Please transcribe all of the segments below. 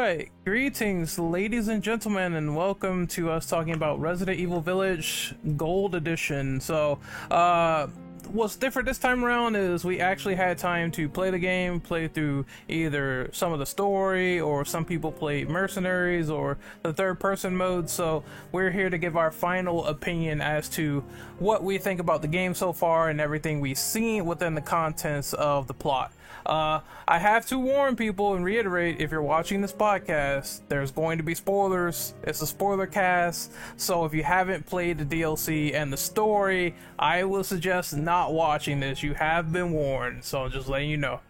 right, greetings, ladies and gentlemen, and welcome to us talking about Resident Evil Village Gold Edition. So, uh, what's different this time around is we actually had time to play the game, play through either some of the story, or some people played Mercenaries or the third person mode. So, we're here to give our final opinion as to what we think about the game so far and everything we've seen within the contents of the plot. Uh, I have to warn people and reiterate if you're watching this podcast, there's going to be spoilers. It's a spoiler cast, so if you haven't played the DLC and the story, I will suggest not watching this. You have been warned, so just letting you know.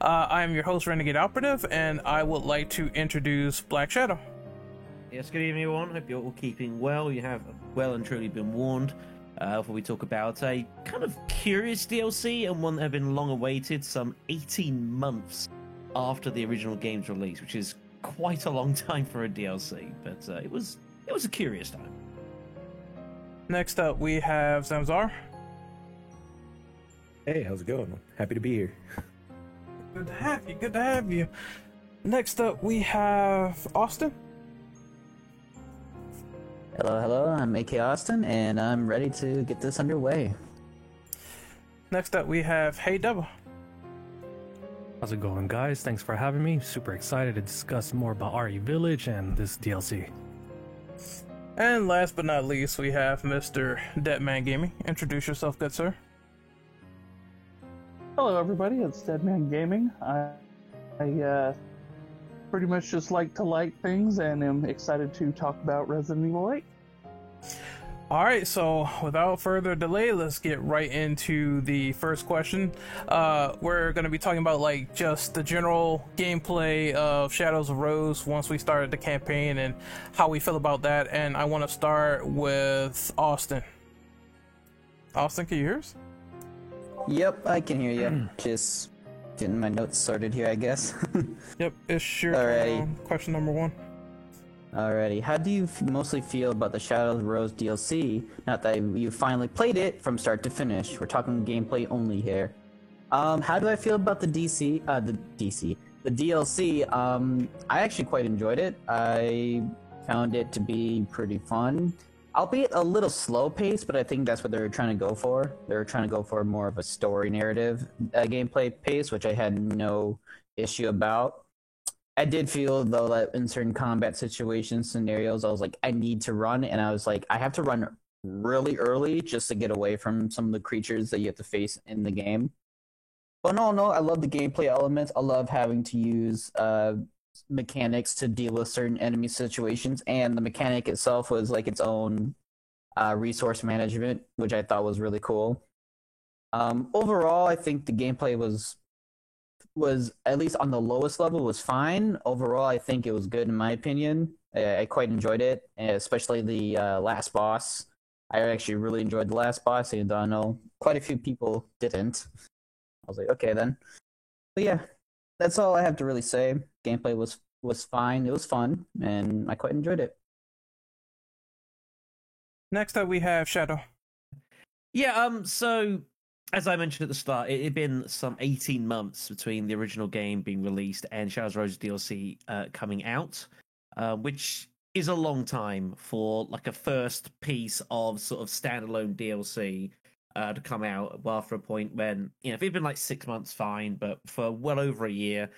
Uh, I am your host, Renegade Operative, and I would like to introduce Black Shadow. Yes, good evening, everyone. Hope you're all keeping well. You have well and truly been warned uh, before we talk about a kind of curious DLC and one that had been long awaited, some 18 months after the original game's release, which is quite a long time for a DLC, but uh, it was it was a curious time. Next up, we have Samzar. Hey, how's it going? Happy to be here. Good to have you. Good to have you. Next up, we have Austin. Hello, hello, I'm AK Austin, and I'm ready to get this underway. Next up, we have Hey Double. How's it going, guys? Thanks for having me. Super excited to discuss more about RE Village and this DLC. And last but not least, we have Mr. Deadman Gaming. Introduce yourself, good sir. Hello, everybody. It's Deadman Gaming. I, I uh, pretty much just like to light things and am excited to talk about Resident Evil 8. All right, so without further delay, let's get right into the first question. Uh, we're going to be talking about like just the general gameplay of Shadows of Rose once we started the campaign and how we feel about that. And I want to start with Austin. Austin, can you hear us? Yep, I can hear you. Just getting my notes sorted here, I guess. Yep, it's your Alrighty. turn. question number one. Alrighty, how do you f- mostly feel about the Shadows of Rose DLC? Not that you finally played it from start to finish. We're talking gameplay only here. Um, how do I feel about the DC? Uh, the DC, the DLC. Um, I actually quite enjoyed it. I found it to be pretty fun, albeit a little slow paced. But I think that's what they were trying to go for. They were trying to go for more of a story narrative uh, gameplay pace, which I had no issue about. I did feel though that in certain combat situations, scenarios, I was like, I need to run, and I was like, I have to run really early just to get away from some of the creatures that you have to face in the game. But no, no, I love the gameplay elements. I love having to use uh, mechanics to deal with certain enemy situations, and the mechanic itself was like its own uh, resource management, which I thought was really cool. Um, overall, I think the gameplay was was at least on the lowest level was fine. Overall, I think it was good in my opinion. I, I quite enjoyed it, especially the uh, last boss. I actually really enjoyed the last boss, and I know quite a few people didn't. I was like, okay then. But yeah, that's all I have to really say. Gameplay was was fine. It was fun, and I quite enjoyed it. Next up, we have Shadow. Yeah, um, so as I mentioned at the start, it had been some 18 months between the original game being released and Shadows Rose DLC uh, coming out, uh, which is a long time for like a first piece of sort of standalone DLC uh, to come out. Well, after a point when you know if it'd been like six months, fine, but for well over a year,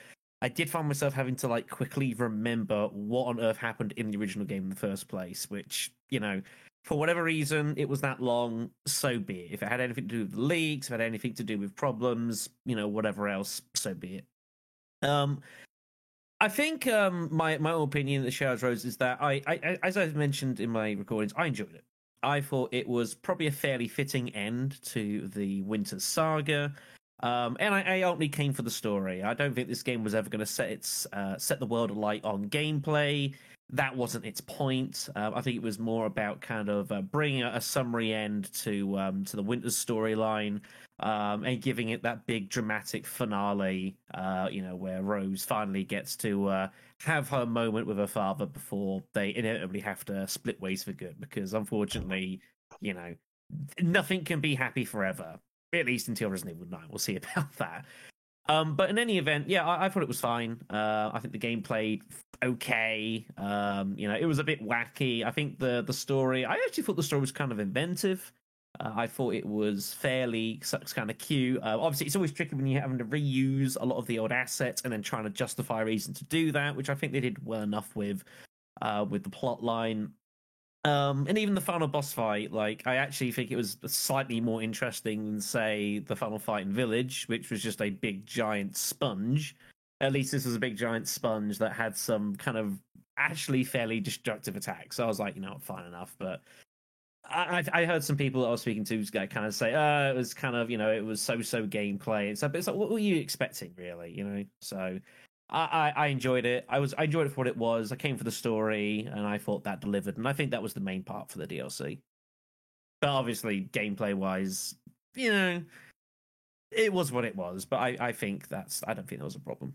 I did find myself having to like quickly remember what on earth happened in the original game in the first place, which you know for whatever reason it was that long so be it. If it had anything to do with leaks if it had anything to do with problems you know whatever else so be it. Um i think um my my own opinion of the shadows rose is that I, I as i mentioned in my recordings i enjoyed it. I thought it was probably a fairly fitting end to the winter saga. Um, and I, I only came for the story. I don't think this game was ever going to set its uh, set the world alight on gameplay that wasn't its point. Um, I think it was more about kind of uh, bringing a, a summary end to um, to the Winters storyline um, and giving it that big dramatic finale. Uh, you know, where Rose finally gets to uh, have her moment with her father before they inevitably have to split ways for good. Because unfortunately, you know, nothing can be happy forever. At least until Resident Evil Nine. We'll see about that. Um, but in any event, yeah, I, I thought it was fine. Uh, I think the game played okay. Um, you know, it was a bit wacky. I think the the story. I actually thought the story was kind of inventive. Uh, I thought it was fairly kind of cute. Uh, obviously, it's always tricky when you're having to reuse a lot of the old assets and then trying to justify a reason to do that, which I think they did well enough with uh, with the plot line. Um, and even the final boss fight, like I actually think it was slightly more interesting than say the final fight in Village, which was just a big giant sponge. At least this was a big giant sponge that had some kind of actually fairly destructive attacks. So I was like, you know, fine enough. But I, I heard some people I was speaking to kind of say, uh, it was kind of, you know, it was so-so gameplay. It's, it's like, what were you expecting, really? You know, so I, I, enjoyed it. I was I enjoyed it for what it was. I came for the story, and I thought that delivered. And I think that was the main part for the DLC. But obviously, gameplay wise, you know, it was what it was. But I, I think that's I don't think that was a problem.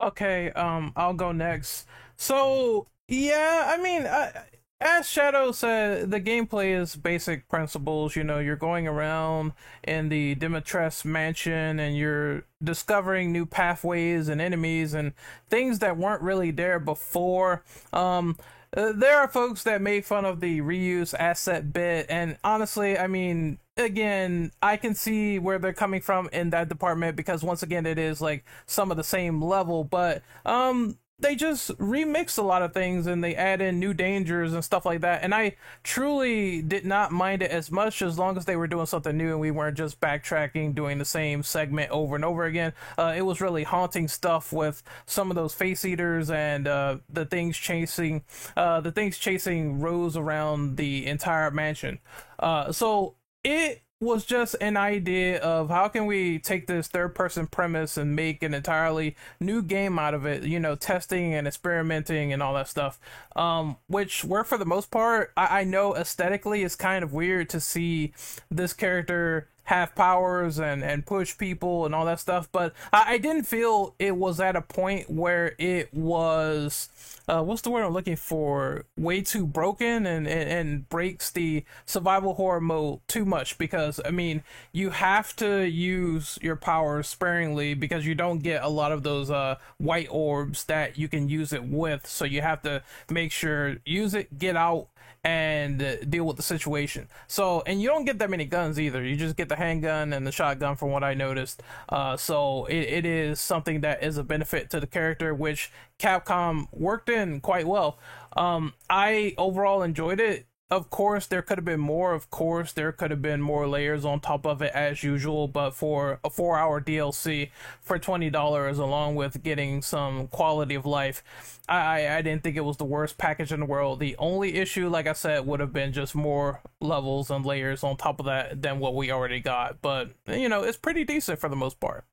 Okay, um, I'll go next. So yeah, I mean, I, as Shadow said, the gameplay is basic principles. You know, you're going around in the Dimitrescu mansion and you're discovering new pathways and enemies and things that weren't really there before. Um, uh, there are folks that made fun of the reuse asset bit, and honestly, I mean, again, I can see where they're coming from in that department because once again, it is like some of the same level, but um they just remix a lot of things and they add in new dangers and stuff like that. And I truly did not mind it as much as long as they were doing something new and we weren't just backtracking, doing the same segment over and over again. Uh, it was really haunting stuff with some of those face eaters and uh, the things chasing, uh, the things chasing Rose around the entire mansion. Uh, so it was just an idea of how can we take this third person premise and make an entirely new game out of it you know testing and experimenting and all that stuff. Um which were for the most part i, I know aesthetically it's kind of weird to see this character have powers and and push people and all that stuff but I, I didn't feel it was at a point where it was uh, what's the word I'm looking for? Way too broken and, and, and breaks the survival horror mode too much because I mean you have to use your powers sparingly because you don't get a lot of those uh, white orbs that you can use it with. So you have to make sure use it, get out, and deal with the situation. So, and you don't get that many guns either. You just get the handgun and the shotgun, from what I noticed. Uh, so it, it is something that is a benefit to the character, which Capcom worked in quite well. Um, I overall enjoyed it of course there could have been more. Of course there could have been more layers on top of it as usual. But for a four hour dlc for $20 along with getting some quality of life i i didn't think it was the worst package in the world. The only issue like i said would have been just more levels and layers on top of that than what we already got. But you know it's pretty decent for the most part.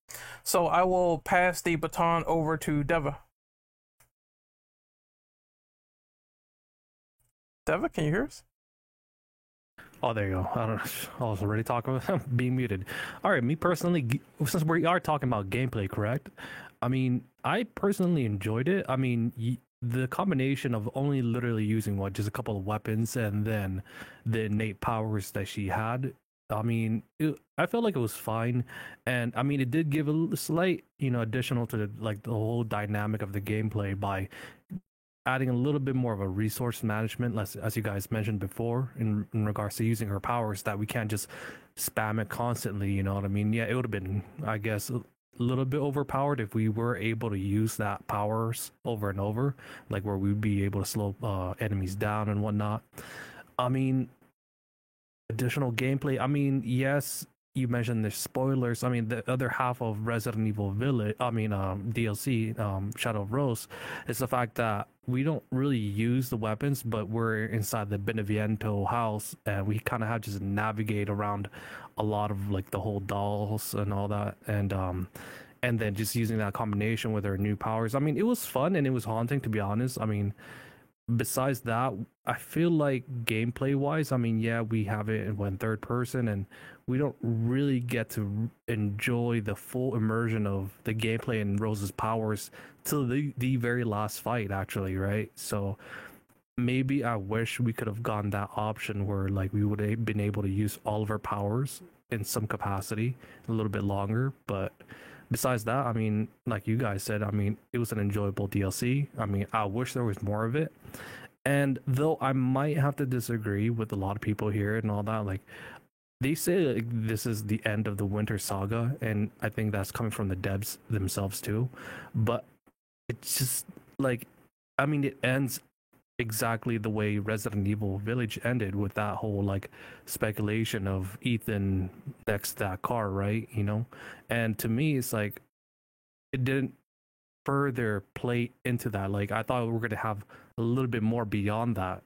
So i will pass the baton over to deva. Deva, can you hear us? Oh, there you go. I don't. I was already talking about being muted. All right, me personally, since we are talking about gameplay, correct? I mean, I personally enjoyed it. I mean, the combination of only literally using what just a couple of weapons and then the innate powers that she had. I mean, it, I felt like it was fine, and I mean, it did give a slight, you know, additional to the, like the whole dynamic of the gameplay by adding a little bit more of a resource management, as, as you guys mentioned before, in, in regards to using her powers, that we can't just spam it constantly. You know what I mean? Yeah, it would have been, I guess, a little bit overpowered if we were able to use that powers over and over, like where we'd be able to slow uh, enemies down and whatnot. I mean, additional gameplay. I mean, yes, you mentioned the spoilers. I mean, the other half of Resident Evil Village, I mean, um, DLC, um, Shadow of Rose, is the fact that we don't really use the weapons, but we're inside the Beneviento house, and we kind of have to just navigate around a lot of like the whole dolls and all that, and um, and then just using that combination with our new powers. I mean, it was fun and it was haunting, to be honest. I mean, besides that, I feel like gameplay wise, I mean, yeah, we have it in third person, and we don't really get to enjoy the full immersion of the gameplay and Rose's powers till the the very last fight, actually, right? So maybe I wish we could have gone that option where like we would have been able to use all of our powers in some capacity, a little bit longer. But besides that, I mean, like you guys said, I mean, it was an enjoyable DLC. I mean, I wish there was more of it. And though I might have to disagree with a lot of people here and all that, like they say like, this is the end of the Winter Saga, and I think that's coming from the devs themselves too. But it's just like, I mean, it ends exactly the way Resident Evil Village ended with that whole like speculation of Ethan next that car, right? You know, and to me, it's like it didn't further play into that. Like I thought we were gonna have a little bit more beyond that.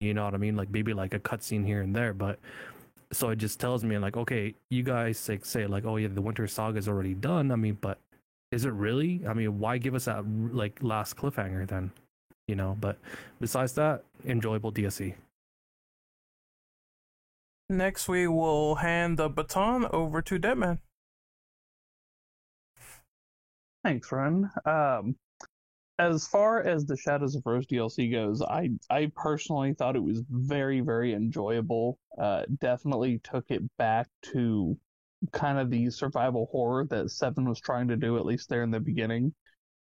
You know what I mean? Like maybe like a cutscene here and there, but so it just tells me like, okay, you guys like say like, oh yeah, the Winter Saga is already done. I mean, but is it really? I mean, why give us that like last cliffhanger then? You know, but besides that, enjoyable DSC. Next, we will hand the baton over to Deadman. Thanks, Ren. Um, as far as the Shadows of Rose DLC goes, I I personally thought it was very very enjoyable. Uh, definitely took it back to kind of the survival horror that Seven was trying to do, at least there in the beginning.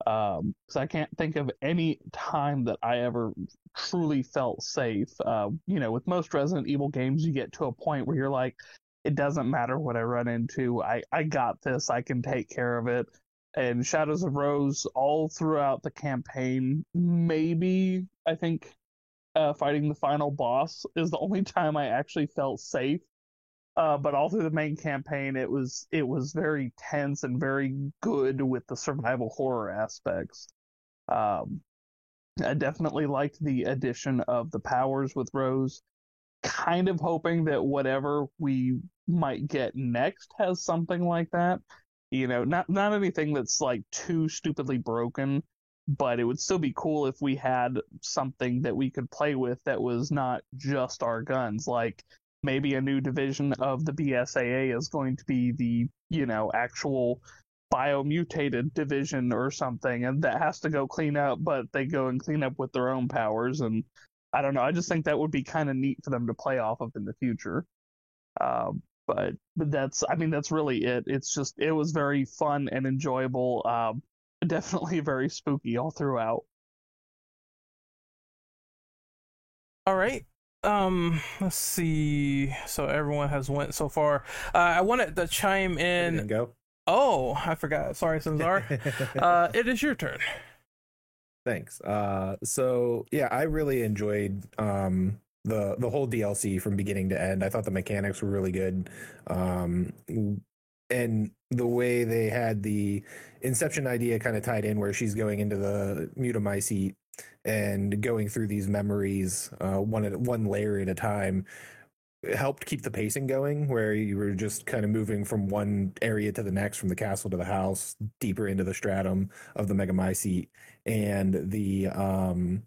Um, because I can't think of any time that I ever truly felt safe. Uh, you know, with most Resident Evil games, you get to a point where you're like, it doesn't matter what I run into. I I got this. I can take care of it and Shadows of Rose all throughout the campaign. Maybe I think uh, fighting the final boss is the only time I actually felt safe. Uh, but all through the main campaign, it was it was very tense and very good with the survival horror aspects. Um, I definitely liked the addition of the powers with Rose. Kind of hoping that whatever we might get next has something like that you know, not not anything that's like too stupidly broken, but it would still be cool if we had something that we could play with that was not just our guns. Like maybe a new division of the BSAA is going to be the, you know, actual biomutated division or something and that has to go clean up, but they go and clean up with their own powers and I don't know. I just think that would be kind of neat for them to play off of in the future. Um, but but that's I mean that's really it. It's just it was very fun and enjoyable. Um, definitely very spooky all throughout. All right. Um, let's see. So everyone has went so far. Uh, I wanted to chime in. Go. Oh, I forgot. Sorry, Sinzar. uh, it is your turn. Thanks. Uh, so yeah, I really enjoyed um the the whole DLC from beginning to end. I thought the mechanics were really good, um, and the way they had the Inception idea kind of tied in, where she's going into the megamycete and going through these memories uh, one at one layer at a time. helped keep the pacing going, where you were just kind of moving from one area to the next, from the castle to the house, deeper into the stratum of the megamycete, and the um,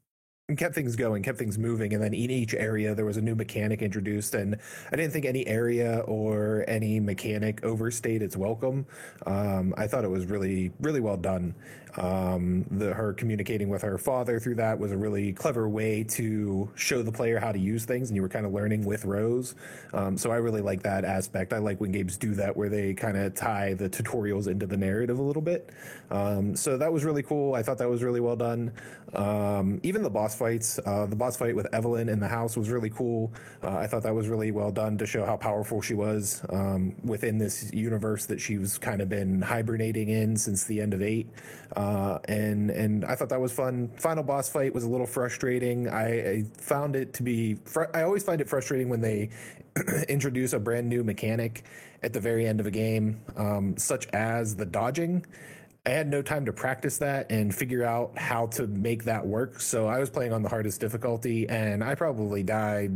and kept things going, kept things moving. And then in each area, there was a new mechanic introduced. And I didn't think any area or any mechanic overstayed its welcome. Um, I thought it was really, really well done. Um, the, her communicating with her father through that was a really clever way to show the player how to use things, and you were kind of learning with Rose. Um, so I really like that aspect. I like when games do that, where they kind of tie the tutorials into the narrative a little bit. Um, so that was really cool. I thought that was really well done. Um, even the boss fights, uh, the boss fight with Evelyn in the house was really cool. Uh, I thought that was really well done to show how powerful she was um, within this universe that she's kind of been hibernating in since the end of eight. And and I thought that was fun. Final boss fight was a little frustrating. I, I found it to be. Fr- I always find it frustrating when they introduce a brand new mechanic at the very end of a game, um, such as the dodging. I had no time to practice that and figure out how to make that work. So I was playing on the hardest difficulty, and I probably died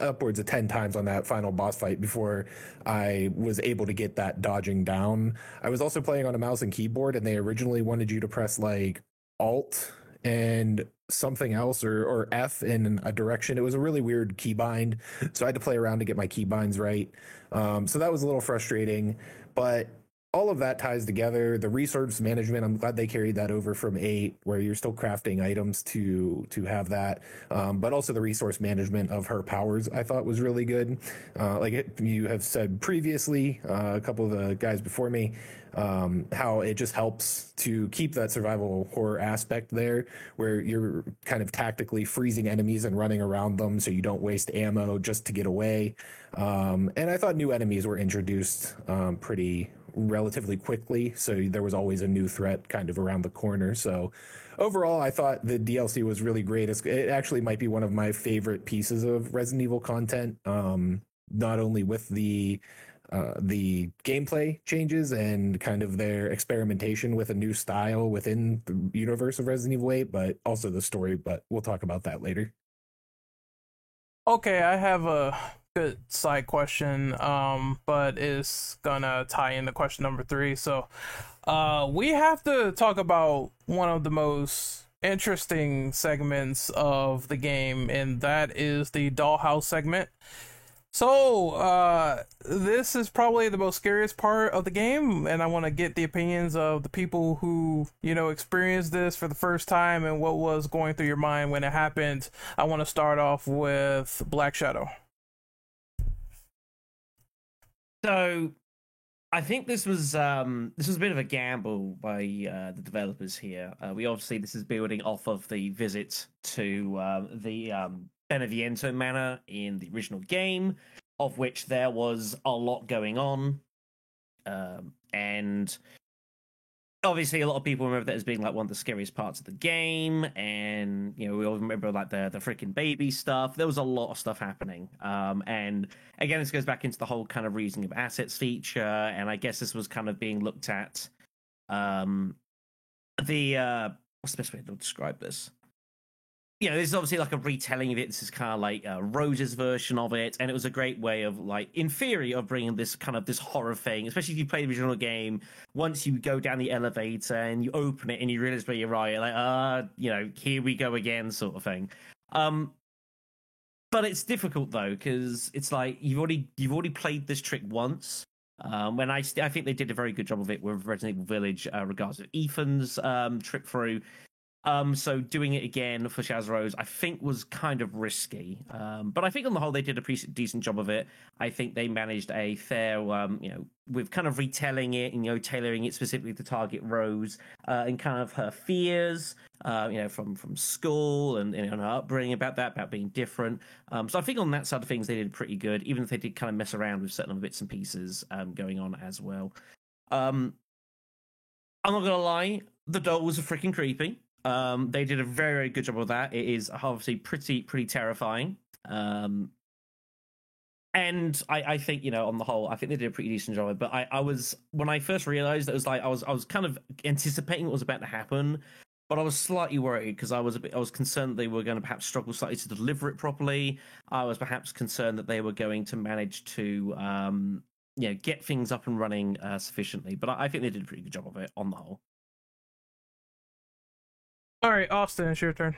upwards of 10 times on that final boss fight before I was able to get that dodging down. I was also playing on a mouse and keyboard, and they originally wanted you to press like Alt and something else or, or F in a direction. It was a really weird keybind. So I had to play around to get my keybinds right. Um, so that was a little frustrating. But all of that ties together. The resource management, I'm glad they carried that over from eight, where you're still crafting items to to have that. Um, but also the resource management of her powers, I thought was really good. Uh, like it, you have said previously, uh, a couple of the guys before me, um, how it just helps to keep that survival horror aspect there, where you're kind of tactically freezing enemies and running around them, so you don't waste ammo just to get away. Um, and I thought new enemies were introduced um, pretty relatively quickly. So there was always a new threat kind of around the corner. So overall, I thought the DLC was really great. It's, it actually might be one of my favorite pieces of Resident Evil content. Um, not only with the uh, the gameplay changes and kind of their experimentation with a new style within the universe of Resident Evil 8, but also the story. But we'll talk about that later. Okay, I have a good side question, um, but it's gonna tie into question number three. So, uh, we have to talk about one of the most interesting segments of the game, and that is the dollhouse segment. So, uh, this is probably the most scariest part of the game, and I want to get the opinions of the people who, you know, experienced this for the first time and what was going through your mind when it happened. I want to start off with Black Shadow. So, I think this was um, this was a bit of a gamble by uh, the developers here. Uh, we obviously this is building off of the visit to um, the um, Beneviento Manor in the original game, of which there was a lot going on, um, and obviously a lot of people remember that as being like one of the scariest parts of the game and you know we all remember like the the freaking baby stuff. There was a lot of stuff happening um and again this goes back into the whole kind of reasoning of assets feature and i guess this was kind of being looked at um the uh what's the best way to describe this you know, this is obviously like a retelling of it. This is kind of like uh, Rose's version of it, and it was a great way of, like, in theory, of bringing this kind of this horror thing. Especially if you play the original game, once you go down the elevator and you open it and you realize where you are, you're like, ah, uh, you know, here we go again, sort of thing. Um, but it's difficult though because it's like you've already you've already played this trick once. Um, when I I think they did a very good job of it with Resident Evil Village, uh, regards of Ethan's um, trip through. Um, so doing it again for Shadows Rose, I think was kind of risky. Um, but I think on the whole they did a decent job of it. I think they managed a fair, um, you know, with kind of retelling it and you know tailoring it specifically to target Rose uh, and kind of her fears, uh, you know, from from school and, and her upbringing about that, about being different. Um, so I think on that side of things they did pretty good, even if they did kind of mess around with certain bits and pieces um, going on as well. Um, I'm not gonna lie, the dolls are freaking creepy. Um, they did a very, very good job of that. It is obviously pretty, pretty terrifying. Um, and I, I think you know on the whole i think they did a pretty decent job but i, I was when i first realized it was like i was i was kind of anticipating what was about to happen but i was slightly worried because i was a bit i was concerned they were going to perhaps struggle slightly to deliver it properly i was perhaps concerned that they were going to manage to um you know get things up and running uh, sufficiently but I, I think they did a pretty good job of it on the whole all right, Austin, it's your turn.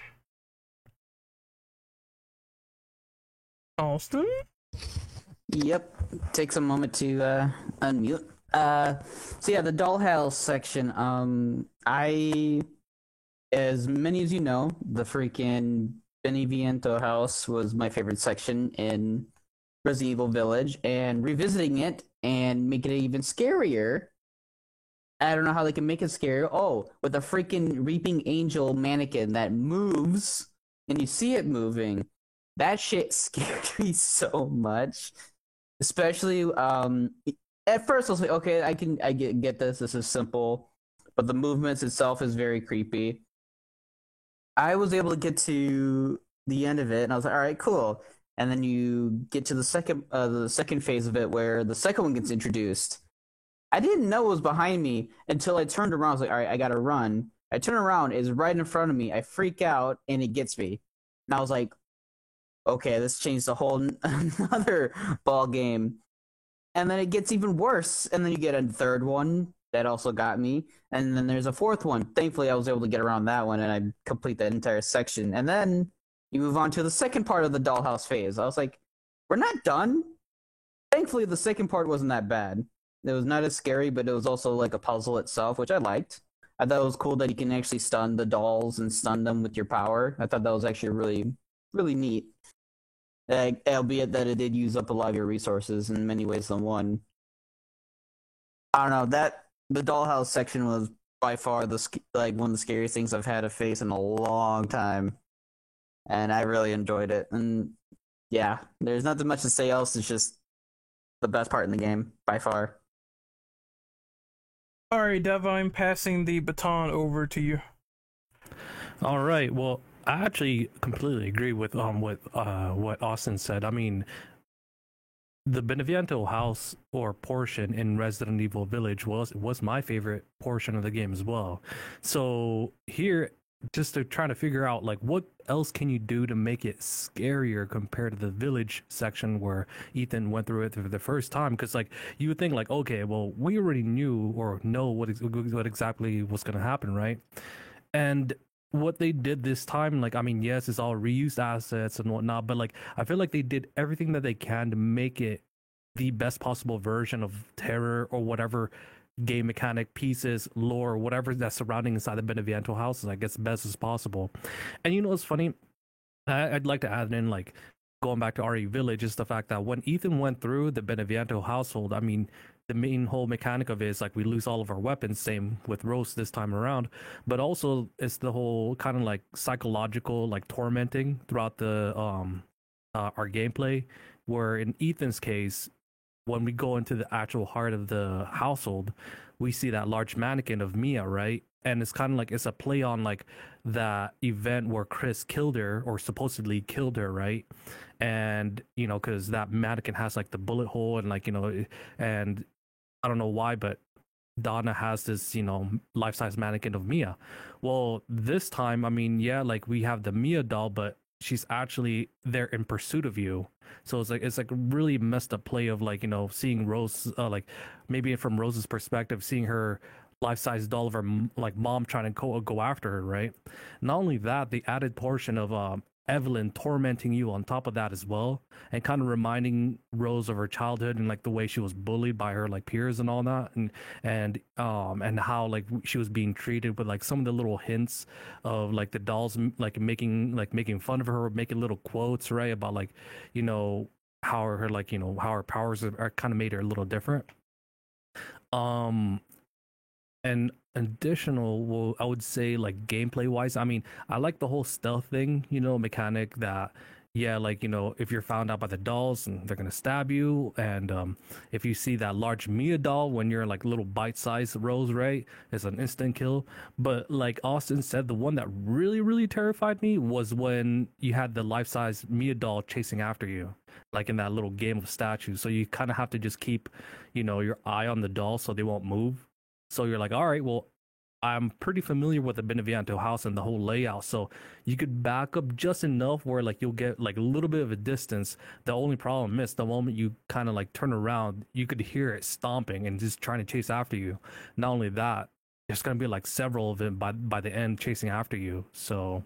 Austin? Yep. Takes a moment to uh, unmute. Uh, so yeah, the dollhouse section. Um, I, as many as you know, the freaking Beneviento house was my favorite section in Resident Evil Village, and revisiting it and making it even scarier I don't know how they can make it scary. Oh, with a freaking Weeping Angel mannequin that moves and you see it moving. That shit scared me so much. Especially um at first I was like, okay, I can I get get this, this is simple. But the movements itself is very creepy. I was able to get to the end of it and I was like, all right, cool. And then you get to the second uh, the second phase of it where the second one gets introduced I didn't know it was behind me until I turned around. I was like, all right, I gotta run. I turn around, it's right in front of me. I freak out and it gets me. And I was like, okay, this changed the whole another ball game. And then it gets even worse. And then you get a third one that also got me. And then there's a fourth one. Thankfully, I was able to get around that one and I complete that entire section. And then you move on to the second part of the dollhouse phase. I was like, we're not done. Thankfully, the second part wasn't that bad. It was not as scary, but it was also like a puzzle itself, which I liked. I thought it was cool that you can actually stun the dolls and stun them with your power. I thought that was actually really, really neat. Albeit that it did use up a lot of your resources in many ways than one. I don't know that the dollhouse section was by far the like one of the scariest things I've had to face in a long time, and I really enjoyed it. And yeah, there's nothing much to say else. It's just the best part in the game by far. All right, Dev, I'm passing the baton over to you. All right. Well, I actually completely agree with um with uh what Austin said. I mean, the Beneviento house or portion in Resident Evil Village was was my favorite portion of the game as well. So here just to try to figure out like what else can you do to make it scarier compared to the village section where Ethan went through it for the first time? Because like you would think like okay well we already knew or know what what exactly was going to happen right? And what they did this time like I mean yes it's all reused assets and whatnot but like I feel like they did everything that they can to make it the best possible version of terror or whatever game mechanic pieces, lore, whatever that's surrounding inside the Beneviento house, I guess best as possible. And you know what's funny? I, I'd like to add in like going back to RE Village is the fact that when Ethan went through the Beneviento household, I mean, the main whole mechanic of it is like we lose all of our weapons. Same with Rose this time around, but also it's the whole kind of like psychological like tormenting throughout the um uh, our gameplay. Where in Ethan's case, when we go into the actual heart of the household, we see that large mannequin of Mia, right? And it's kind of like it's a play on like that event where Chris killed her or supposedly killed her, right? And you know, because that mannequin has like the bullet hole and like you know, and I don't know why, but Donna has this, you know, life size mannequin of Mia. Well, this time, I mean, yeah, like we have the Mia doll, but she's actually there in pursuit of you. So it's like it's like really messed up play of like you know seeing Rose uh, like maybe from Rose's perspective seeing her life size doll of her like mom trying to go go after her right. Not only that, the added portion of um, Evelyn tormenting you on top of that as well, and kind of reminding Rose of her childhood and like the way she was bullied by her like peers and all that, and and um and how like she was being treated with like some of the little hints of like the dolls like making like making fun of her, making little quotes right about like you know how her like you know how her powers are, are kind of made her a little different. Um, and additional well i would say like gameplay wise i mean i like the whole stealth thing you know mechanic that yeah like you know if you're found out by the dolls and they're gonna stab you and um if you see that large mia doll when you're like little bite-sized rose right it's an instant kill. But like austin said the one that really really terrified me was when you had the life-size mia doll chasing after you like in that little game of statues. So you kind of have to just keep you know your eye on the doll so they won't move so you're like, all right, well, I'm pretty familiar with the Beneviento house and the whole layout. So you could back up just enough where like you'll get like a little bit of a distance. The only problem is the moment you kind of like turn around, you could hear it stomping and just trying to chase after you. Not only that, there's gonna be like several of them by by the end chasing after you. So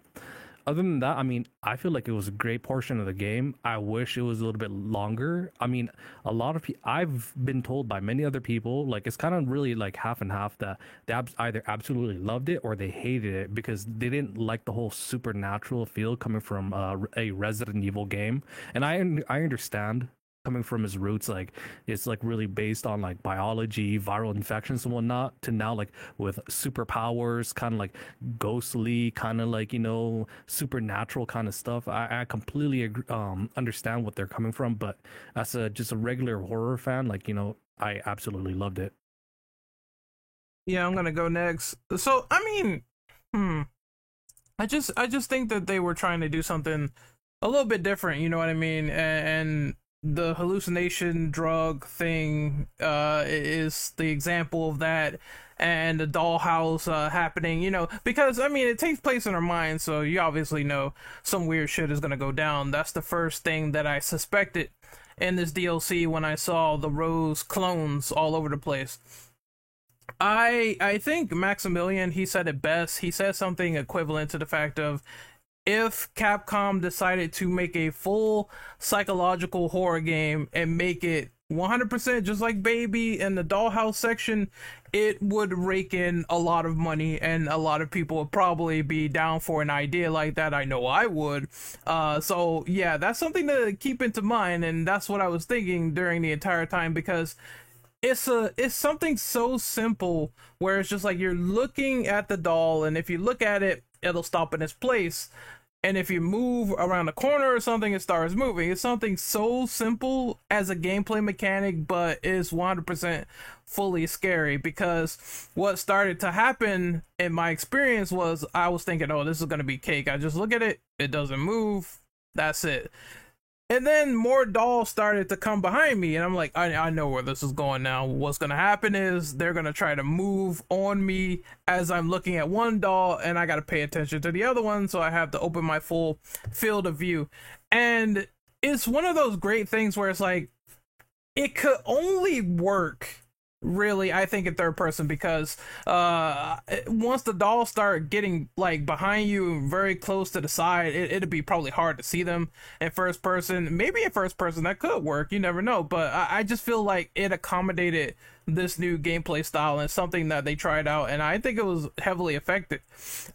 other than that, I mean, I feel like it was a great portion of the game. I wish it was a little bit longer. I mean, a lot of people, I've been told by many other people, like it's kind of really like half and half that they ab- either absolutely loved it or they hated it because they didn't like the whole supernatural feel coming from uh, a Resident Evil game. And I I understand coming from his roots like it's like really based on like biology viral infections and whatnot to now like with superpowers kind of like ghostly kind of like you know supernatural kind of stuff i, I completely agree, um understand what they're coming from but as a just a regular horror fan like you know i absolutely loved it Yeah, I'm gonna go next. So I mean, hmm, I just I just think that they were trying to do something a little bit different. You know what I mean? And, and the hallucination drug thing uh, is the example of that, and the dollhouse uh, happening. You know, because I mean, it takes place in our mind, so you obviously know some weird shit is gonna go down. That's the first thing that I suspected in this DLC when I saw the Rose clones all over the place. I I think Maximilian he said it best. He said something equivalent to the fact of if Capcom decided to make a full psychological horror game and make it 100% just like baby and the dollhouse section it would rake in a lot of money and a lot of people would probably be down for an idea like that. I know i would. Uh, so yeah that's something to keep into mind and that's what i was thinking during the entire time because it's a it's something so simple where it's just like you're looking at the doll and if you look at it it'll stop in its place and if you move around a corner or something, it starts moving. It's something so simple as a gameplay mechanic, but is 100% fully scary because what started to happen in my experience was I was thinking, oh, this is going to be cake. I just look at it, it doesn't move. That's it. And then more dolls started to come behind me, and I'm like, I, I know where this is going now. What's gonna happen is they're gonna try to move on me as I'm looking at one doll, and I gotta pay attention to the other one, so I have to open my full field of view. And it's one of those great things where it's like, it could only work really i think in third person because uh once the dolls start getting like behind you very close to the side it, it'd be probably hard to see them in first person. Maybe in first person that could work you never know but i, I just feel like it accommodated this new gameplay style and something that they tried out and i think it was heavily effective.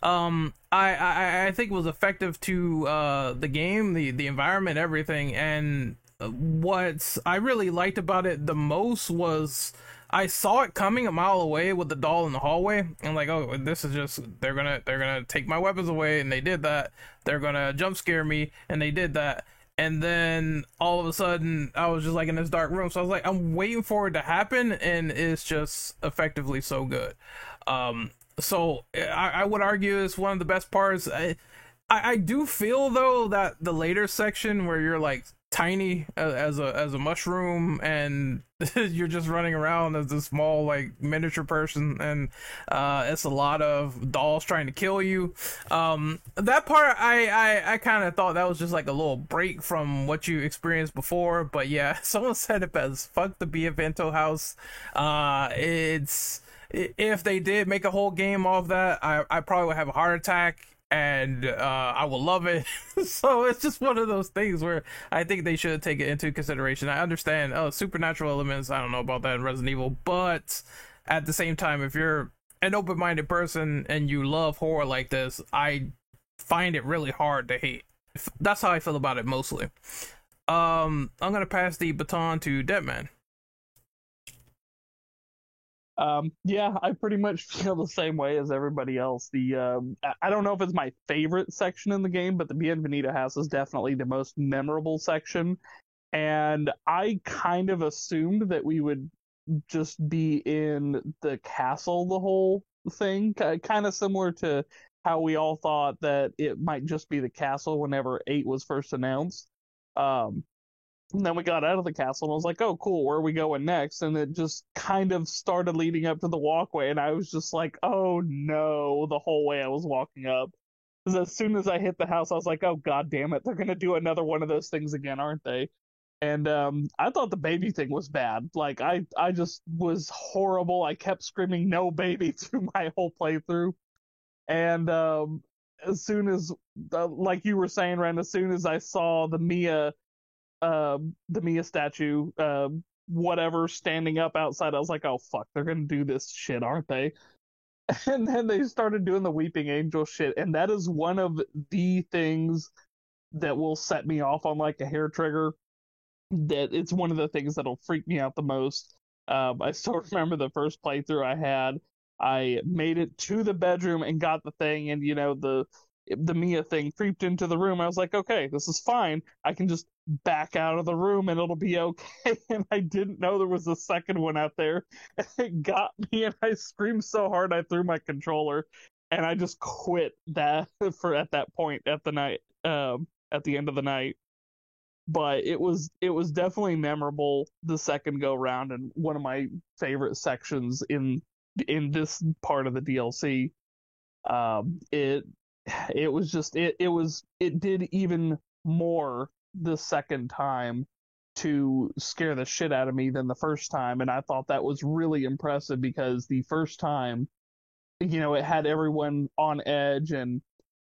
Um i i, I think it was effective to uh the game the the environment everything and what i really liked about it the most was I saw it coming a mile away with the doll in the hallway. I'm like, oh, this is just they're gonna they're gonna take my weapons away, and they did that. They're gonna jump scare me, and they did that. And then all of a sudden, I was just like in this dark room. So I was like, I'm waiting for it to happen, and it's just effectively so good. Um, so I, I would argue it's one of the best parts. I, I, I do feel though that the later section where you're like tiny as a as a mushroom and you're just running around as a small like miniature person and uh it's a lot of dolls trying to kill you. Um that part i i, I kind of thought that was just like a little break from what you experienced before but yeah someone said it as fuck the Beneviento house. Uh it's if they did make a whole game off that i i probably would have a heart attack and uh, I will love it. so it's just one of those things where I think they should take it into consideration. I understand, oh, supernatural elements. I don't know about that in Resident Evil, but at the same time, if you're an open-minded person and you love horror like this, I find it really hard to hate. That's how I feel about it mostly. Um, I'm gonna pass the baton to Deadman. Um, yeah, I pretty much feel the same way as everybody else. The um, I don't know if it's my favorite section in the game, but the Beneviento house is definitely the most memorable section. And I kind of assumed that we would just be in the castle the whole thing, kind of similar to how we all thought that it might just be the castle whenever eight was first announced. Um, and then we got out of the castle and I was like, oh, cool, where are we going next? And it just kind of started leading up to the walkway. And I was just like, oh no, the whole way I was walking up. Because as soon as I hit the house, I was like, oh, god damn it, they're going to do another one of those things again, aren't they? And um, I thought the baby thing was bad. Like, I, I just was horrible. I kept screaming, no baby, through my whole playthrough. And um, as soon as, uh, like you were saying, Ren, as soon as I saw the Mia uh, the Mia statue, uh, whatever, standing up outside. I was like, oh fuck, they're gonna do this shit, aren't they? And then they started doing the Weeping Angel shit, and that is one of the things that will set me off on like a hair trigger. That it's one of the things that'll freak me out the most. Um, I still remember the first playthrough I had. I made it to the bedroom and got the thing, and you know the the Mia thing creeped into the room. I was like, okay, this is fine. I can just back out of the room and it'll be okay. And I didn't know there was a second one out there. It got me and I screamed so hard I threw my controller and I just quit that for at that point at the night um at the end of the night. But it was it was definitely memorable the second go round and one of my favorite sections in in this part of the DLC. Um it it was just it it was it did even more the second time to scare the shit out of me than the first time and I thought that was really impressive because the first time you know it had everyone on edge and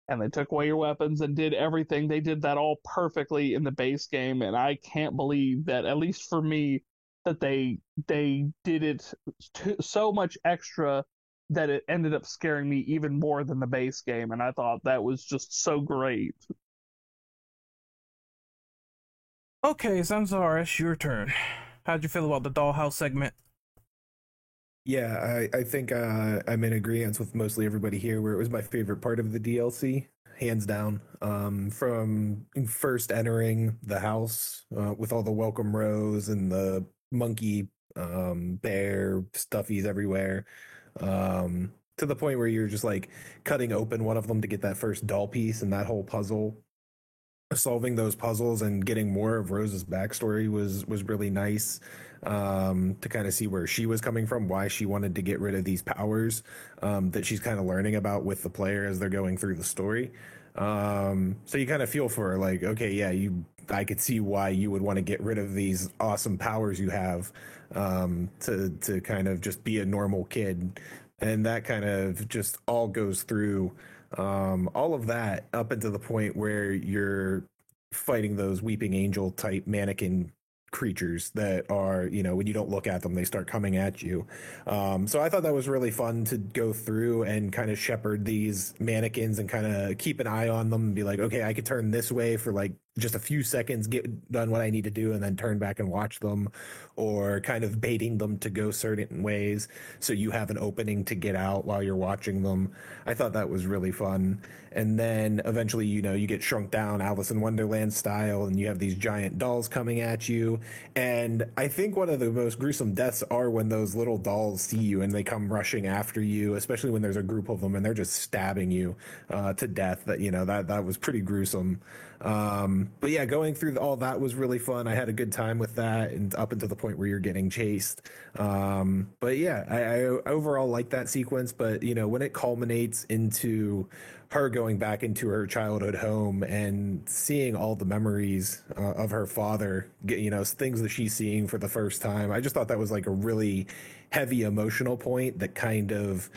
and they took away your weapons and did everything. They did that all perfectly in the base game and I can't believe that at least for me that they they did it so much extra that it ended up scaring me even more than the base game, and I thought that was just so great. Okay, Zamzar, it's your turn. How'd you feel about the dollhouse segment? Yeah, I, I think uh, I'm in agreement with mostly everybody here where it was my favorite part of the DLC, hands down. Um, from first entering the house uh, with all the welcome rose and the monkey um, bear stuffies everywhere, um, to the point where you're just like cutting open one of them to get that first doll piece and that whole puzzle solving those puzzles and getting more of Rose's backstory was was really nice um, to kind of see where she was coming from, why she wanted to get rid of these powers um, that she's kind of learning about with the player as they're going through the story. Um, so you kind of feel for her, like, okay, yeah, you, I could see why you would want to get rid of these awesome powers you have um, to to kind of just be a normal kid, and that kind of just all goes through um, all of that up into the point where you're fighting those weeping angel type mannequin creatures that are you know when you don't look at them they start coming at you. Um, so i thought that was really fun to go through and kind of shepherd these mannequins and kind of keep an eye on them and be like okay i could turn this way for like just a few seconds, get done what I need to do, and then turn back and watch them, or kind of baiting them to go certain ways so you have an opening to get out while you're watching them. I thought that was really fun. And then eventually, you know, you get shrunk down Alice in Wonderland style, and you have these giant dolls coming at you. And I think one of the most gruesome deaths are when those little dolls see you and they come rushing after you, especially when there's a group of them and they're just stabbing you uh, to death. That you know that that was pretty gruesome. Um, but yeah, going through all that was really fun. I had a good time with that, and up until the point where you're getting chased. Um, but yeah, I, I overall like that sequence. But you know, when it culminates into her going back into her childhood home and seeing all the memories uh, of her father, you know, things that she's seeing for the first time, I just thought that was like a really heavy emotional point that kind of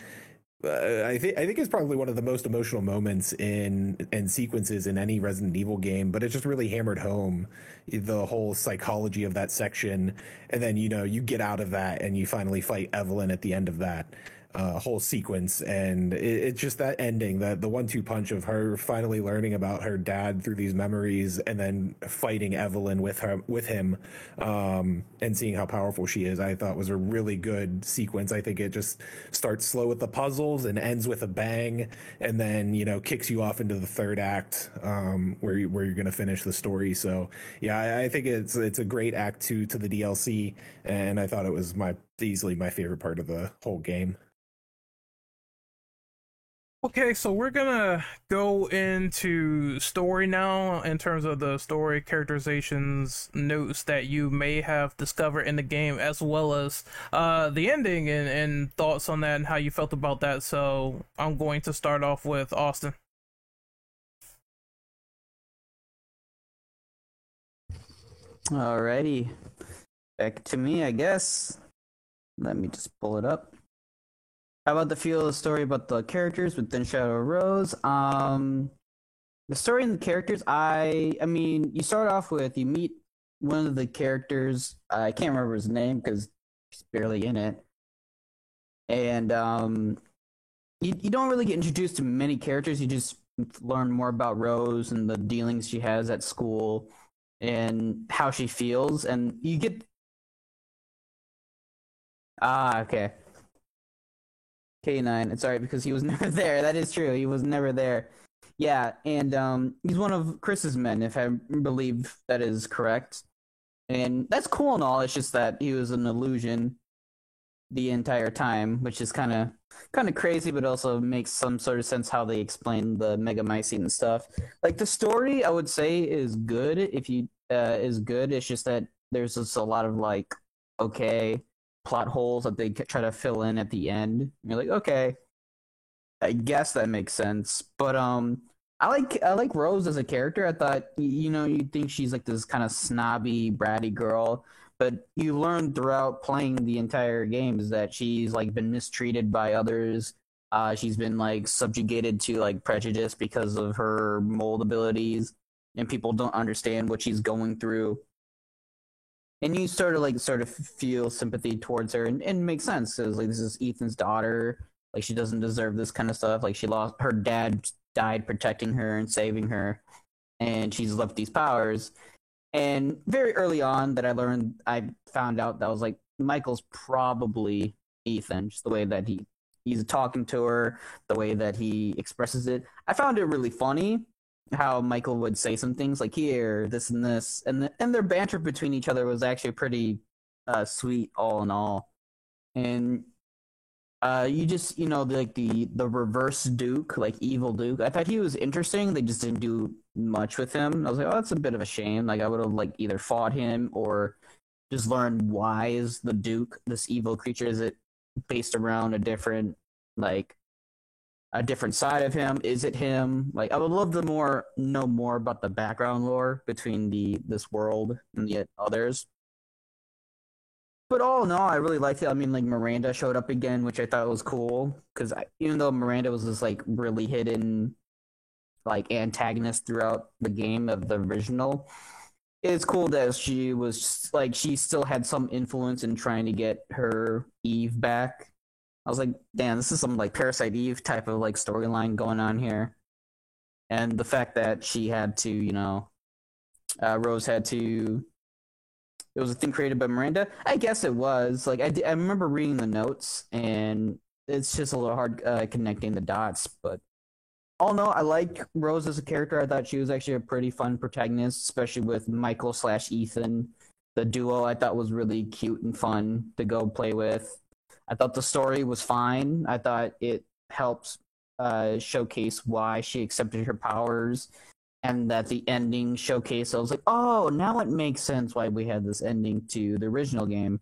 I think I think it's probably one of the most emotional moments in and sequences in any Resident Evil game, but it just really hammered home the whole psychology of that section. And then you know you get out of that and you finally fight Evelyn at the end of that uh, whole sequence, and it, it's just that ending, that the one-two punch of her finally learning about her dad through these memories, and then fighting Evelyn with her with him, um, and seeing how powerful she is. I thought was a really good sequence. I think it just starts slow with the puzzles and ends with a bang, and then you know kicks you off into the third act, um, where you, where you're going to finish the story. So yeah, I, I think it's it's a great act two to the DLC, and I thought it was my easily my favorite part of the whole game. Okay, so we're gonna go into story now in terms of the story characterizations notes that you may have discovered in the game, as well as uh, the ending and, and thoughts on that and how you felt about that. So I'm going to start off with Austin. Alrighty, back to me, I guess. Let me just pull it up. How about the feel of the story about the characters within Shadow Rose? Um, the story and the characters, I, I mean, you start off with you meet one of the characters. I can't remember his name because he's barely in it, and um, you you don't really get introduced to many characters. You just learn more about Rose and the dealings she has at school and how she feels, and you get. Ah, okay. K9. It's alright because he was never there. That is true. He was never there. Yeah, and um, he's one of Chris's men, if I believe that is correct. And that's cool and all. It's just that he was an illusion the entire time, which is kind of kind of crazy, but also makes some sort of sense how they explain the Megamycete and stuff. Like the story, I would say is good. If you uh, is good, it's just that there's just a lot of like, okay, plot holes that they try to fill in at the end. You're like, okay, I guess that makes sense. But um, I like I like Rose as a character. I thought you know you think she's like this kind of snobby, bratty girl, but you learn throughout playing the entire game is that she's like been mistreated by others. Uh, she's been like subjugated to like prejudice because of her mold abilities, and people don't understand what she's going through and you sort of like sort of feel sympathy towards her, and, and it makes sense because like this is Ethan's daughter. Like she doesn't deserve this kind of stuff. Like she lost her dad died protecting her and saving her, and she's left these powers. And very early on, that I learned, I found out that I was like Michael's probably Ethan, just the way that he he's talking to her, the way that he expresses it. I found it really funny how Michael would say some things like here, this and this, and the, and their banter between each other was actually pretty uh, sweet, all in all. And uh, you just you know like the the reverse Duke, like evil Duke. I thought he was interesting. They just didn't do much with him. I was like, oh, that's a bit of a shame. Like I would have like either fought him or just learned why is the Duke this evil creature? Is it based around a different like a different side of him? Is it him? Like I would love to more know more about the background lore between the this world and the others. But all in all, I really liked it. I mean, like Miranda showed up again, which I thought was cool because even though Miranda was this like really hidden like antagonist throughout the game of the original, it's cool that she was like she still had some influence in trying to get her Eve back. I was like, damn, this is some like Parasite Eve type of like storyline going on here. And the fact that she had to, you know, uh, Rose had to it was a thing created by Miranda. I guess it was. Like I, I remember reading the notes, and it's just a little hard uh, connecting the dots. But all in all, I like Rose as a character. I thought she was actually a pretty fun protagonist, especially with Michael slash Ethan. The duo I thought was really cute and fun to go play with. I thought the story was fine. I thought it helps uh, showcase why she accepted her powers and that the ending showcase I was like, oh, now it makes sense why we had this ending to the original game.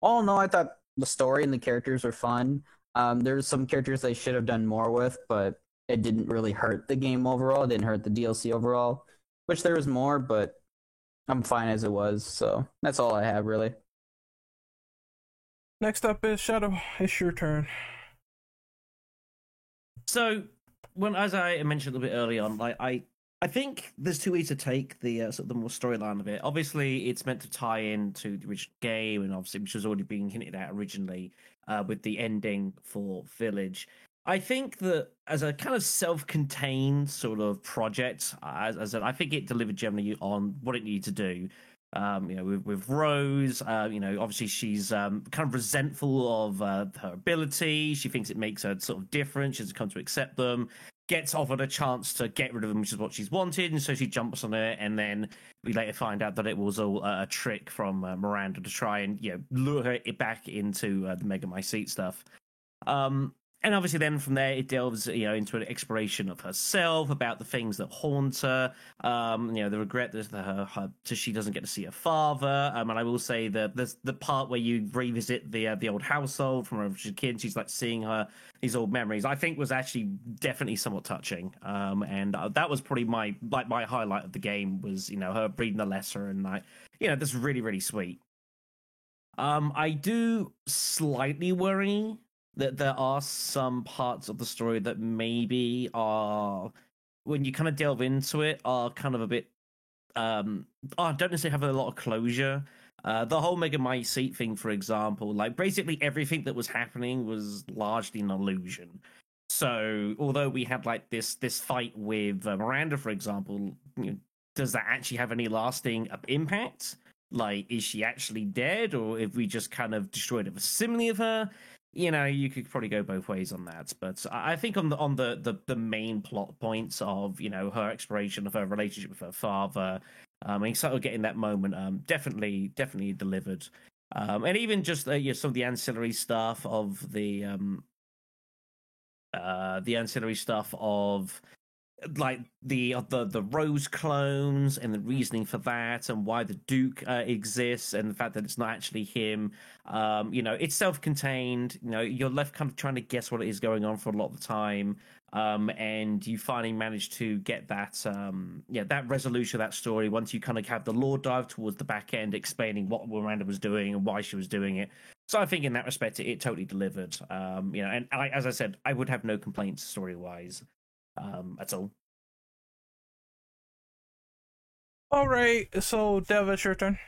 All in all, I thought the story and the characters were fun. Um, there's some characters they should have done more with, but it didn't really hurt the game overall. It didn't hurt the DLC overall. Wish there was more, but I'm fine as it was. So that's all I have really. Next up is Shadow. It's your turn. So when as I mentioned a little bit early on, like I I think there's two ways to take the uh, sort of the more storyline of it. Obviously, it's meant to tie in to the original game, and obviously, which was already being hinted at originally uh, with the ending for Village. I think that as a kind of self-contained sort of project, as, as a, I think it delivered generally on what it needed to do. Um, you know, with, with Rose, uh, you know, obviously she's um, kind of resentful of uh, her ability. She thinks it makes her sort of different. She has come to accept them. Gets offered a chance to get rid of them, which is what she's wanted, and so she jumps on it. And then we later find out that it was all a trick from uh, Miranda to try and you know lure her back into uh, the Seat stuff. Um, and obviously then from there it delves you know into an exploration of herself about the things that haunt her um you know the regret that her, her she doesn't get to see her father. Um and i will say that there's the part where you revisit the uh, the old household from when she was a kid she's like seeing her these old memories i think was actually definitely somewhat touching. Um and uh, that was probably my like my highlight of the game was you know her reading the letter and like you know this really really sweet. Um i do slightly worry that there are some parts of the story that maybe are when you kind of delve into it are kind of a bit um oh, don't necessarily have a lot of closure uh, the whole Megamycete thing, for example, like basically everything that was happening was largely an illusion. So, although we had like this this fight with uh, Miranda, for example, you know, does that actually have any lasting uh, impact? Like, is she actually dead, or if we just kind of destroyed a facsimile of her? You know you could probably go both ways on that but i think on the on the the, the main plot points of you know her exploration of her relationship with her father um and sort of getting that moment um definitely definitely delivered. Um and even just uh, you know, some of the ancillary stuff of the um uh the ancillary stuff of like the the the rose clones and the reasoning for that and why the duke uh, exists and the fact that it's not actually him. Um you know it's self-contained. You know you're left kind of trying to guess what it is going on for a lot of the time. Um and you finally manage to get that um yeah that resolution of that story once you kind of have the lore dive towards the back end explaining what miranda was doing and why she was doing it. So i think in that respect it, it totally delivered. Um you know and I, as i said i would have no complaints story wise um, that's all. All right, so Dev, it's your turn.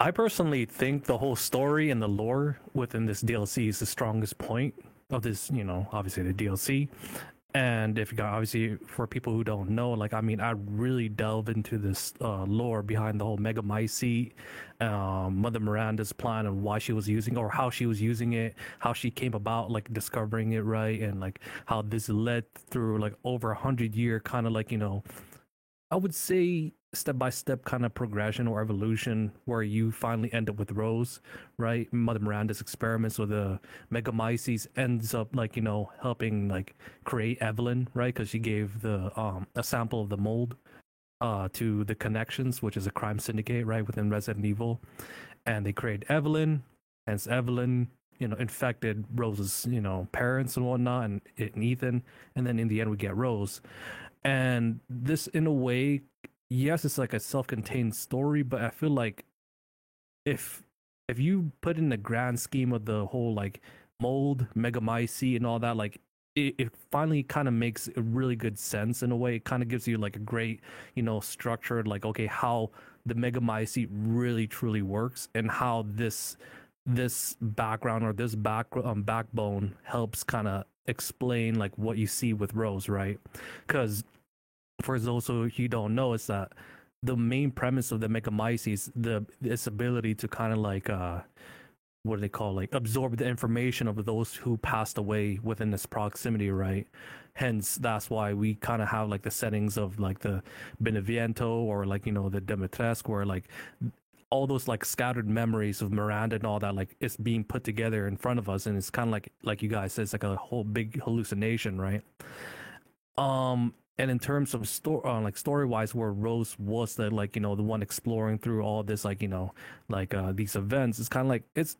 I personally think the whole story and the lore within this DLC is the strongest point of this, you know, obviously the DLC. And if you got obviously for people who don't know, like I mean, I really delve into this uh, lore behind the whole mega Megamycete, um, Mother Miranda's plan and why she was using or how she was using it, how she came about like discovering it right, and like how this led through like over a hundred year kind of like you know, I would say step by step kind of progression or evolution where you finally end up with Rose, right? Mother Miranda's experiments with the Megamycetes ends up like you know helping like create Evelyn, right? Because she gave the um a sample of the mold uh to the Connections, which is a crime syndicate, right, within Resident Evil, and they create Evelyn. Hence, Evelyn you know infected Rose's you know parents and whatnot, and, and Ethan, and then in the end we get Rose. And this, in a way, yes, it's like a self-contained story, but I feel like if if you put in the grand scheme of the whole like mold, megamycete, and all that, like it, it finally kind of makes a really good sense in a way. It kind of gives you like a great, you know, structured like okay how the megamycete really truly works and how this this background or this back um, backbone helps kind of explain like what you see with Rose, right? Because for those who don't know, is that the main premise of the Megamycete the its ability to kind of like uh what do they call like absorb the information of those who passed away within this proximity, right? Hence, that's why we kind of have like the settings of like the Beneviento or like you know the Dimitrescu, where like all those like scattered memories of Miranda and all that like it's being put together in front of us, and it's kind of like like you guys said, it's like a whole big hallucination, right? Um, and in terms of story uh, like story wise where rose was the like you know the one exploring through all this like you know like uh these events it's kind of like it's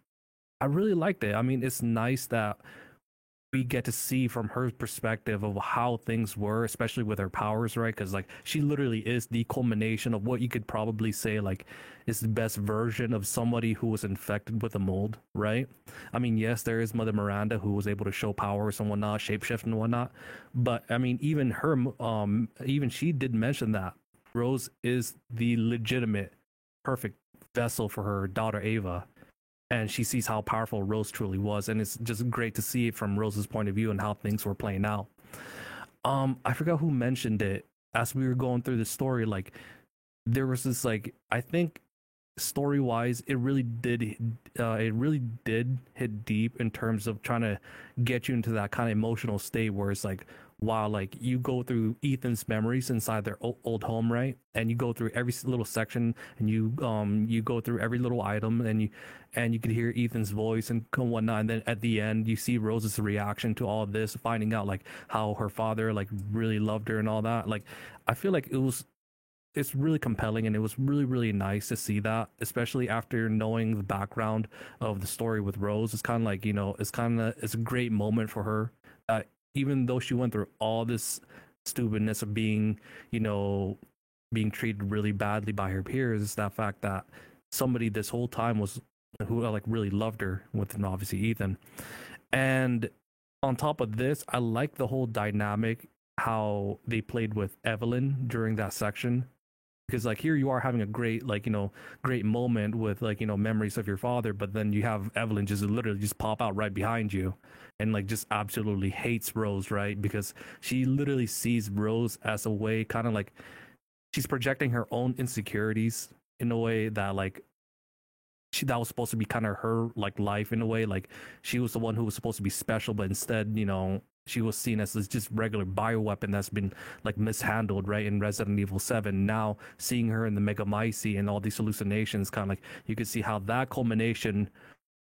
i really liked it. I mean it's nice that we get to see from her perspective of how things were, especially with her powers, right? Because like she literally is the culmination of what you could probably say like is the best version of somebody who was infected with a mold, right? I mean, yes, there is Mother Miranda who was able to show powers and whatnot, shapeshift and whatnot, but I mean, even her, um, even she did mention that Rose is the legitimate, perfect vessel for her daughter Ava and she sees how powerful Rose truly was, and it's just great to see it from Rose's point of view and how things were playing out. Um, I forgot who mentioned it as we were going through the story. Like, there was this like I think story wise, it really did uh, it really did hit deep in terms of trying to get you into that kind of emotional state where it's like while like you go through Ethan's memories inside their old home, right? And you go through every little section, and you um you go through every little item, and you and you can hear Ethan's voice and whatnot. And then at the end, you see Rose's reaction to all this, finding out like how her father like really loved her and all that. Like, I feel like it was it's really compelling and it was really really nice to see that especially after knowing the background of the story with rose it's kind of like you know it's kind of it's a great moment for her that even though she went through all this stupidness of being, you know, being treated really badly by her peers, is that fact that somebody this whole time was who uh, like really loved her with obviously Ethan. And on top of this, I like the whole dynamic how they played with Evelyn during that section because like here you are having a great like you know great moment with like you know memories of your father but then you have evelyn just literally just pop out right behind you and like just absolutely hates rose right? Because she literally sees rose as a way kind of like she's projecting her own insecurities in a way that like she that was supposed to be kind of her like life in a way. Like she was the one who was supposed to be special but instead you know she was seen as this just regular bioweapon that's been like mishandled right in Resident Evil 7 now seeing her in the Megamycete and all these hallucinations kind of like you can see how that culmination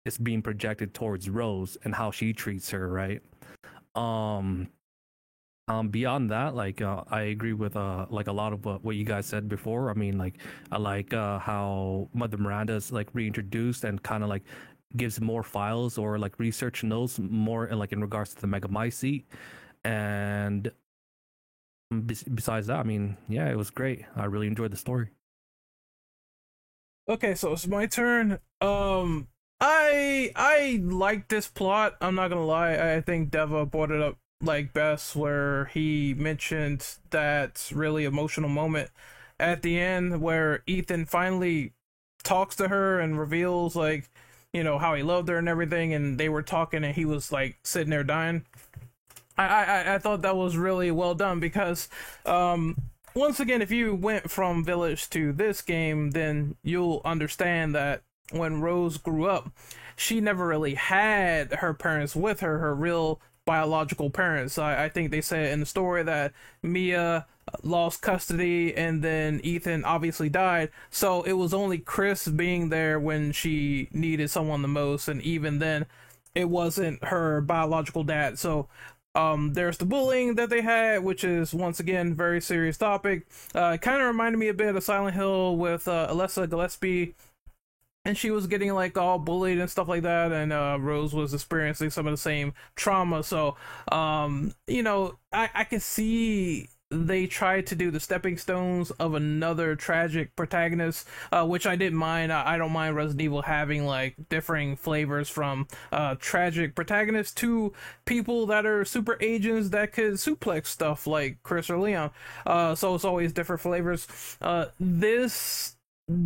is being projected towards Rose and how she treats her right um um beyond that like uh, i agree with uh like a lot of what, what you guys said before i mean like i like uh how mother miranda's like reintroduced and kind of like gives more files or like research notes more like in regards to the Megamycete. And besides that, I mean, yeah, it was great. I really enjoyed the story. Okay, so it's my turn. Um, I I like this plot. I'm not gonna lie. I think Deva brought it up like best, where he mentioned that really emotional moment at the end where Ethan finally talks to her and reveals like you know how he loved her and everything, and they were talking, and he was like sitting there dying. I I, I thought that was really well done because um, once again, if you went from Village to this game, then you'll understand that when Rose grew up, she never really had her parents with her, her real biological parents. I, I think they said in the story that Mia lost custody and then Ethan obviously died. So it was only Chris being there when she needed someone the most. And even then, it wasn't her biological dad. So um, there's the bullying that they had, which is once again very serious topic. Uh, it kind of reminded me a bit of Silent Hill with uh, Alessa Gillespie, and she was getting like all bullied and stuff like that, and uh, Rose was experiencing some of the same trauma. So, um, you know, I I can see they tried to do the stepping stones of another tragic protagonist, uh, which I didn't mind. I, I, don't mind Resident Evil having like differing flavors from uh, tragic protagonists to people that are super agents that could suplex stuff like Chris or Leon. Uh, so it's always different flavors. Uh, this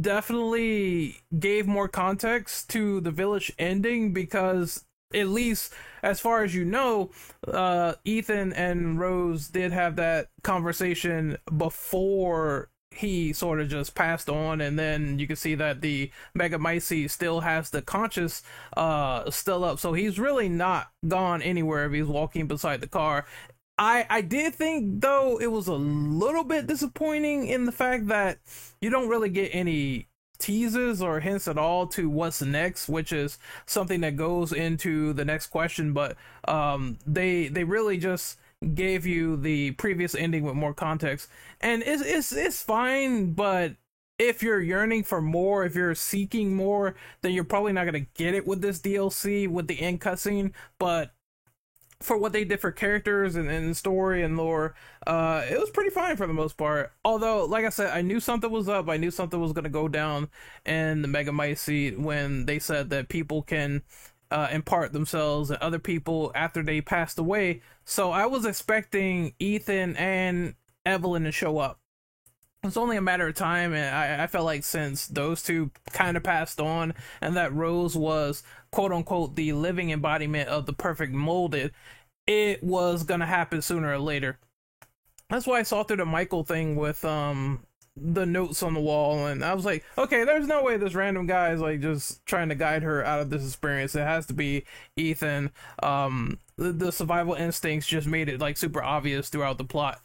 definitely gave more context to the village ending because at least as far as you know, uh, Ethan and Rose did have that conversation before he sort of just passed on, and then you can see that the Megamycete still has the conscious uh, still up, so he's really not gone anywhere if he's walking beside the car. I I did think though it was a little bit disappointing in the fact that you don't really get any teases or hints at all to what's next, which is something that goes into the next question. But um, they they really just gave you the previous ending with more context, and it's it's it's fine. But if you're yearning for more, if you're seeking more, then you're probably not gonna get it with this DLC with the end cutscene. But for what they did for characters and, and story and lore, uh, it was pretty fine for the most part. Although, like I said, I knew something was up. I knew something was gonna go down in the Megamycete when they said that people can uh, impart themselves and other people after they passed away. So I was expecting Ethan and Evelyn to show up. It's only a matter of time, and I, I felt like since those two kind of passed on, and that Rose was quote unquote the living embodiment of the perfect molded, it was gonna happen sooner or later. That's why I saw through the Michael thing with um the notes on the wall and I was like, okay, there's no way this random guy is like just trying to guide her out of this experience. It has to be Ethan. Um the, the survival instincts just made it like super obvious throughout the plot.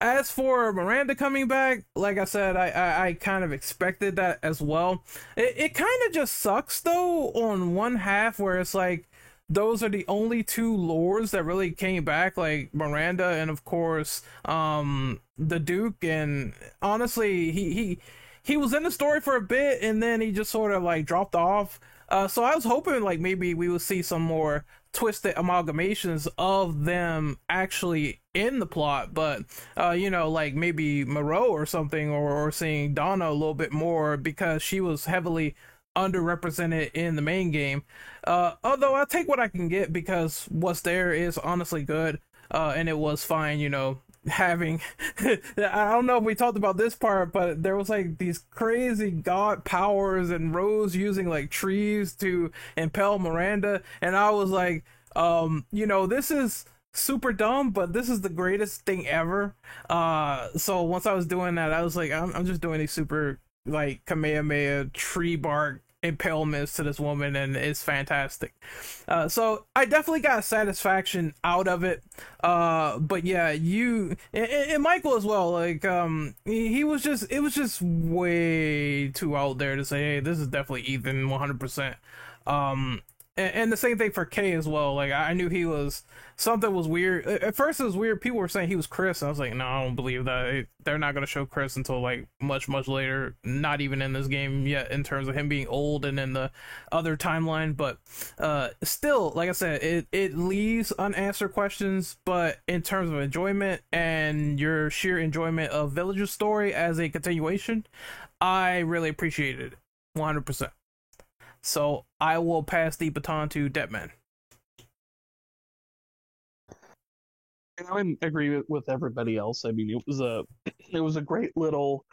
As for Miranda coming back, like I said, I I, I kind of expected that as well. It it kind of just sucks though on one half where it's like those are the only two lords that really came back, like Miranda and of course um the Duke. And honestly, he he he was in the story for a bit and then he just sort of like dropped off. Uh, so I was hoping like maybe we would see some more twisted amalgamations of them actually in the plot, but uh, you know, like maybe Moreau or something, or, or seeing Donna a little bit more because she was heavily underrepresented in the main game. Uh, although I'll take what I can get because what's there is honestly good, uh, and it was fine, you know, having I don't know if we talked about this part, but there was like these crazy god powers and Rose using like trees to impel Miranda, and I was like, um, you know, this is super dumb, but this is the greatest thing ever. Uh, so once I was doing that, I was like, I'm, I'm just doing these super like Kamehameha tree bark impalements to this woman and it's fantastic. Uh, so i definitely got satisfaction out of it. Uh, but yeah you and, and, michael as well like um he, he, was just it was just way too out there to say hey this is definitely ethan 100% um and, the same thing for Kay as well. Like I knew he was something was weird. At first, it was weird. People were saying he was Chris. I was like, no, I don't believe that. They're not gonna show Chris until like much, much later. Not even in this game yet, in terms of him being old and in the other timeline. But uh, still, like I said, it it leaves unanswered questions. But in terms of enjoyment and your sheer enjoyment of Villager's story as a continuation, I really appreciated it, one hundred percent. So I will pass the baton to Deadman. I agree with everybody else. I mean, it was a it was a great little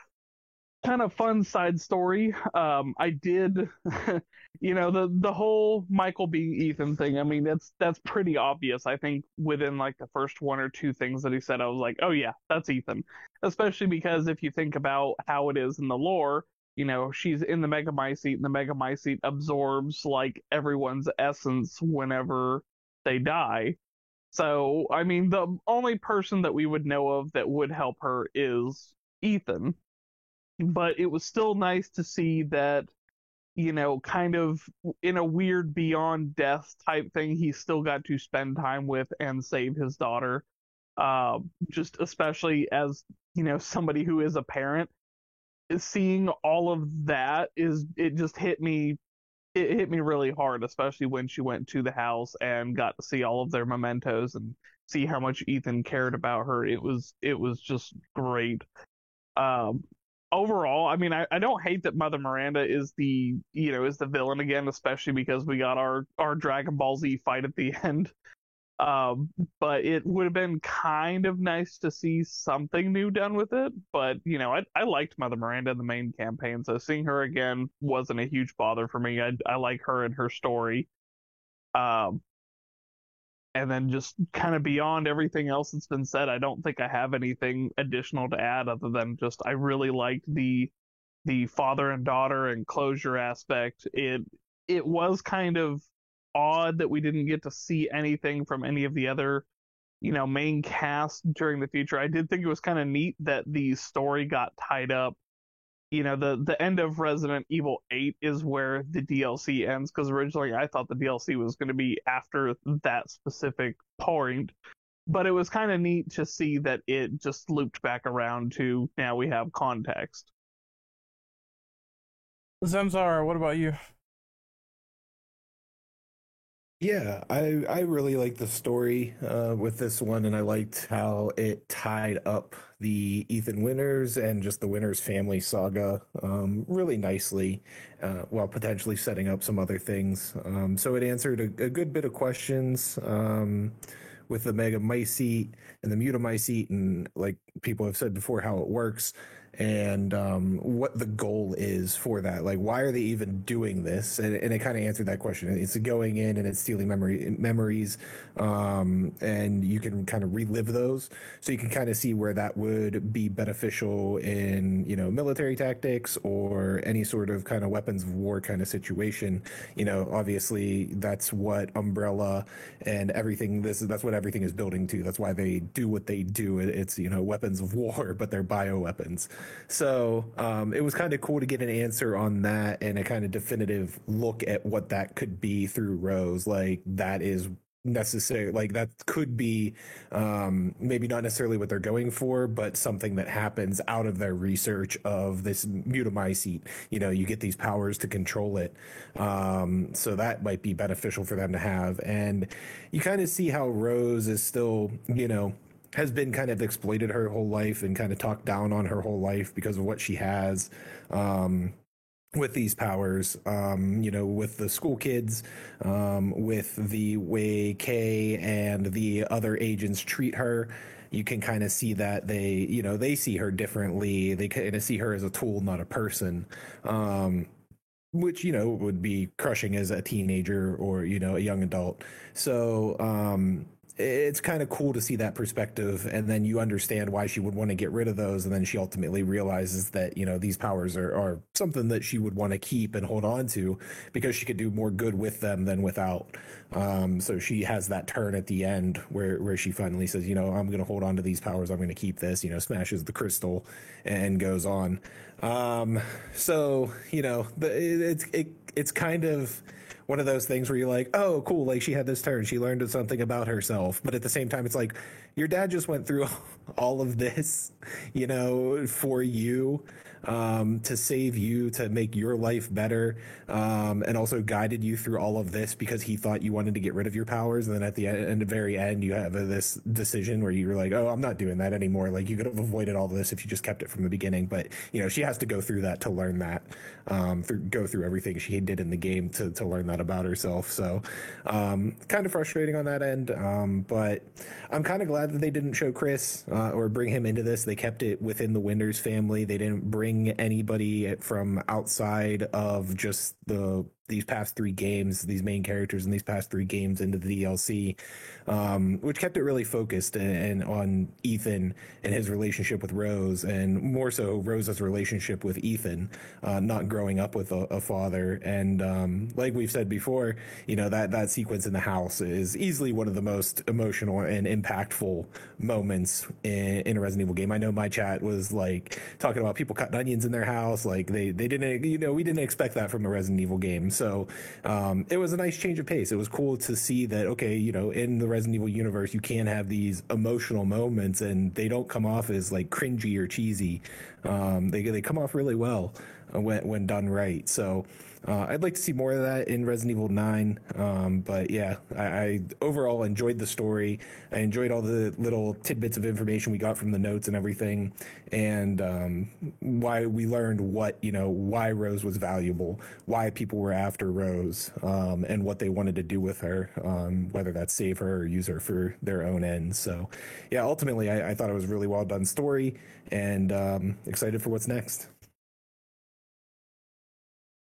kind of fun side story. Um, I did, you know, the the whole Michael being Ethan thing. I mean, that's that's pretty obvious. I think within like the first one or two things that he said, I was like, oh yeah, that's Ethan. Especially because if you think about how it is in the lore, you know, she's in the Megamycete, and the Megamycete absorbs like everyone's essence whenever they die. So, I mean, the only person that we would know of that would help her is Ethan but it was still nice to see that you know kind of in a weird beyond death type thing he still got to spend time with and save his daughter uh, just especially as you know somebody who is a parent seeing all of that is it just hit me it hit me really hard especially when she went to the house and got to see all of their mementos and see how much Ethan cared about her it was it was just great um overall, I mean, I, I don't hate that Mother Miranda is the you know is the villain again, especially because we got our our Dragon Ball Z fight at the end. Um, but it would have been kind of nice to see something new done with it. But you know, I I liked Mother Miranda in the main campaign, so seeing her again wasn't a huge bother for me. I I like her and her story. Um, and then just kind of beyond everything else that's been said, I don't think I have anything additional to add other than just I really liked the the father and daughter and closure aspect. It it was kind of odd that we didn't get to see anything from any of the other you know main cast during the future. I did think it was kind of neat that the story got tied up you know the the end of Resident Evil 8 is where the DLC ends because originally I thought the DLC was going to be after that specific point but it was kind of neat to see that it just looped back around to now we have context. Zamzar, what about you? Yeah, I I really like the story uh, with this one, and I liked how it tied up the Ethan Winters and just the Winters family saga um, really nicely, uh, while potentially setting up some other things. Um, so it answered a, a, good bit of questions um, with the Mega Megamycete and the Mutamycete, and like people have said before, how it works and um, what the goal is for that. Like, why are they even doing this? And, and it kind of answered that question. It's going in and it's stealing memory memories, um, and you can kind of relive those. So you can kind of see where that would be beneficial in you know military tactics or any sort of kind of weapons of war kind of situation. You know, obviously that's what Umbrella and everything. This that's what everything is building to. That's why they do what they do. It's you know weapons of war, but they're bio weapons. So um, it was kind of cool to get an answer on that and a kind of definitive look at what that could be through Rose. Like that is necessary like that could be um maybe not necessarily what they're going for but something that happens out of their research of this mutamycete. You know you get these powers to control it. Um so that might be beneficial for them to have. And you kind of see how rose is still you know has been kind of exploited her whole life and kind of talked down on her whole life because of what she has um, with these powers, um, you know, with the school kids, um, with the way Kay and the other agents treat her. You can kind of see that they, you know, they see her differently. They kind of see her as a tool, not a person. Um, which you know would be crushing as a teenager or you know a young adult. So um, it's kind of cool to see that perspective and then you understand why she would want to get rid of those and then she ultimately realizes that you know these powers are, are something that she would want to keep and hold on to because she could do more good with them than without. Um, so she has that turn at the end where where she finally says you know i'm going to hold on to these powers i'm going to keep this you know smashes the crystal and goes on. Um, so you know the, it, it's it, it's kind of one of those things where you're like, oh, cool, like she had this turn, she learned something about herself. But at the same time, it's like your dad just went through all of this, you know, for you um, to save you, to make your life better, um, and also guided you through all of this because he thought you wanted to get rid of your powers. And then at the end, the very end, you have this decision where you're like, oh, I'm not doing that anymore. Like you could have avoided all this if you just kept it from the beginning. But you know, she has to go through that to learn that, um, through, go through everything she did in the game to to learn that about herself. So, um, kind of frustrating on that end. Um, but I'm kind of glad that they didn't show Chris uh, or bring him into this. They kept it within the Winters family. They didn't bring anybody from outside of just the these past three games, these main characters in these past three games into the DLC, um, which kept it really focused and, and, on Ethan and his relationship with Rose, and more so Rose's relationship with Ethan, uh, not growing up with a, a father. And um, like we've said before, you know that that sequence in the house is easily one of the most emotional and impactful moments in, in a Resident Evil game. I know my chat was like talking about people cutting onions in their house, like they they didn't, you know, we didn't expect that from a Resident Evil game. So um, it was a nice change of pace. It was cool to see that, okay, you know, in the Resident Evil universe, you can have these emotional moments and they don't come off as like cringy or cheesy. Um, they, they come off really well when, when done right. So uh, I'd like to see more of that in Resident Evil 9. Um, but yeah, I, I, overall enjoyed the story. I enjoyed all the little tidbits of information we got from the notes and everything, and um, why we learned what, you know, why Rose was valuable, why people were after Rose, um, and what they wanted to do with her, um, whether that's save her or use her for their own ends. So yeah, ultimately, I, I thought it was a really well done story and um, excited for what's next.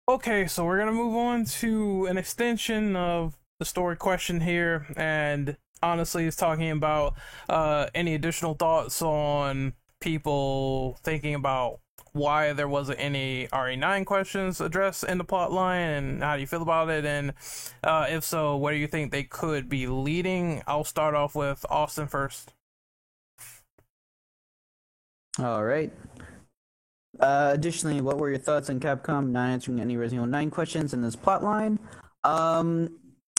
Okay, so we're gonna move on to an extension of the story question here, and honestly, it's talking about uh, any additional thoughts on people thinking about why there wasn't any RE9 questions addressed in the plot line, and how do you feel about it? And uh, if so, where do you think they could be leading? I'll start off with Austin first. All right. Uh, additionally, what were your thoughts on Capcom not answering any Resident Evil 9 questions in this plotline? Um,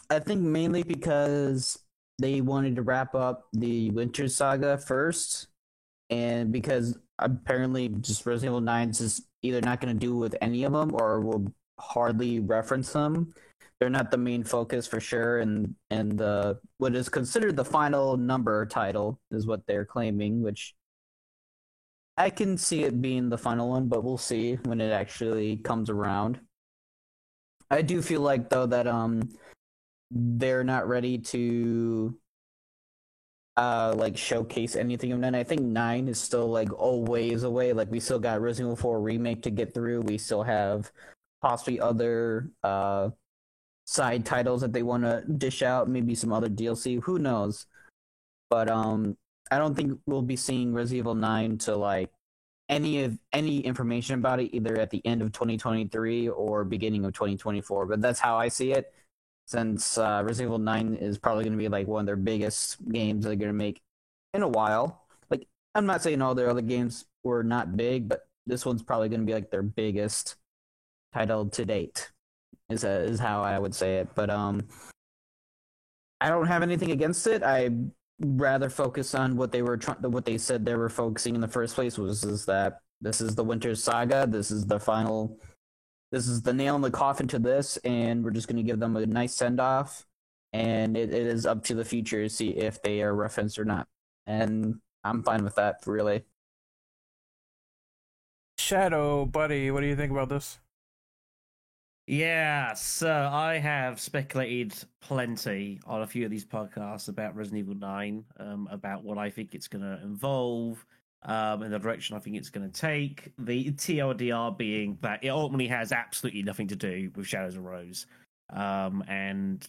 I think mainly because they wanted to wrap up the Winter Saga first, and because apparently just Resident Evil 9 is just either not going to do with any of them or will hardly reference them. They're not the main focus for sure, and and the what is considered the final number title is what they're claiming, which I can see it being the final one, but we'll see when it actually comes around. I do feel like though that um they're not ready to uh like showcase anything of nine. I think nine is still like always away. Like we still got Resident Evil 4 remake to get through. We still have possibly other uh side titles that they want to dish out, maybe some other DLC, who knows. But um I don't think we'll be seeing Resident Evil 9 to like any of any information about it either at the end of 2023 or beginning of 2024. But that's how I see it. Since uh, Resident Evil 9 is probably going to be like one of their biggest games they're going to make in a while. Like I'm not saying all their other games were not big, but this one's probably going to be like their biggest title to date. Is a, is how I would say it. But um, I don't have anything against it. I rather focus on what they were trying what they said they were focusing in the first place was is that this is the winter saga this is the final this is the nail in the coffin to this and we're just going to give them a nice send off and it, it is up to the future to see if they are referenced or not. And i'm fine with that really. Shadow buddy what do you think about this yeah, so I have speculated plenty on a few of these podcasts about Resident Evil 9, um, about what I think it's going to involve, um, and the direction I think it's going to take. The TLDR being that it ultimately has absolutely nothing to do with Shadows of Rose. Um, and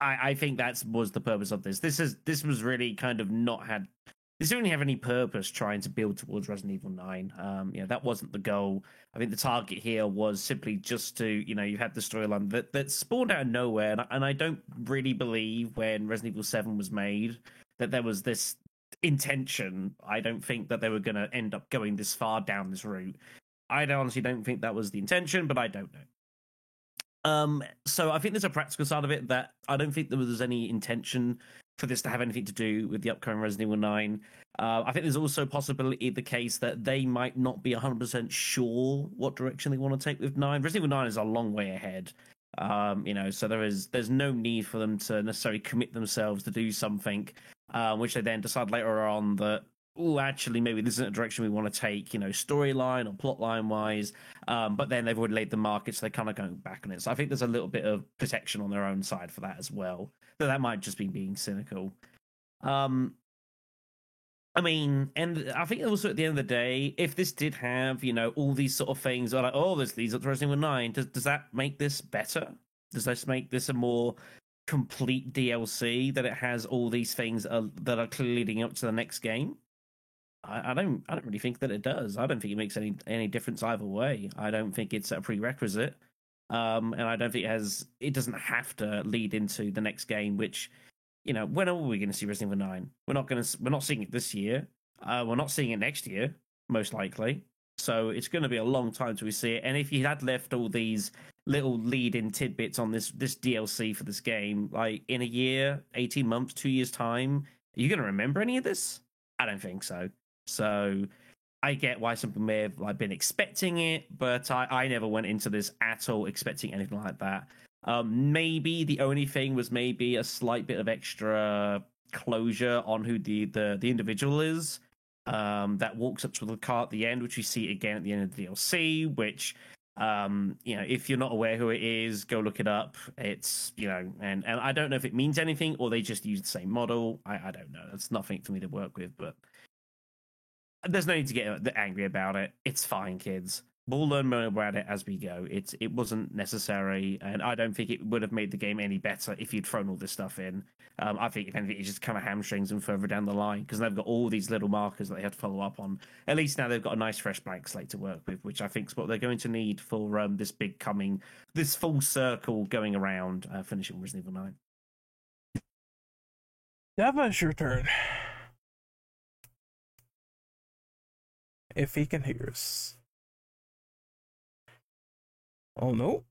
I, I think that was the purpose of this. This is this was really kind of not had this didn't have any purpose trying to build towards Resident Evil 9. Um, you know, that wasn't the goal. I think the target here was simply just to, you know, you had the storyline that, that spawned out of nowhere. And, and I don't really believe when Resident Evil 7 was made that there was this intention. I don't think that they were going to end up going this far down this route. I honestly don't think that was the intention, but I don't know. Um, so I think there's a practical side of it that I don't think there was any intention for this to have anything to do with the upcoming Resident Evil 9. Uh, I think there's also possibility the case that they might not be 100% sure what direction they want to take with 9. Resident Evil 9 is a long way ahead. Um, you know, so there is there's no need for them to necessarily commit themselves to do something, uh, which they then decide later on that oh, actually, maybe this isn't a direction we want to take, you know, storyline or plotline wise. Um, but then they've already laid the market, so they're kind of going back on it. So I think there's a little bit of protection on their own side for that as well. But that might just be being cynical. Um, I mean, and I think also at the end of the day, if this did have, you know, all these sort of things, like, oh, leads up to Resident Evil 9, does, does that make this better? Does this make this a more complete DLC that it has all these things that are, that are clearly leading up to the next game? I, I don't I don't really think that it does. I don't think it makes any any difference either way. I don't think it's a prerequisite. Um, and I don't think it has it doesn't have to lead into the next game, which you know, when are we going to see Resident Evil Nine? We're not going to. We're not seeing it this year. Uh, we're not seeing it next year, most likely. So it's going to be a long time till we see it. And if you had left all these little lead-in tidbits on this this DLC for this game, like in a year, eighteen months, two years time, are you going to remember any of this? I don't think so. So I get why some people may have like been expecting it, but I, I never went into this at all expecting anything like that. Um, maybe the only thing was maybe a slight bit of extra closure on who the the, the individual is. Um, that walks up to the car at the end, which we see again at the end of the DLC. Which, um, you know, if you're not aware who it is, go look it up. It's you know, and and I don't know if it means anything or they just use the same model. I I don't know. It's nothing for me to work with, but there's no need to get angry about it. It's fine, kids we'll learn more about it as we go. It it wasn't necessary, and I don't think it would have made the game any better if you'd thrown all this stuff in. Um, I think if anything, it just kind of hamstrings them further down the line because they've got all these little markers that they have to follow up on. At least now they've got a nice fresh blank slate to work with, which I think is what they're going to need for um, this big coming, this full circle going around, uh, finishing Resident Evil Nine. Deva, it's your turn. If he can hear us. Oh no.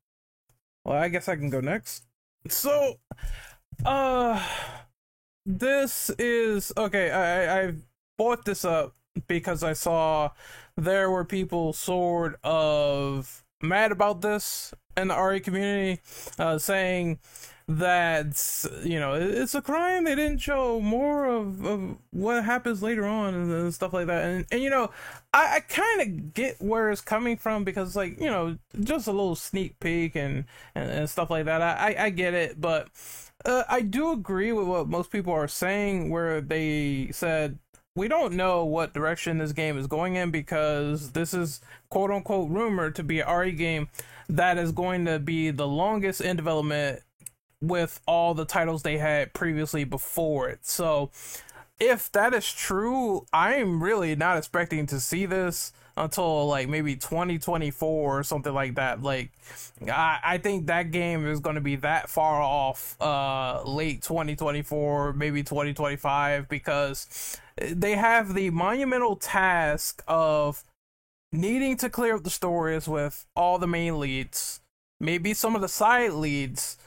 Well, I guess I can go next. So, uh, this is okay. I I bought this up because I saw there were people sort of mad about this in the RE community, uh, saying that you know it's a crime. They didn't show more of, of what happens later on and, and stuff like that. And, and you know i, I kind of get where it's coming from because like you know just a little sneak peek and and, and stuff like that. I, I, I get it but uh, i do agree with what most people are saying where they said we don't know what direction this game is going in because this is quote unquote rumored to be an RE game that is going to be the longest in development with all the titles they had previously before it. So, if that is true, I'm really not expecting to see this until like maybe 2024 or something like that. Like, I, I think that game is going to be that far off, uh, late 2024, maybe 2025, because they have the monumental task of needing to clear up the stories with all the main leads, maybe some of the side leads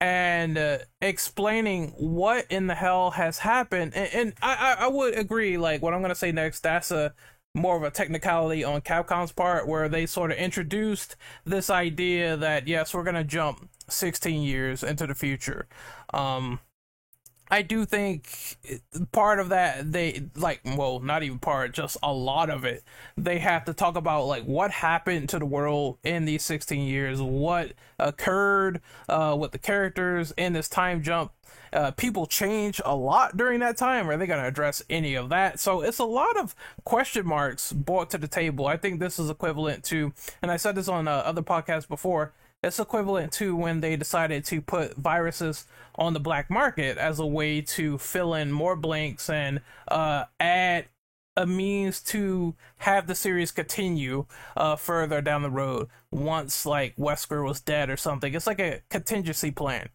and uh, explaining what in the hell has happened. And, and I, I would agree, like what I'm gonna say next, that's a more of a technicality on Capcom's part, where they sort of introduced this idea that yes, we're gonna jump 16 years into the future. Um, I do think part of that they like well not even part just a lot of it. They have to talk about like what happened to the world in these 16 years what occurred uh, with the characters in this time jump. Uh, people change a lot during that time are they going to address any of that? So it's a lot of question marks brought to the table. I think this is equivalent to and I said this on uh, other podcasts before it's equivalent to when they decided to put viruses on the black market as a way to fill in more blanks and uh, add a means to have the series continue uh, further down the road once like Wesker was dead or something. It's like a contingency plan.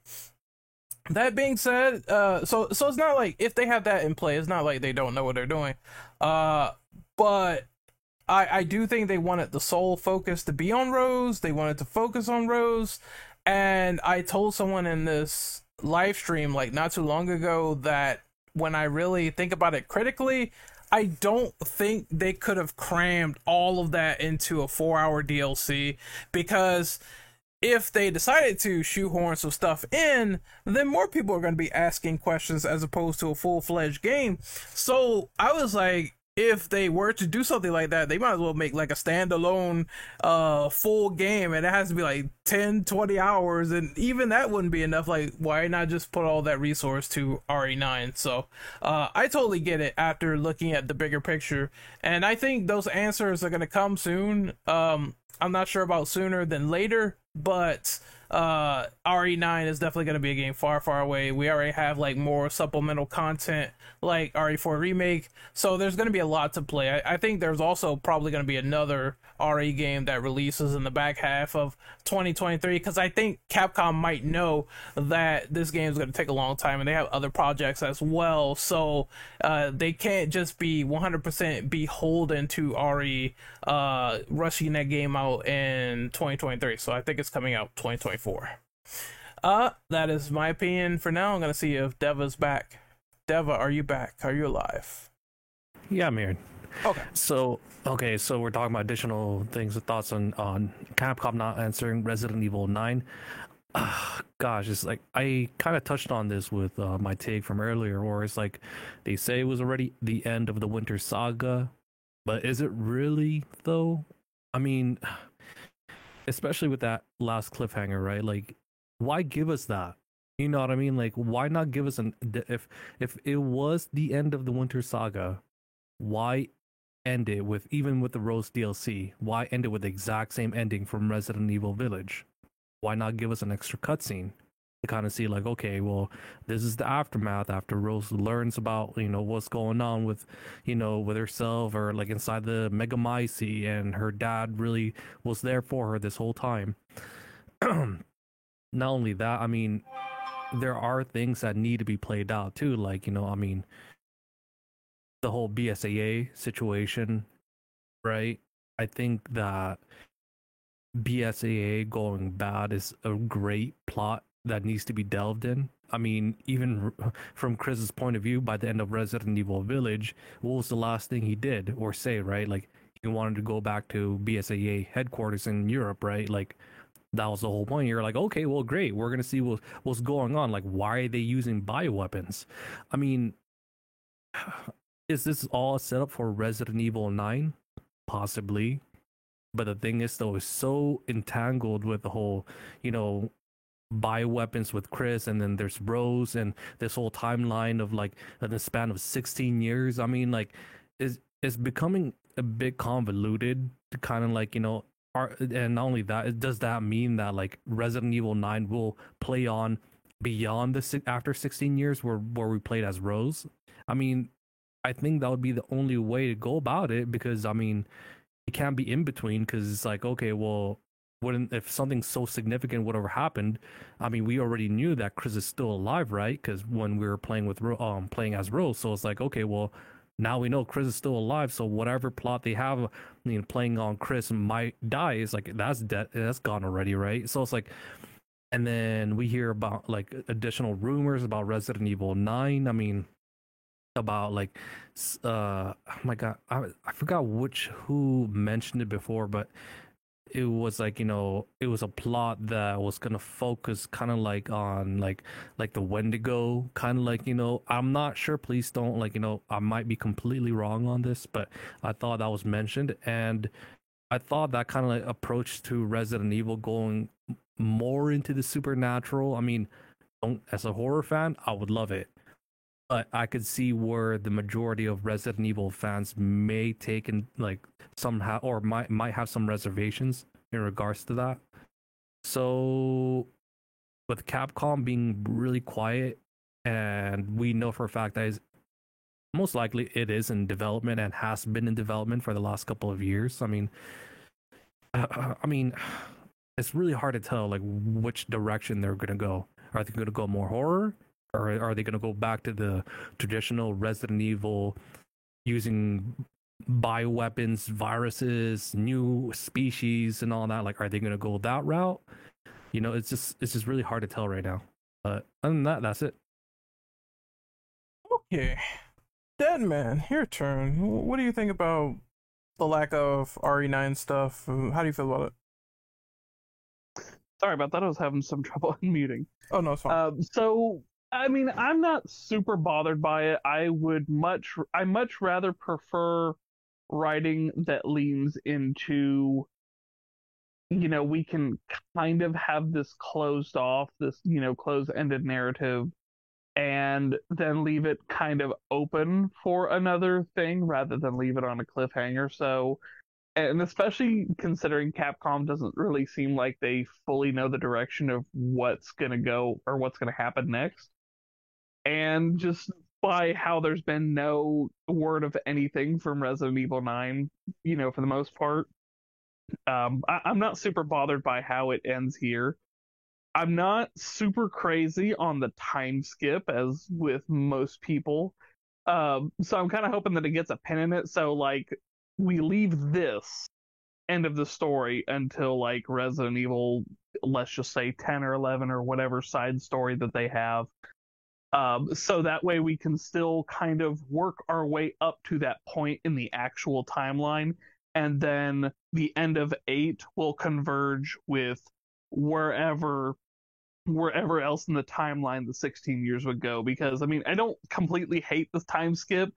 That being said, uh, so so it's not like if they have that in play, it's not like they don't know what they're doing. Uh, but I, I do think they wanted the sole focus to be on Rose. They wanted to focus on Rose. And I told someone in this live stream, like not too long ago, that when I really think about it critically, I don't think they could have crammed all of that into a four hour DLC because if they decided to shoehorn some stuff in, then more people are going to be asking questions as opposed to a full fledged game. So I was like, if they were to do something like that, they might as well make like a standalone uh full game and it has to be like 10, 20 hours and even that wouldn't be enough. Like why not just put all that resource to RE9? So uh I totally get it after looking at the bigger picture. And I think those answers are gonna come soon. Um I'm not sure about sooner than later, but uh RE9 is definitely going to be a game far far away. We already have like more supplemental content like RE4 remake, so there's going to be a lot to play. I, I think there's also probably going to be another RE game that releases in the back half of 2023 because I think Capcom might know that this game is going to take a long time and they have other projects as well, so uh, they can't just be 100% beholden to RE uh, rushing that game out in 2023. So I think it's coming out 2024. Uh, that is my opinion for now. I'm gonna see if Deva's back. Deva, are you back? Are you alive? Yeah, I'm here. Okay. So okay, so we're talking about additional things and thoughts on on Capcom not answering Resident Evil Nine. Uh, gosh, it's like I kind of touched on this with uh, my take from earlier, where it's like they say it was already the end of the Winter Saga, but is it really though? I mean, especially with that last cliffhanger, right? Like, why give us that? You know what I mean? Like, why not give us an if if it was the end of the Winter Saga, why end it with even with the Rose DLC? Why end it with the exact same ending from Resident Evil Village? Why not give us an extra cutscene to kind of see like, okay, well, this is the aftermath after Rose learns about you know what's going on with you know with herself or like inside the Megamycete and her dad really was there for her this whole time. Not only that, I mean, there are things that need to be played out too. Like you know, I mean, the whole BSAA situation, right? I think that BSAA going bad is a great plot that needs to be delved in. I mean, even from Chris's point of view, by the end of Resident Evil Village, what was the last thing he did or say, right? Like, he wanted to go back to BSAA headquarters in Europe, right? Like, that was the whole point. You're like, okay, well, great. We're gonna see what, what's going on. Like, why are they using bioweapons? I mean, is this all set up for Resident Evil 9? Possibly. But the thing is, though, it's so entangled with the whole, you know, bioweapons with Chris, and then there's Rose, and this whole timeline of like the span of 16 years. I mean, like, is it's becoming a bit convoluted to kind of like, you know, are, and not only that, does that mean that like Resident Evil 9 will play on beyond the after 16 years where where we played as Rose? I mean, I think that would be the only way to go about it because I mean, it can't be in between because it's like okay, well, wouldn't if something so significant would have happened? I mean, we already knew that Chris is still alive, right? Because when we were playing with um playing as Rose, so it's like okay, well. Now we know Chris is still alive, so whatever plot they have, you know, playing on Chris might die is like that's dead, that's gone already, right? So it's like, and then we hear about like additional rumors about Resident Evil Nine. I mean, about like uh oh my god I, I forgot which who mentioned it before but it was like you know it was a plot that was gonna focus kind of like on like like the wendigo kind of like you know i'm not sure please don't like you know i might be completely wrong on this but i thought that was mentioned and i thought that kind of like approach to resident evil going more into the supernatural i mean as a horror fan i would love it but I could see where the majority of Resident Evil fans may take in like somehow or might might have some reservations in regards to that. So with Capcom being really quiet and we know for a fact that is most likely it is in development and has been in development for the last couple of years. I mean uh, I mean it's really hard to tell like which direction they're going to go. Are they going to go more horror or are they going to go back to the traditional Resident Evil using bioweapons, viruses, new species, and all that? Like, are they going to go that route? You know, it's just it's just really hard to tell right now. But other than that, that's it. Okay. Dead man, your turn. What do you think about the lack of RE9 stuff? How do you feel about it? Sorry about that. I was having some trouble unmuting. Oh no, it's fine. Um, so I mean, I'm not super bothered by it. I would much, I much rather prefer writing that leans into, you know, we can kind of have this closed off, this, you know, closed ended narrative, and then leave it kind of open for another thing rather than leave it on a cliffhanger. So, and especially considering Capcom doesn't really seem like they fully know the direction of what's going to go or what's going to happen next and just by how there's been no word of anything from Resident Evil 9, you know, for the most part. Um, I, am not super bothered by how it ends here. I'm not super crazy on the time skip, as with most people. Um, so I'm kind of hoping that it gets a pin in it. So, like, we leave this end of the story until, like, Resident Evil, let's just say 10 or 11 or whatever side story that they have um, so that way we can still kind of work our way up to that point in the actual timeline. And then the end of eight will converge with wherever wherever else in the timeline the 16 years would go because i mean i don't completely hate this time skip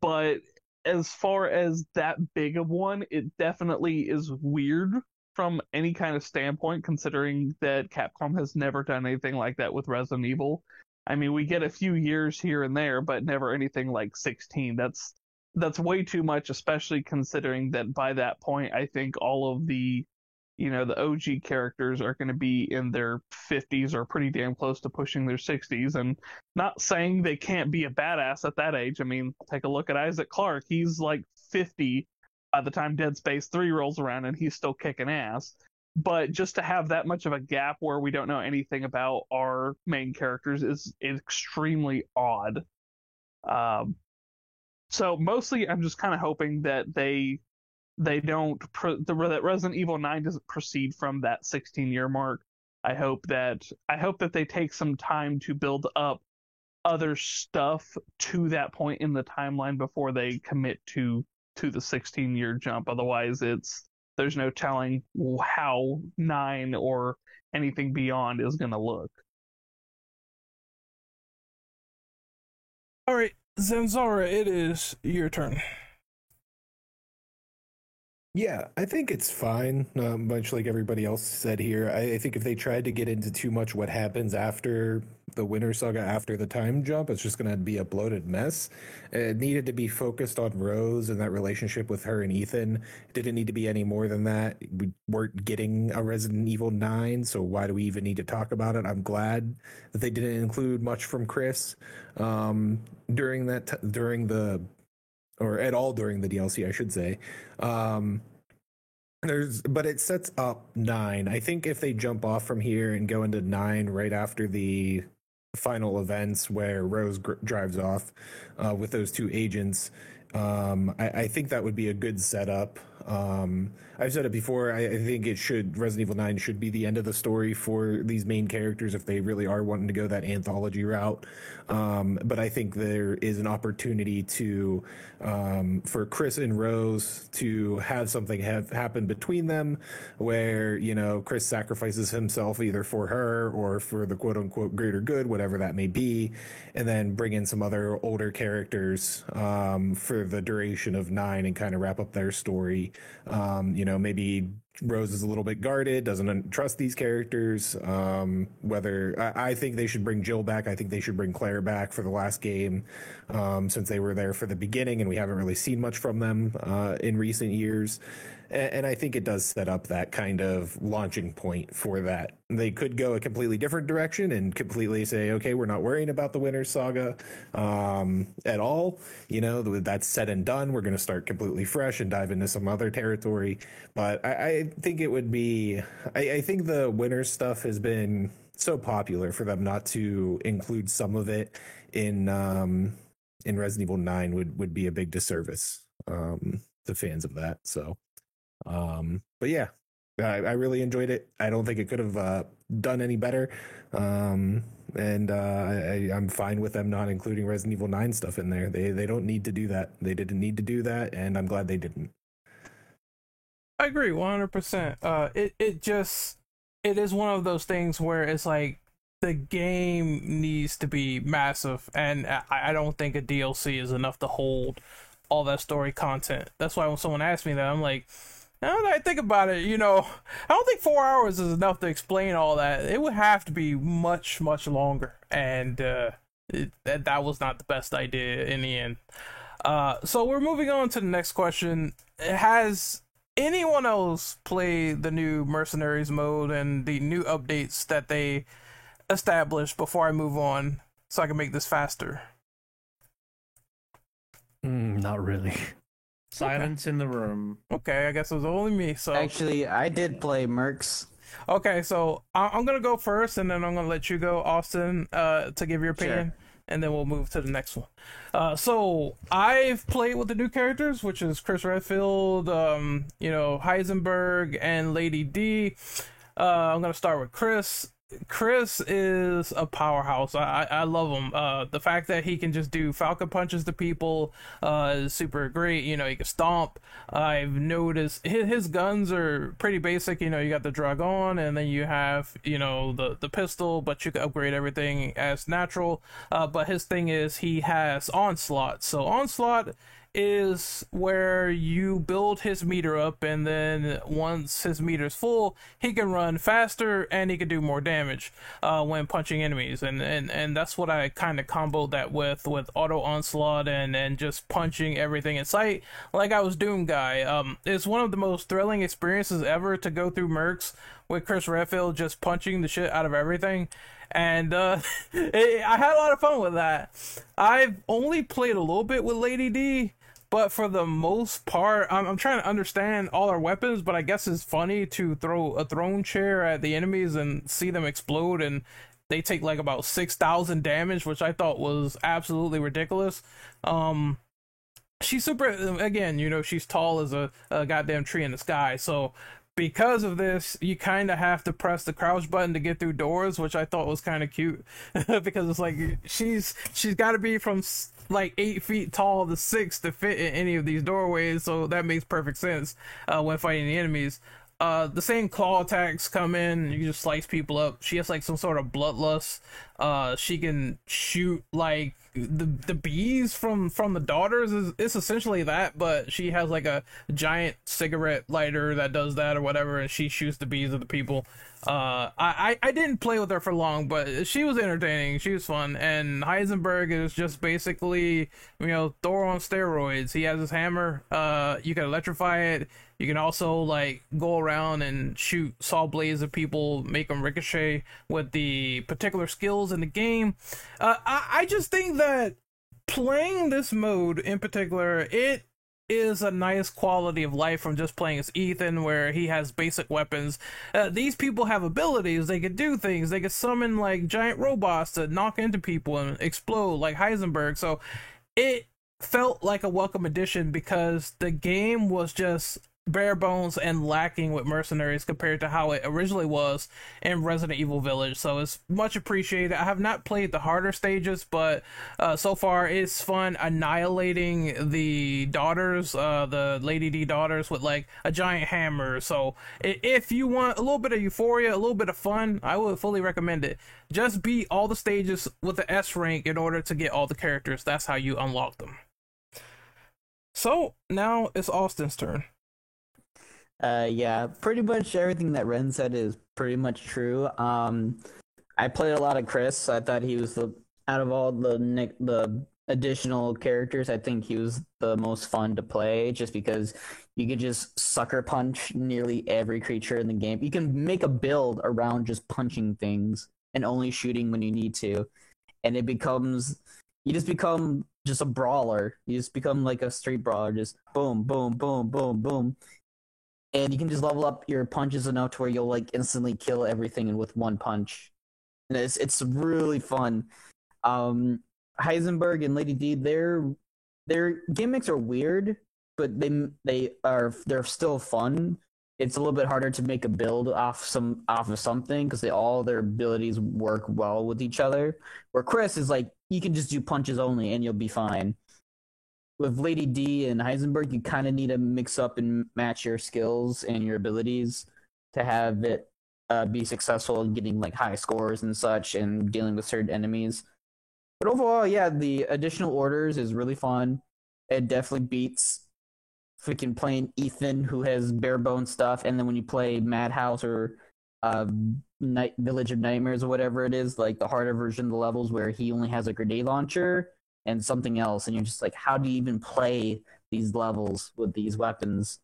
but as far as that big of one it definitely is weird from any kind of standpoint considering that capcom has never done anything like that with resident evil I mean, we get a few years here and there, but never anything like 16. That's that's way too much, especially considering that by that point, I think all of the, you know, the OG characters are going to be in their 50s or pretty damn close to pushing their 60s. And not saying they can't be a badass at that age. I mean, take a look at Isaac Clarke. He's like 50 by the time Dead Space 3 rolls around, and he's still kicking ass but just to have that much of a gap where we don't know anything about our main characters is, extremely odd. Um, so mostly, I'm just kind of hoping that they they don't pro- the that Resident Evil Nine doesn't proceed from that 16 year mark. I hope that I hope that they take some time to build up other stuff to that point in the timeline before they commit to to the 16 year jump. Otherwise, it's there's no telling how nine or anything beyond is going to look. All right, Zamzara, it is your turn. Yeah, I think it's fine. Uh, much like everybody else said here, I, I, think if they tried to get into too much what happens after the Winter Saga, after the time jump, it's just going to be a bloated mess. It needed to be focused on Rose and that relationship with her and Ethan. It didn't need to be any more than that. We weren't getting a Resident Evil 9, so why do we even need to talk about it? I'm glad that they didn't include much from Chris um, during that t- during the or at all during the DLC, I should say. Um, there's, but it sets up nine. I think if they jump off from here and go into nine right after the final events where Rose gr- drives off uh, with those two agents, um, I, I, think that would be a good setup. Um, I've said it before. I, I, think it should Resident Evil Nine should be the end of the story for these main characters if they really are wanting to go that anthology route. Um, but I think there is an opportunity to um, for Chris and Rose to have something have happen between them, where you know Chris sacrifices himself either for her or for the quote unquote greater good, whatever that may be, and then bring in some other older characters um, for the duration of nine and kind of wrap up their story. Um, you know, maybe Rose is a little bit guarded, doesn't trust these characters. Um, whether I, I, think they should bring Jill back, I think they should bring Claire back for the last game, um, since they were there for the beginning and we haven't really seen much from them uh, in recent years and I think it does set up that kind of launching point for that. They could go a completely different direction and completely say, okay, we're not worrying about the Winter Saga um, at all. You know, that's said and done. We're going to start completely fresh and dive into some other territory. But I, I think it would be, I, I think the Winter stuff has been so popular for them not to include some of it in um, in Resident Evil Nine would would be a big disservice um, to fans of that. So um, but yeah, I, I, really enjoyed it. I don't think it could have uh, done any better. Um, and uh, I, I'm fine with them not including Resident Evil 9 stuff in there. They they don't need to do that. They didn't need to do that, and I'm glad they didn't. I agree 100%. Uh, it it just it is one of those things where it's like the game needs to be massive, and I, I don't think a DLC is enough to hold all that story content. That's why when someone asks me that, I'm like, now that I think about it, you know, I don't think four hours is enough to explain all that. It would have to be much, much longer, and uh, it, that that was not the best idea in the end. Uh, so we're moving on to the next question. Has anyone else played the new mercenaries mode and the new updates that they established before I move on, so I can make this faster? Mm, not really. Silence in the room. Okay, I guess it was only me. So Actually, I did play Mercs. Okay, so I- I'm gonna go first, and then I'm gonna let you go, Austin, uh, to give your Sure. opinion, and then we'll move to the next one. Uh, so I've played with the new characters, which is Chris Redfield, um, you know, Heisenberg, and Lady D. Uh, I'm gonna start with Chris. Chris is a powerhouse. I I, love him. Uh, the fact that he can just do falcon punches to people uh, is super great. You know, he can stomp. I've noticed his, his guns are pretty basic. You know, you got the dragoon, and then you have you know the the pistol, but you can upgrade everything as natural. Uh, but his thing is he has onslaught. So onslaught is where you build his meter up and then once his meter's full he can run faster and he can do more damage uh, when punching enemies. And, and and that's what i kind of comboed that with with auto onslaught and and just punching everything in sight like i was doom guy. Um it's one of the most thrilling experiences ever to go through mercs with chris redfield just punching the shit out of everything. And uh, it, I had a lot of fun with that. I've only played a little bit with Lady D, but for the most part, I'm, I'm trying to understand all our weapons. But I guess it's funny to throw a throne chair at the enemies and see them explode, and they take like about six thousand damage, which I thought was absolutely ridiculous. Um, she's super. Again, you know, she's tall as a, a goddamn tree in the sky, so because of this, you kind of have to press the crouch button to get through doors, which I thought was kind of cute because it's like she's she's got to be from like eight feet tall to six to fit in any of these doorways, so that makes perfect sense uh, when fighting the enemies. Uh, the same claw attacks come in. You just slice people up. She has like some sort of bloodlust. Uh, she can shoot like the the bees from from the daughters. Is it's essentially that, but she has like a giant cigarette lighter that does that or whatever, and she shoots the bees of the people. Uh, I, I I didn't play with her for long, but she was entertaining. She was fun, and Heisenberg is just basically you know Thor on steroids. He has his hammer. Uh, you can electrify it. You can also like go around and shoot saw blades at people, make them ricochet with the particular skills in the game. Uh, I I just think that playing this mode in particular, it is a nice quality of life from just playing as Ethan, where he has basic weapons. Uh, these people have abilities; they could do things. They could summon like giant robots to knock into people and explode, like Heisenberg. So it felt like a welcome addition because the game was just bare bones and lacking with mercenaries compared to how it originally was in Resident Evil Village. So it's much appreciated. I have not played the harder stages, but uh, so far it's fun annihilating the daughters, uh, the Lady D daughters, with like a giant hammer. So if you want a little bit of euphoria, a little bit of fun, I would fully recommend it. Just beat all the stages with the S rank in order to get all the characters. That's how you unlock them. So now it's Austin's turn. Uh, yeah, pretty much everything that Ren said is pretty much true. Um, I played a lot of Chris. I thought he was the out of all the Nick the additional characters. I think he was the most fun to play, just because you could just sucker punch nearly every creature in the game. You can make a build around just punching things and only shooting when you need to, and it becomes you just become just a brawler. You just become like a street brawler, just boom, boom, boom, boom, boom and you can just level up your punches enough to where you'll like instantly kill everything with one punch. And it's it's really fun. Um, Heisenberg and Lady D, their their gimmicks are weird, but they they are they're still fun. It's a little bit harder to make a build off some off of something because they all their abilities work well with each other. Where Chris is like you can just do punches only and you'll be fine with Lady D and Heisenberg, you kind of need to mix up and match your skills and your abilities to have it uh, be successful in getting like high scores and such and dealing with certain enemies. But overall, yeah, the additional orders is really fun. It definitely beats freaking playing Ethan, who has bare bone stuff, and then when you play Madhouse or uh, Night Village of Nightmares or whatever it is, like the harder version of the levels where he only has a grenade launcher and something else, and you're just like, how do you even play these levels with these weapons?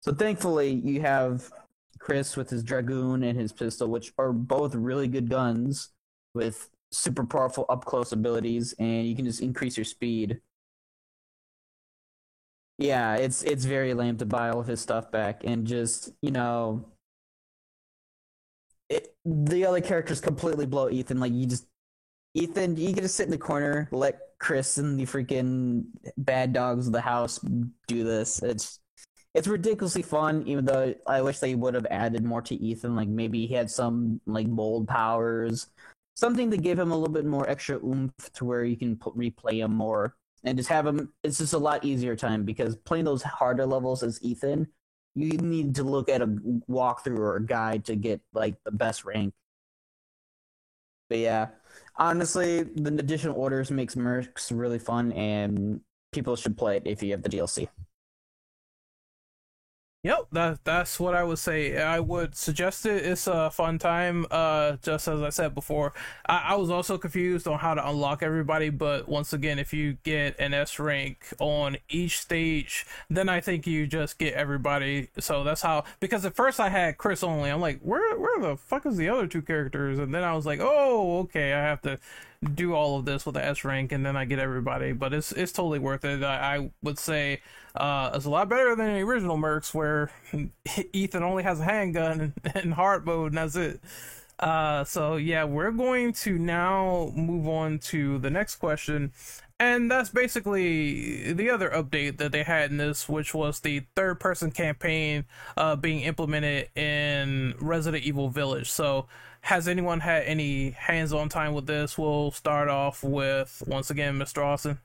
So thankfully, you have Chris with his dragoon and his pistol, which are both really good guns with super powerful up close abilities, and you can just increase your speed. Yeah, it's it's very lame to buy all of his stuff back and just you know, it, the other characters completely blow Ethan. Like you just Ethan, you can just sit in the corner, let Chris and the freaking bad dogs of the house do this. It's it's ridiculously fun, even though I wish they would have added more to Ethan. Like maybe he had some like mold powers, something to give him a little bit more extra oomph to where you can put, replay him more and just have him. It's just a lot easier time because playing those harder levels as Ethan, you need to look at a walkthrough or a guide to get like the best rank. But yeah, honestly, the additional orders makes Mercs really fun, and people should play it if you have the DLC. Yep, that that's what I would say. I would suggest it. It's a fun time. Uh, just as I said before, I, I was also confused on how to unlock everybody. But once again, if you get an S rank on each stage, then I think you just get everybody. So that's how. Because at first I had Chris only. I'm like, where where the fuck is the other two characters? And then I was like, oh, okay, I have to do all of this with the S rank, and then I get everybody. But it's it's totally worth it. I, I would say uh, it's a lot better than the original Mercs, where Ethan only has a handgun and hard mode, and that's it. Uh, so yeah, we're going to now move on to the next question, and that's basically the other update that they had in this, which was the third person campaign uh, being implemented in Resident Evil Village. So, has anyone had any hands on time with this? We'll start off with, once again, Mr. Austin.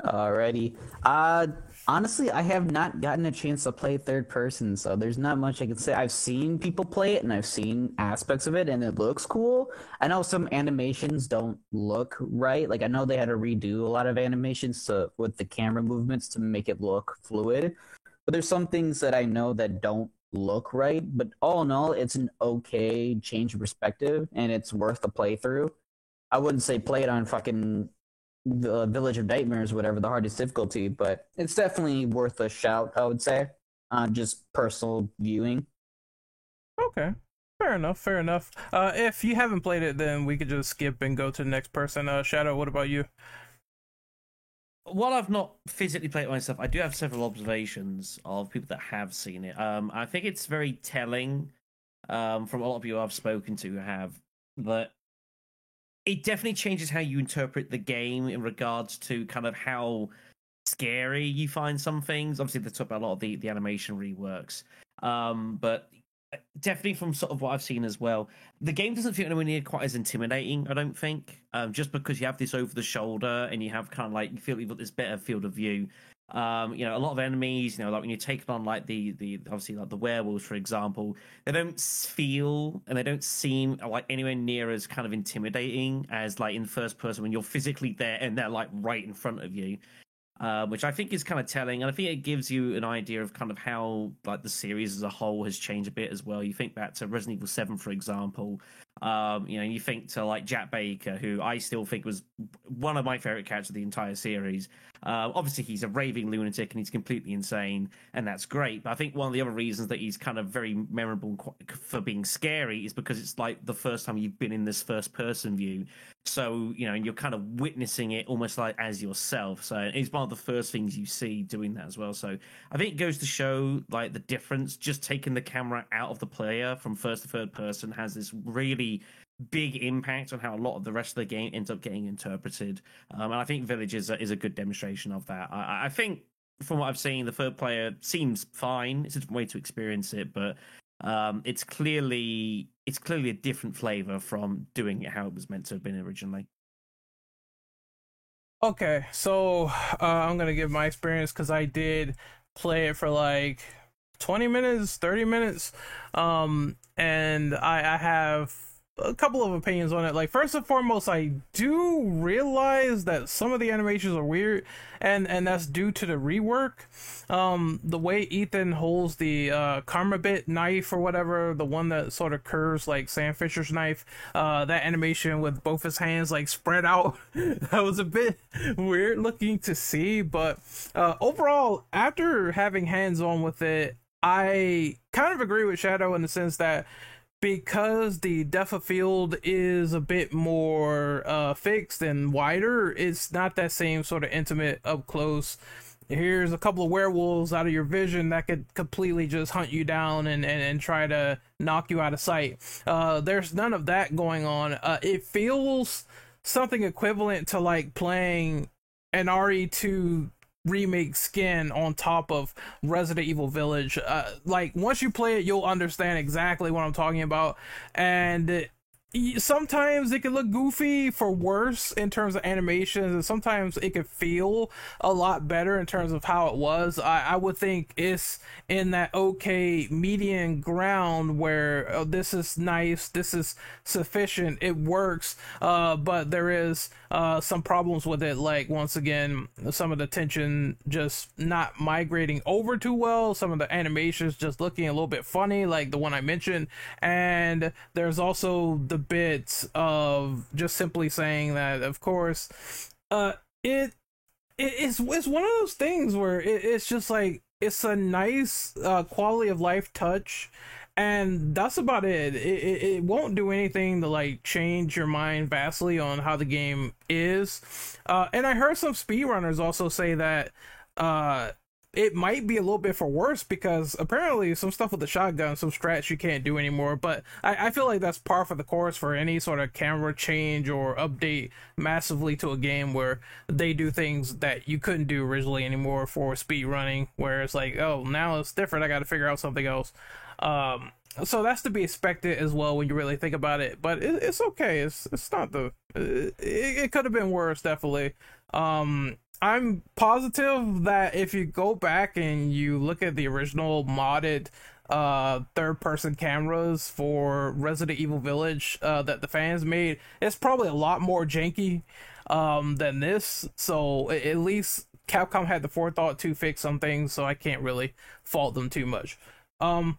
Alrighty. Uh honestly, I have not gotten a chance to play third person, so there's not much I can say. I've seen people play it and I've seen aspects of it and it looks cool. I know some animations don't look right. Like I know they had to redo a lot of animations to with the camera movements to make it look fluid. But there's some things that I know that don't look right. But all in all, it's an okay change of perspective and it's worth the playthrough. I wouldn't say play it on fucking the Village of Nightmares, whatever the hardest difficulty, but it's definitely worth a shout. I would say, uh, just personal viewing. Okay, fair enough. Fair enough. Uh, if you haven't played it, then we could just skip and go to the next person. Uh, Shadow, what about you? While I've not physically played it myself, I do have several observations of people that have seen it. Um, I think it's very telling um, from a lot of people I've spoken to who have that it definitely changes how you interpret the game in regards to kind of how scary you find some things. Obviously, they talk about a lot of the, the animation reworks. Um, but definitely from sort of what I've seen as well, the game doesn't feel anywhere near quite as intimidating, I don't think. Um, just because you have this over the shoulder and you have kind of like, you feel you've got this better field of view. Um, you know, a lot of enemies, you know, like when you're taking on like the the obviously like the werewolves, for example, they don't feel and they don't seem like anywhere near as kind of intimidating as like in first person when you're physically there and they're like right in front of you. Uh, which I think is kind of telling, and I think it gives you an idea of kind of how like the series as a whole has changed a bit as well. You think back to Resident Evil Seven, for example, um, you know, you think to like Jack Baker, who I still think was one of my favorite characters of the entire series. Uh, obviously, he's a raving lunatic and he's completely insane, and that's great. But I think one of the other reasons that he's kind of very memorable for being scary is because it's like the first time you've been in this first person view. So, you know, you're kind of witnessing it almost like as yourself. So it's one of the first things you see doing that as well. So I think it goes to show like the difference. Just taking the camera out of the player from first to third person has this really big impact on how a lot of the rest of the game ends up getting interpreted. Um, and I think Village is a, is a good demonstration of that. I, I think from what I've seen, the third player seems fine. It's a different way to experience it, but um, it's clearly it's clearly a different flavor from doing it how it was meant to have been originally. Okay, so uh, I'm gonna give my experience because I did play it for like 20 minutes, 30 minutes. Um, and I, I have a couple of opinions on it. Like first and foremost, I do realize that some of the animations are weird, and and that's due to the rework. Um, the way Ethan holds the uh, Karambit knife or whatever, the one that sort of curves like Sam Fisher's knife, uh, that animation with both his hands like spread out, that was a bit weird looking to see. But uh, overall, after having hands on with it, I kind of agree with Shadow in the sense that because the depth of field is a bit more uh, fixed and wider, it's not that same sort of intimate up close. Here's a couple of werewolves out of your vision that could completely just hunt you down and, and, and try to knock you out of sight. Uh, there's none of that going on. Uh, it feels something equivalent to like playing an RE2 remake skin on top of Resident Evil Village. Uh, like once you play it, you'll understand exactly what I'm talking about, and sometimes it can look goofy for worse in terms of animations and sometimes it could feel a lot better in terms of how it was. I, I would think it's in that okay median ground where oh, this is nice this is sufficient it works uh, but there is uh, some problems with it. Like once again some of the tension just not migrating over too well some of the animations just looking a little bit funny like the one i mentioned and there's also the bit of just simply saying that, of course, uh, it, it it's it's one of those things where it, it's just like it's a nice uh, quality of life touch and that's about it. It, it. it won't do anything to like change your mind vastly on how the game is. Uh, and I heard some speedrunners also say that uh, it might be a little bit for worse because apparently some stuff with the shotgun, some strats you can't do anymore. But I, I feel like that's par for the course for any sort of camera change or update massively to a game where they do things that you couldn't do originally anymore for speed running, where it's like, oh, now it's different. I got to figure out something else. Um, so that's to be expected as well when you really think about it. But it, it's okay. It's it's not the. It, it could have been worse, definitely. Um, I'm positive that if you go back and you look at the original modded uh third person cameras for Resident Evil Village uh that the fans made, it's probably a lot more janky um than this. So at least Capcom had the forethought to fix some things, so I can't really fault them too much. Um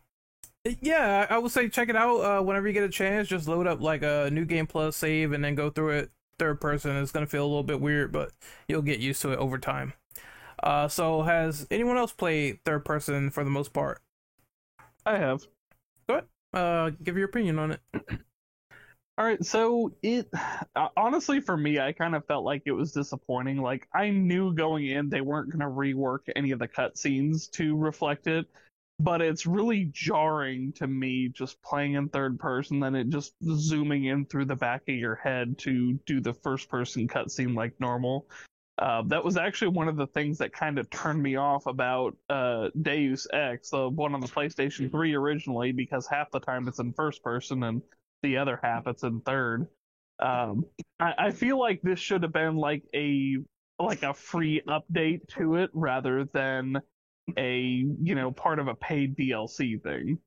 yeah, I would say check it out uh, whenever you get a chance. Just load up like a new game plus save and then go through it third person is going to feel a little bit weird, but you'll get used to it over time. Uh, so, has anyone else played third person for the most part? I have. Go ahead. Uh, give your opinion on it. All right, so it uh, honestly for me, I kind of felt like it was disappointing. Like I knew going in they weren't going to rework any of the cutscenes to reflect it, but it's really jarring to me just playing in third person than it just zooming in through the back of your head to do the first person cutscene like normal. Uh, that was actually one of the things that kind of turned me off about uh, Deus Ex, the one on the PlayStation 3 originally, because half the time it's in first person and the other half it's in third. Um, I, I feel like this should have been like a like a free update to it rather than a you know part of a paid DLC thing.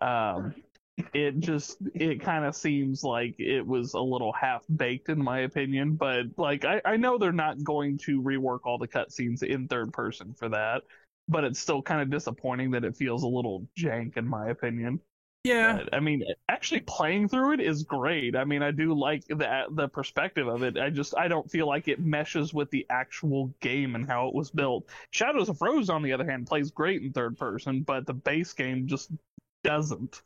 Um, it just it kind of seems like it was a little half baked in my opinion, but like I, I know they're not going to rework all the cutscenes in third person for that, but it's still kind of disappointing that it feels a little jank in my opinion. Yeah, But, I mean, actually playing through it is great. I mean, I do like the the perspective of it. I just I don't feel like it meshes with the actual game and how it was built. Shadows of Rose, on the other hand, plays great in third person, but the base game just doesn't.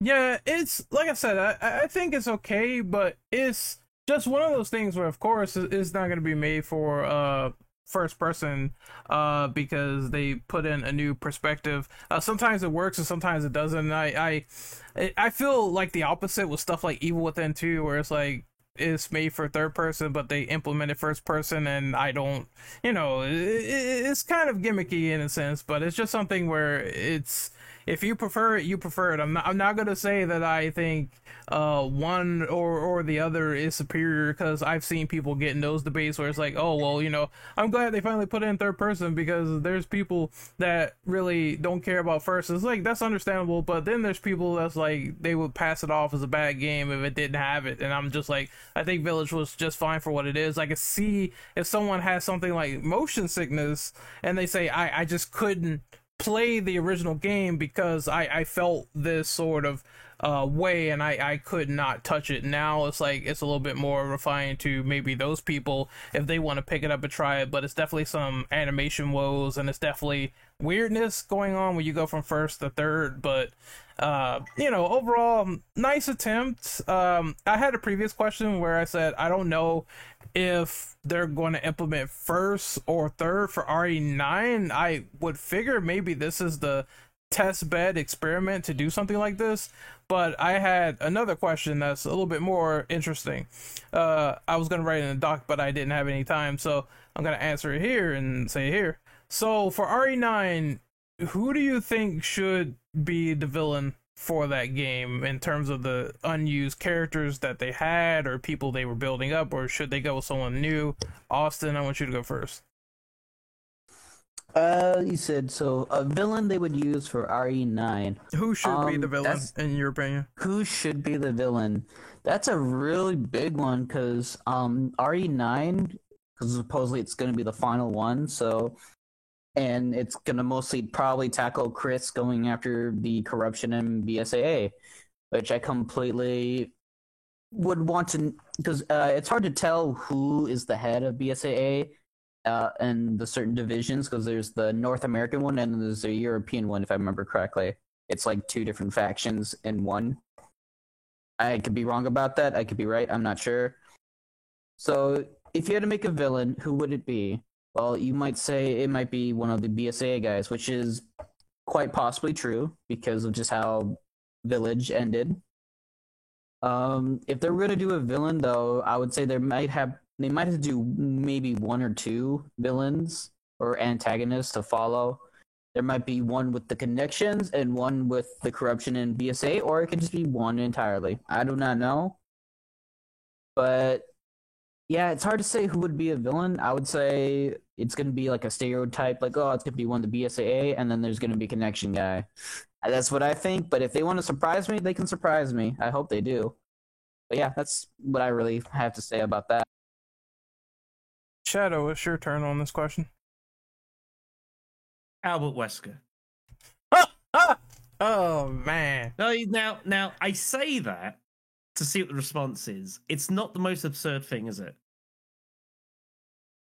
Yeah, it's like I said, I, I think it's okay, but it's just one of those things where, of course, it's not going to be made for uh first person uh because they put in a new perspective. Uh, sometimes it works and sometimes it doesn't. I I I feel like the opposite with stuff like Evil Within 2, where it's like is made for third person, but they implemented first person, and I don't, you know, it, it, it's kind of gimmicky in a sense, but it's just something where it's if you prefer it, you prefer it. I'm not, I'm not gonna say that I think uh, one or or the other is superior because I've seen people get in those debates where it's like, oh well, you know, I'm glad they finally put it in third person because there's people that really don't care about first. It's like that's understandable, but then there's people that's like they would pass it off as a bad game if it didn't have it, and I'm just like, I think Village was just fine for what it is. I can see if someone has something like motion sickness and they say I I just couldn't play the original game because I, I felt this sort of uh, way and I, I could not touch it. Now it's like it's a little bit more refined to maybe those people if they want to pick it up and try it, but it's definitely some animation woes and it's definitely weirdness going on when you go from first to third. But uh, you know, overall, nice attempt. Um, I had a previous question where I said I don't know if they're going to implement first or third for RE9. I would figure maybe this is the test bed experiment to do something like this. But I had another question that's a little bit more interesting. Uh, I was going to write in a doc, but I didn't have any time. So I'm going to answer it here and say here. So for RE9, who do you think should be the villain for that game in terms of the unused characters that they had or people they were building up, or should they go with someone new? Austin, I want you to go first. Uh, you said so. A villain they would use for RE9. Who should be Um, the villain in your opinion? Who should be the villain? That's a really big one because um RE9 because supposedly it's going to be the final one. So, and it's going to mostly probably tackle Chris going after the corruption in BSAA, which I completely would want to because uh, it's hard to tell who is the head of BSAA uh, and the certain divisions because there's the North American one and there's the European one if I remember correctly. It's like two different factions in one. I could be wrong about that. I could be right. I'm not sure. So, if you had to make a villain, who would it be? Well, you might say it might be one of the BSAA guys, which is quite possibly true because of just how Village ended. Um, if they're gonna do a villain, though, I would say they might have they might have to do maybe one or two villains or antagonists to follow. There might be one with the connections and one with the corruption in BSA, or it could just be one entirely. I do not know. But yeah, it's hard to say who would be a villain. I would say it's going to be like a stereotype, like, oh, it's going to be one of the BSAA, and then there's going to be connection guy. That's what I think. But if they want to surprise me, they can surprise me. I hope they do. But yeah, that's what I really have to say about that. Shadow, it's your turn on this question. Albert Wesker. Ah, ah! Oh man. No, now, now I say that to see what the response is. It's not the most absurd thing, is it?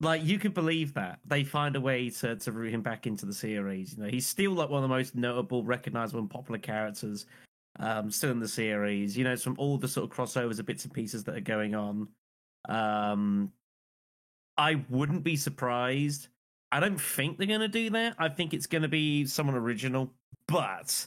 Like you could believe that they find a way to to root him back into the series. You know, he's still like one of the most notable, recognizable, and popular characters um, still in the series. You know, from all the sort of crossovers and bits and pieces that are going on. Um, I wouldn't be surprised. I don't think they're going to do that. I think it's going to be someone original, but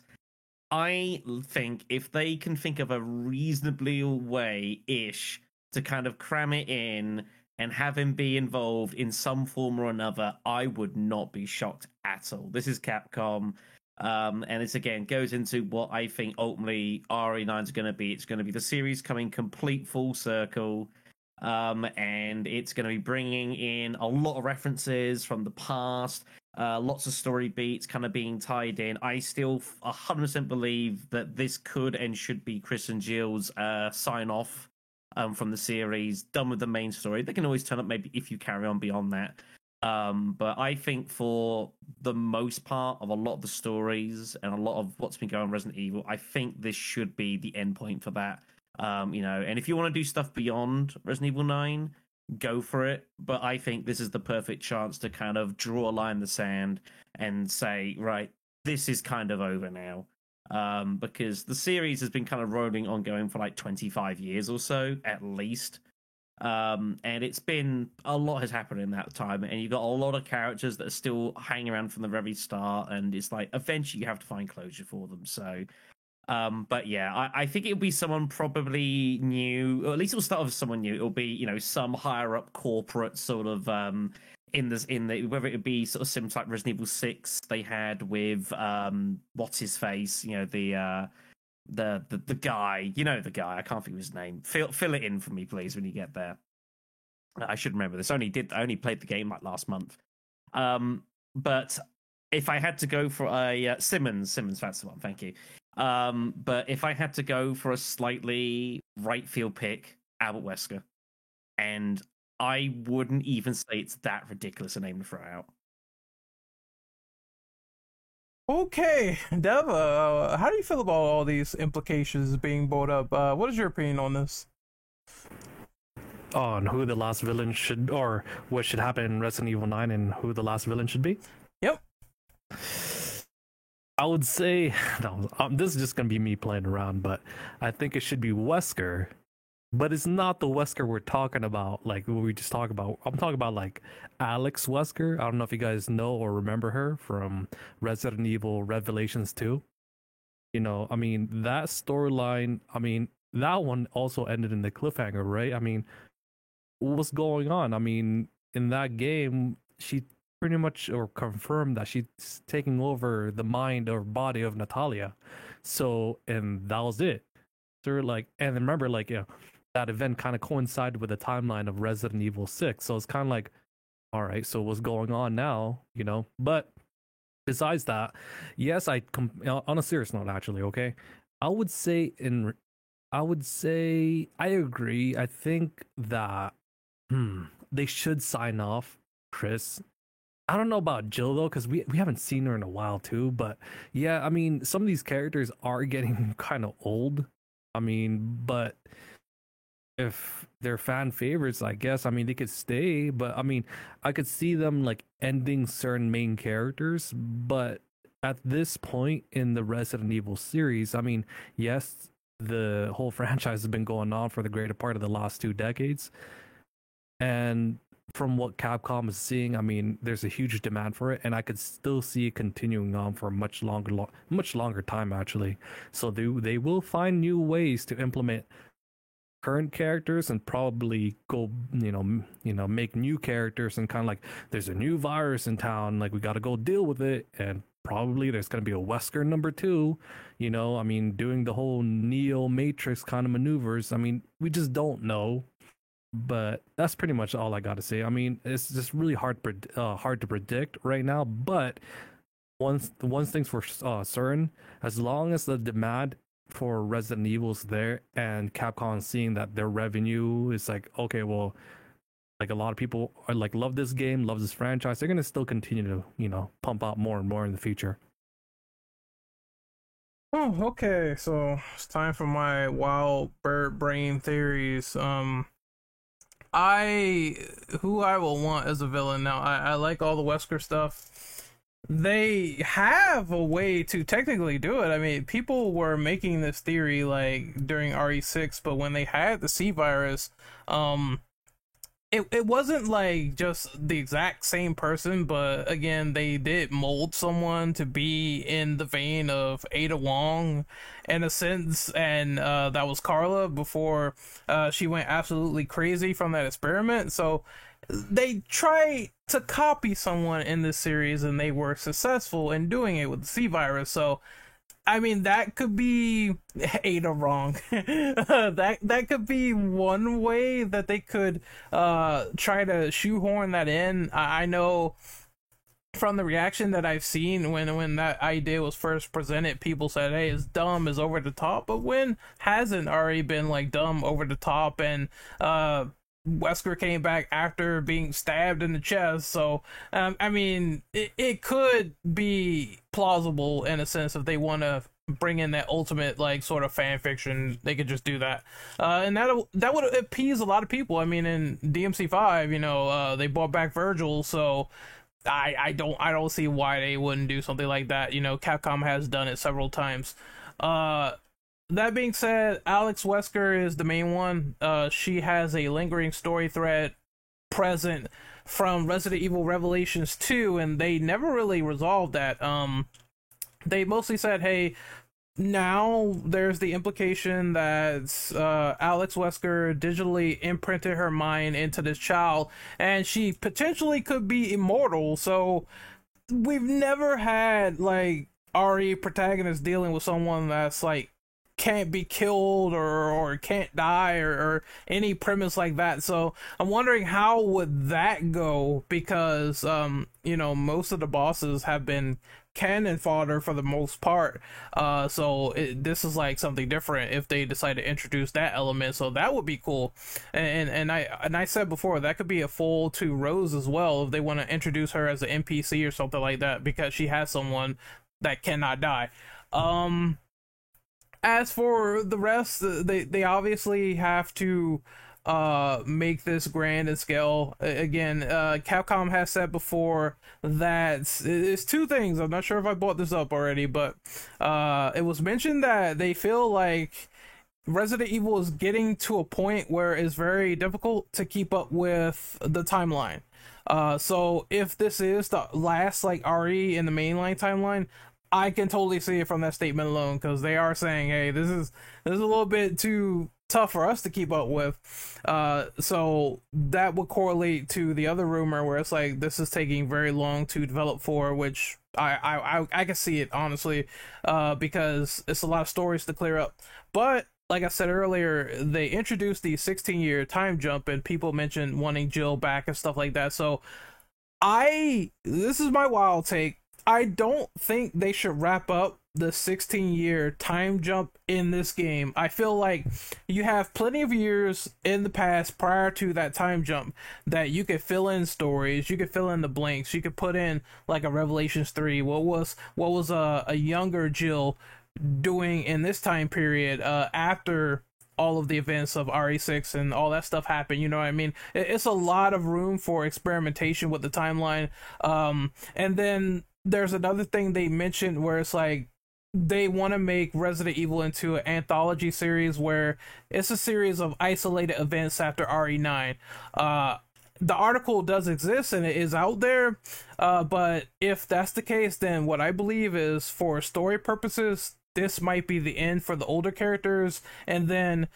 I think if they can think of a reasonably way ish to kind of cram it in and have him be involved in some form or another, I would not be shocked at all. This is Capcom. Um, and this again goes into what I think ultimately RE9 is going to be. It's going to be the series coming complete full circle. Um, and it's going to be bringing in a lot of references from the past, uh, lots of story beats kind of being tied in. I still 100% believe that this could and should be Chris and Jill's uh, sign off um, from the series, done with the main story. They can always turn up maybe if you carry on beyond that. Um, but I think for the most part of a lot of the stories and a lot of what's been going on Resident Evil, I think this should be the end point for that. Um, you know, and if you want to do stuff beyond Resident Evil 9, go for it. But I think this is the perfect chance to kind of draw a line in the sand and say, right, this is kind of over now. Um, because the series has been kind of rolling ongoing for like 25 years or so, at least. Um, and it's been a lot has happened in that time, and you've got a lot of characters that are still hanging around from the very start, and it's like eventually you have to find closure for them. So Um, but yeah, I, I think it'll be someone probably new, or at least it'll start with someone new. It'll be you know some higher up corporate sort of um in this in the whether it would be sort of similar like Resident Evil Six they had with um what's his face, you know the uh the the the guy, you know the guy. I can't think of his name. Fill fill it in for me, please, when you get there. I should remember this. Only did I only played the game like last month. Um, but if I had to go for a uh, Simmons, Simmons, that's the one. Thank you. Um, but if I had to go for a slightly right field pick, Albert Wesker, and I wouldn't even say it's that ridiculous a name to throw out. Okay, Dev, uh, how do you feel about all these implications being brought up? Uh, what is your opinion on this? On who the last villain should, or what should happen in Resident Evil 9 and who the last villain should be? Yep. I would say, no, um, this is just going to be me playing around, but I think it should be Wesker but it's not the Wesker we're talking about. Like we just talked about. I'm talking about like Alex Wesker. I don't know if you guys know or remember her from Resident Evil Revelations 2. You know, I mean that storyline. I mean that one also ended in the cliffhanger, right? I mean, what's going on? I mean, in that game, she pretty much or confirmed that she's taking over the mind or body of Natalia. So, and that was it. So, like, and remember, like, yeah, that event kind of coincided with the timeline of Resident Evil 6. So it's kind of like, all right, so what's going on now, you know? But besides that, yes, I com- on a serious note actually, okay? I would say in I would say I agree. I think that hmm, they should sign off Chris. I don't know about Jill though, because we, we haven't seen her in a while too. But yeah, I mean, some of these characters are getting kind of old. I mean, but if they're fan favorites, I guess. I mean, they could stay, but I mean, I could see them like ending certain main characters. But at this point in the Resident Evil series, I mean, yes, the whole franchise has been going on for the greater part of the last two decades. And from what Capcom is seeing, I mean, there's a huge demand for it, and I could still see it continuing on for a much longer, lo- much longer time actually. So they they will find new ways to implement current characters and probably go you know you know make new characters and kind of like there's a new virus in town like we got to go deal with it. And probably there's going to be a wesker number two you know i mean doing the whole neo matrix kind of maneuvers. I mean we just don't know. But that's pretty much all i got to say. I mean it's just really hard uh, hard to predict right now. But once one thing's for uh, certain as long as the demand for Resident Evil's there, and Capcom seeing that their revenue is like, okay, well, like a lot of people are like love this game, love this franchise. They're gonna still continue to, you know, pump out more and more in the future. Oh, okay. So it's time for my wild bird brain theories. Um, I who I will want as a villain now. I, I like all the Wesker stuff they have a way to technically do it. I mean, people were making this theory like during RE6, but when they had the C virus, um, it, it wasn't like just the exact same person, but again, they did mold someone to be in the vein of Ada Wong in a sense, and uh, that was Carla before uh, she went absolutely crazy from that experiment. So they try to copy someone in this series and they were successful in doing it with the C virus. So I mean that could be Ada wrong. that that could be one way that they could uh try to shoehorn that in. I, I know from the reaction that I've seen when when that idea was first presented, people said, "Hey, it's dumb, is over the top." But when hasn't already been like dumb, over the top, and uh, Wesker came back after being stabbed in the chest. So, um, I mean, it, it could be plausible in a sense if they want to bring in that ultimate like sort of fan fiction they could just do that. Uh, and that that would appease a lot of people. I mean in dmc5 you know uh, they brought back Vergil so i i don't i don't see why they wouldn't do something like that. You know capcom has done it several times. Uh that being said, Alex Wesker is the main one. Uh, she has a lingering story thread present from Resident Evil Revelations 2, and they never really resolved that. Um, they mostly said, hey, now there's the implication that uh, Alex Wesker digitally imprinted her mind into this child, and she potentially could be immortal. So we've never had like RE protagonist dealing with someone that's like can't be killed or or can't die or, or any premise like that. So I'm wondering how would that go because um you know most of the bosses have been cannon fodder for the most part. Uh, so it, this is like something different if they decide to introduce that element. So that would be cool. And and I and I said before that could be a full to Rose as well if they want to introduce her as an NPC or something like that because she has someone that cannot die. Um, as for the rest, they they obviously have to uh make this grand in scale. Again uh capcom has said before that it's two things. I'm not sure if i brought this up already but uh it was mentioned that they feel like resident evil is getting to a point where it's very difficult to keep up with the timeline. Uh so if this is the last like re in the mainline timeline I can totally see it from that statement alone because they are saying, "Hey, this is this is a little bit too tough for us to keep up with." Uh, so that would correlate to the other rumor where it's like this is taking very long to develop for, which I I I, I can see it honestly, uh, because it's a lot of stories to clear up. But like I said earlier, they introduced the 16 year time jump, and people mentioned wanting Jill back and stuff like that. So I this is my wild take. I don't think they should wrap up the 16 year time jump in this game. I feel like you have plenty of years in the past prior to that time jump that you could fill in stories, you could fill in the blanks, you could put in like a Revelations 3. What was what was a, a younger Jill doing in this time period uh after all of the events of RE6 and all that stuff happened. You know what I mean? It's a lot of room for experimentation with the timeline. Um, and then there's another thing they mentioned where it's like they want to make Resident Evil into an anthology series where it's a series of isolated events after RE9. Uh, the article does exist and it is out there, uh, but if that's the case, then what I believe is for story purposes, this might be the end for the older characters, and then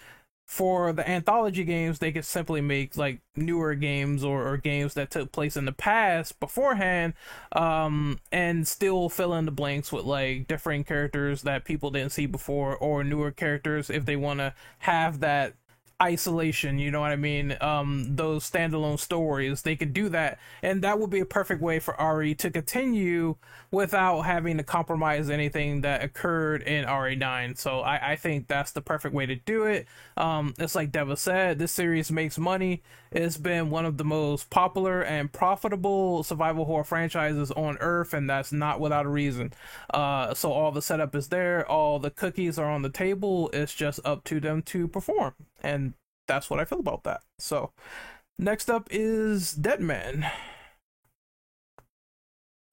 for the anthology games, they could simply make like newer games or, or games that took place in the past beforehand, um, and still fill in the blanks with like different characters that people didn't see before or newer characters if they want to have that isolation you know what i mean? Um those standalone stories they could do that. And that would be a perfect way for re to continue without having to compromise anything that occurred in re9 so i i think that's the perfect way to do it. Um it's like deva said this series makes money. It's been one of the most popular and profitable survival horror franchises on earth and that's not without a reason. Uh so all the setup is there. All the cookies are on the table. It's just up to them to perform and that's what I feel about that. So, next up is Deadman.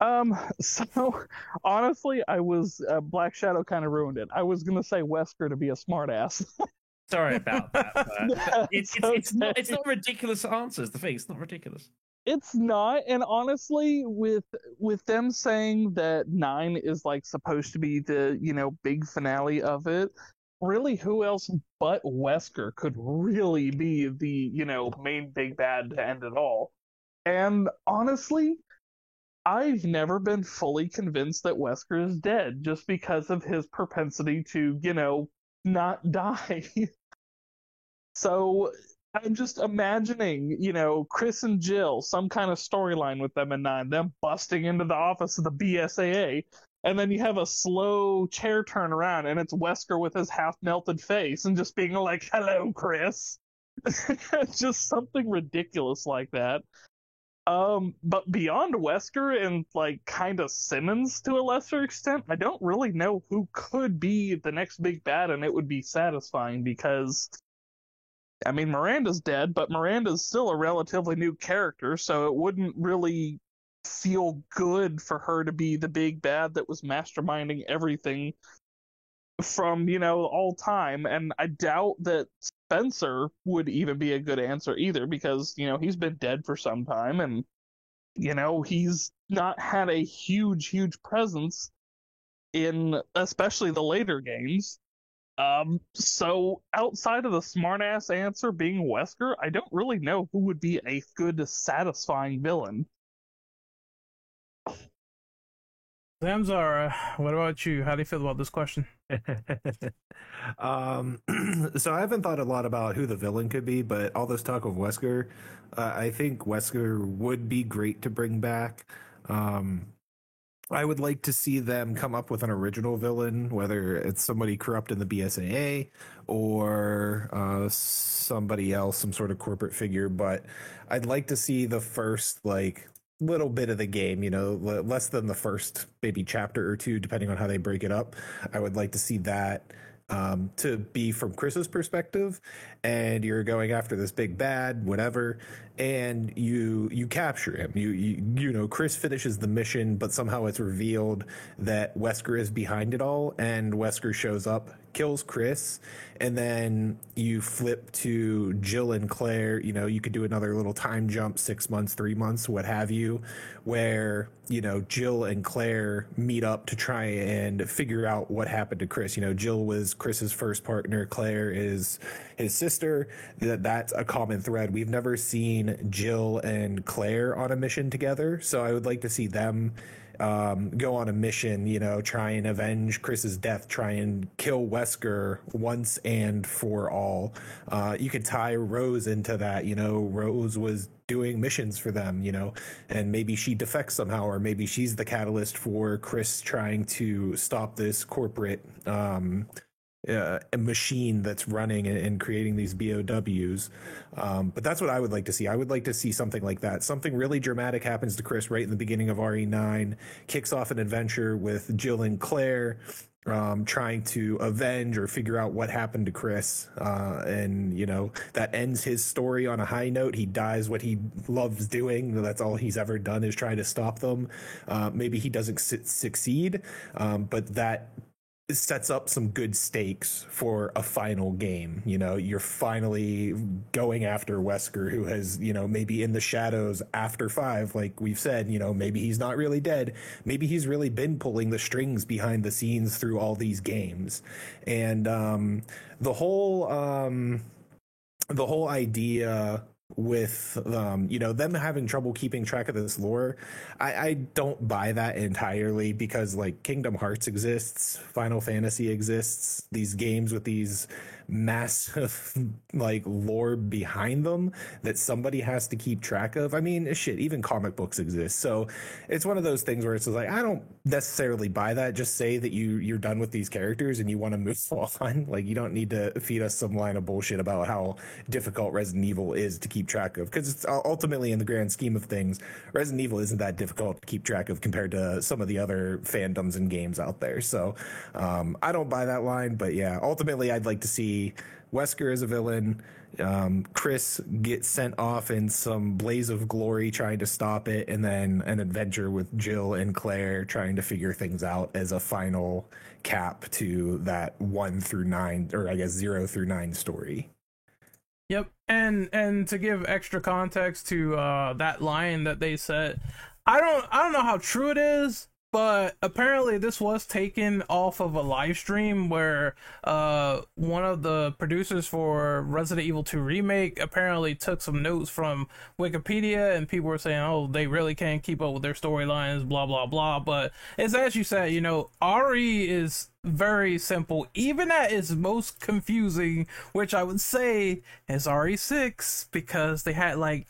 Um, so honestly, I was uh, Black Shadow kind of ruined it. I was gonna say Wesker to be a smartass. Sorry about that. But it's, it's, it's, not it's not ridiculous answers. The thing it's not ridiculous. It's not, and honestly, with with them saying that nine is like supposed to be the you know big finale of it, really who else but Wesker could really be the, you know, main big bad to end it all. And honestly, I've never been fully convinced that Wesker is dead just because of his propensity to, you know, not die. so I'm just imagining, you know, Chris and Jill, some kind of storyline with them in nine, them busting into the office of the BSAA and then you have a slow chair turn around and it's Wesker with his half melted face and just being like, "Hello, Chris." just something ridiculous like that. Um, but beyond Wesker and like kind of Simmons to a lesser extent, I don't really know who could be the next big bad, and it would be satisfying because, I mean, Miranda's dead, but Miranda's still a relatively new character, so it wouldn't really feel good for her to be the big bad that was masterminding everything from you know all time and i doubt that spencer would even be a good answer either because you know he's been dead for some time and you know he's not had a huge huge presence in especially the later games. Um, so outside of the smartass answer being Wesker, I don't really know who would be a good, satisfying villain. Zamzara, what about you? How do you feel about this question? um, so I haven't thought a lot about who the villain could be, but all this talk of Wesker, uh, I think Wesker would be great to bring back. Um, I would like to see them come up with an original villain, whether it's somebody corrupt in the BSAA or uh, somebody else, some sort of corporate figure. But I'd like to see the first like little bit of the game, you know, less than the first maybe chapter or two, depending on how they break it up. I would like to see that um, to be from Chris's perspective, and you're going after this big bad, whatever, and you you capture him. You you you know Chris finishes the mission, but somehow it's revealed that Wesker is behind it all, and Wesker shows up, kills Chris, and then you flip to Jill and Claire. You know, you could do another little time jump, six months, three months, what have you, where you know Jill and Claire meet up to try and figure out what happened to Chris. You know, Jill was Chris's first partner, Claire is his sister. That that's a common thread. We've never seen Jill and Claire on a mission together, so I would like to see them um, go on a mission, you know, try and avenge Chris's death, try and kill Wesker once and for all. Uh, you could tie Rose into that, you know, Rose was doing missions for them, you know, and maybe she defects somehow, or maybe she's the catalyst for Chris trying to stop this corporate um, uh, a machine that's running and, and, creating these BOWs. Um, but that's what I would like to see. I would like to see something like that. Something really dramatic happens to Chris right in the beginning of RE9, kicks off an adventure with Jill and Claire. Um, trying to avenge or figure out what happened to Chris. Uh, and, you know, that ends his story on a high note. He dies what he loves doing. That's all he's ever done is try to stop them. Uh, maybe he doesn't su- succeed, um, but that sets up some good stakes for a final game. You know, you're finally going after Wesker, who has, you know, maybe in the shadows after five, like we've said, you know, maybe he's not really dead. Maybe he's really been pulling the strings behind the scenes through all these games. And um, the whole um, the whole idea with um, you know them having trouble keeping track of this lore I, I don't buy that entirely because like kingdom hearts exists final fantasy exists these games with these massive like lore behind them that somebody has to keep track of. I mean, shit, even comic books exist. So it's one of those things where it's like I don't necessarily buy that. Just say that you you're done with these characters and you want to move on. Like you don't need to feed us some line of bullshit about how difficult Resident Evil is to keep track of because it's ultimately in the grand scheme of things, Resident Evil isn't that difficult to keep track of compared to some of the other fandoms and games out there. So um, I don't buy that line, but yeah, ultimately I'd like to see Wesker as a villain. Um, Chris gets sent off in some blaze of glory trying to stop it, and then an adventure with Jill and Claire trying to figure things out as a final cap to that one through nine, or I guess zero through nine story. Yep, and and to give extra context to uh, that line that they said, I don't I don't know how true it is, but apparently this was taken off of a live stream where uh, one of the producers for Resident Evil 2 remake apparently took some notes from Wikipedia and people were saying oh they really can't keep up with their storylines blah blah blah. But it's as you said you know RE is very simple. Even at its most confusing which I would say is RE6 because they had like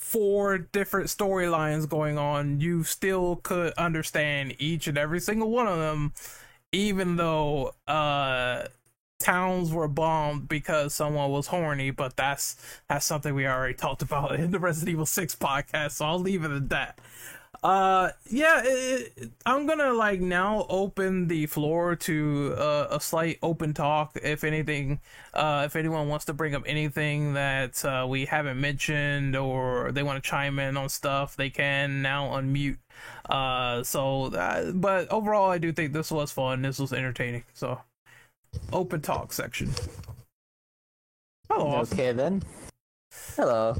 four different storylines going on, you still could understand each and every single one of them, even though uh towns were bombed because someone was horny, but that's that's something we already talked about in the Resident Evil 6 podcast, so I'll leave it at that uh yeah it, i'm gonna like now open the floor to uh, a slight open talk if anything uh if anyone wants to bring up anything that uh, we haven't mentioned or they want to chime in on stuff they can now unmute. Uh so uh, but overall i do think this was fun. This was entertaining so open talk section. Hello. Okay then. Hello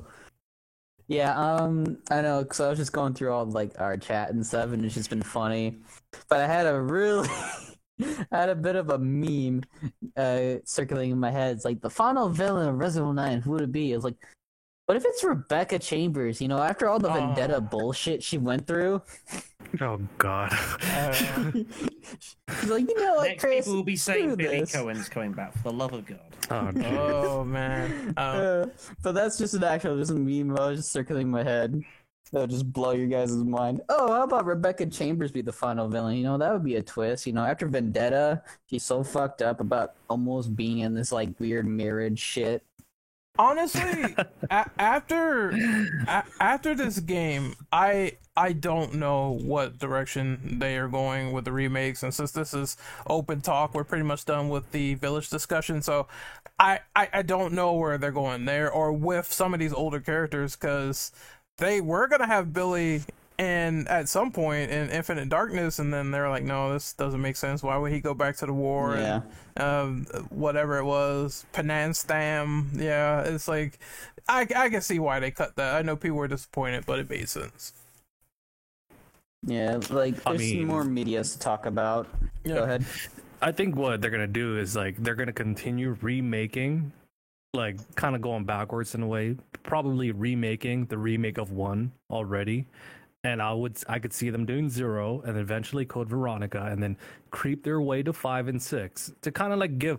yeah, um, I know, cause I was just going through all like our chat and stuff, and it's just been funny. but I had a really, I had a bit of a meme uh, circulating in my head. It's like the final villain of Resident Evil 9, who would it be? It's like, what if it's Rebecca Chambers? You know, after all the vendetta Oh. bullshit she went through, Oh God. she's like, you know what, Next Chris? people will be saying Billy this." Coen's coming back. For the love of God. Oh, oh man. Um, Uh, but that's just an actual just a meme. I was just circling my head. That'll just blow your guys' mind. Oh, how about Rebecca Chambers be the final villain? You know, that would be a twist. You know, after Vendetta, she's so fucked up about almost being in this like weird marriage shit. Honestly, a- after a- after this game, I I don't know what direction they are going with the remakes, and since this is open talk, we're pretty much done with the village discussion. So, I I, I don't know where they're going there or with some of these older characters because they were gonna have Billy. And at some point in Infinite Darkness, and then they're like, "No, this doesn't make sense. Why would he go back to the war?" Yeah. and um, whatever it was, Penamstan. Yeah, it's like I, I can see why they cut that. I know people were disappointed, but it made sense. Yeah, like I there's mean- more medias to talk about. Yeah. Go ahead. I think what they're gonna do is like they're gonna continue remaking, like kind of going backwards in a way. Probably remaking the remake of one already, and I would I could see them doing zero and eventually Code Veronica, and then creep their way to five and six to kind of like give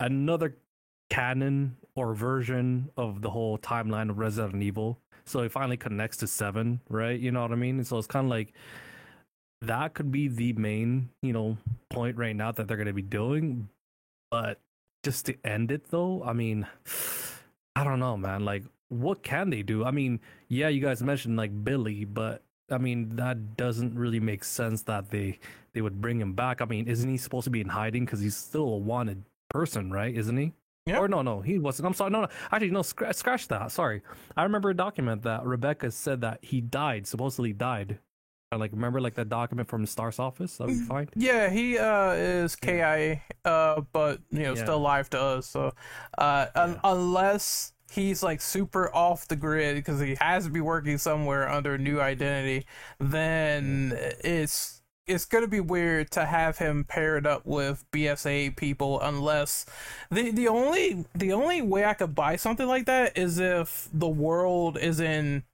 another canon or version of the whole timeline of Resident Evil. So it finally connects to seven, right? You know what I mean? And So it's kind of like that could be the main, you know, point right now that they're going to be doing. But just to end it though, I mean, I don't know, man. Like, what can they do? I mean, yeah, you guys mentioned like Billy, but I mean that doesn't really make sense that they they would bring him back. I mean, isn't he supposed to be in hiding because he's still a wanted person, right? Isn't he? Yeah. Or no, no, he wasn't. I'm sorry. No, no. Actually, no. Scratch, scratch that. Sorry. I remember a document that Rebecca said that he died. Supposedly died. I like remember like that document from the STARS office. That Mm. was fine. Yeah, he uh is KIA, uh, but you know Yeah. still alive to us. So, uh, un- unless he's like super off the grid because he has to be working somewhere under a new identity, then it's it's gonna be weird to have him paired up with BSA people unless the the only the only way I could buy something like that is if the world is in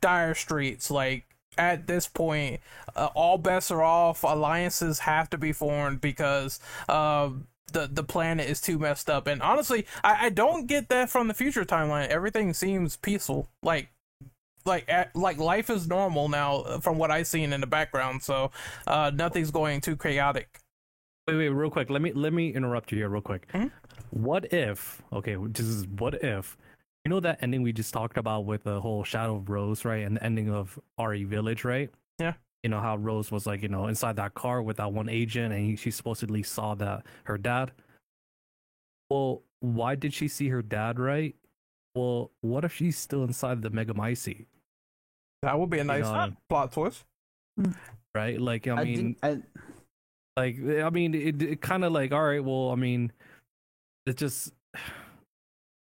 dire straits like at this point uh, all bets are off alliances have to be formed because uh, the the planet is too messed up and honestly I, I don't get that from the future timeline everything seems peaceful like like like life is normal now uh, from what I've seen in the background so uh, nothing's going too chaotic Wait, wait, real quick. Let me let me interrupt you here, real quick. Mhm. What if? Okay, this is what if. You know that ending we just talked about with the whole Shadow of Rose, right? And the ending of RE Village, right? Yeah. You know how Rose was like, you know, inside that car with that one agent, and he, she supposedly saw that her dad. Well, why did she see her dad, right? Well, what if she's still inside the Megamycete, that would be a nice know, plot twist hmm. right? Like, I mean, didn't- I, like i mean it, it kind of like all right well i mean it just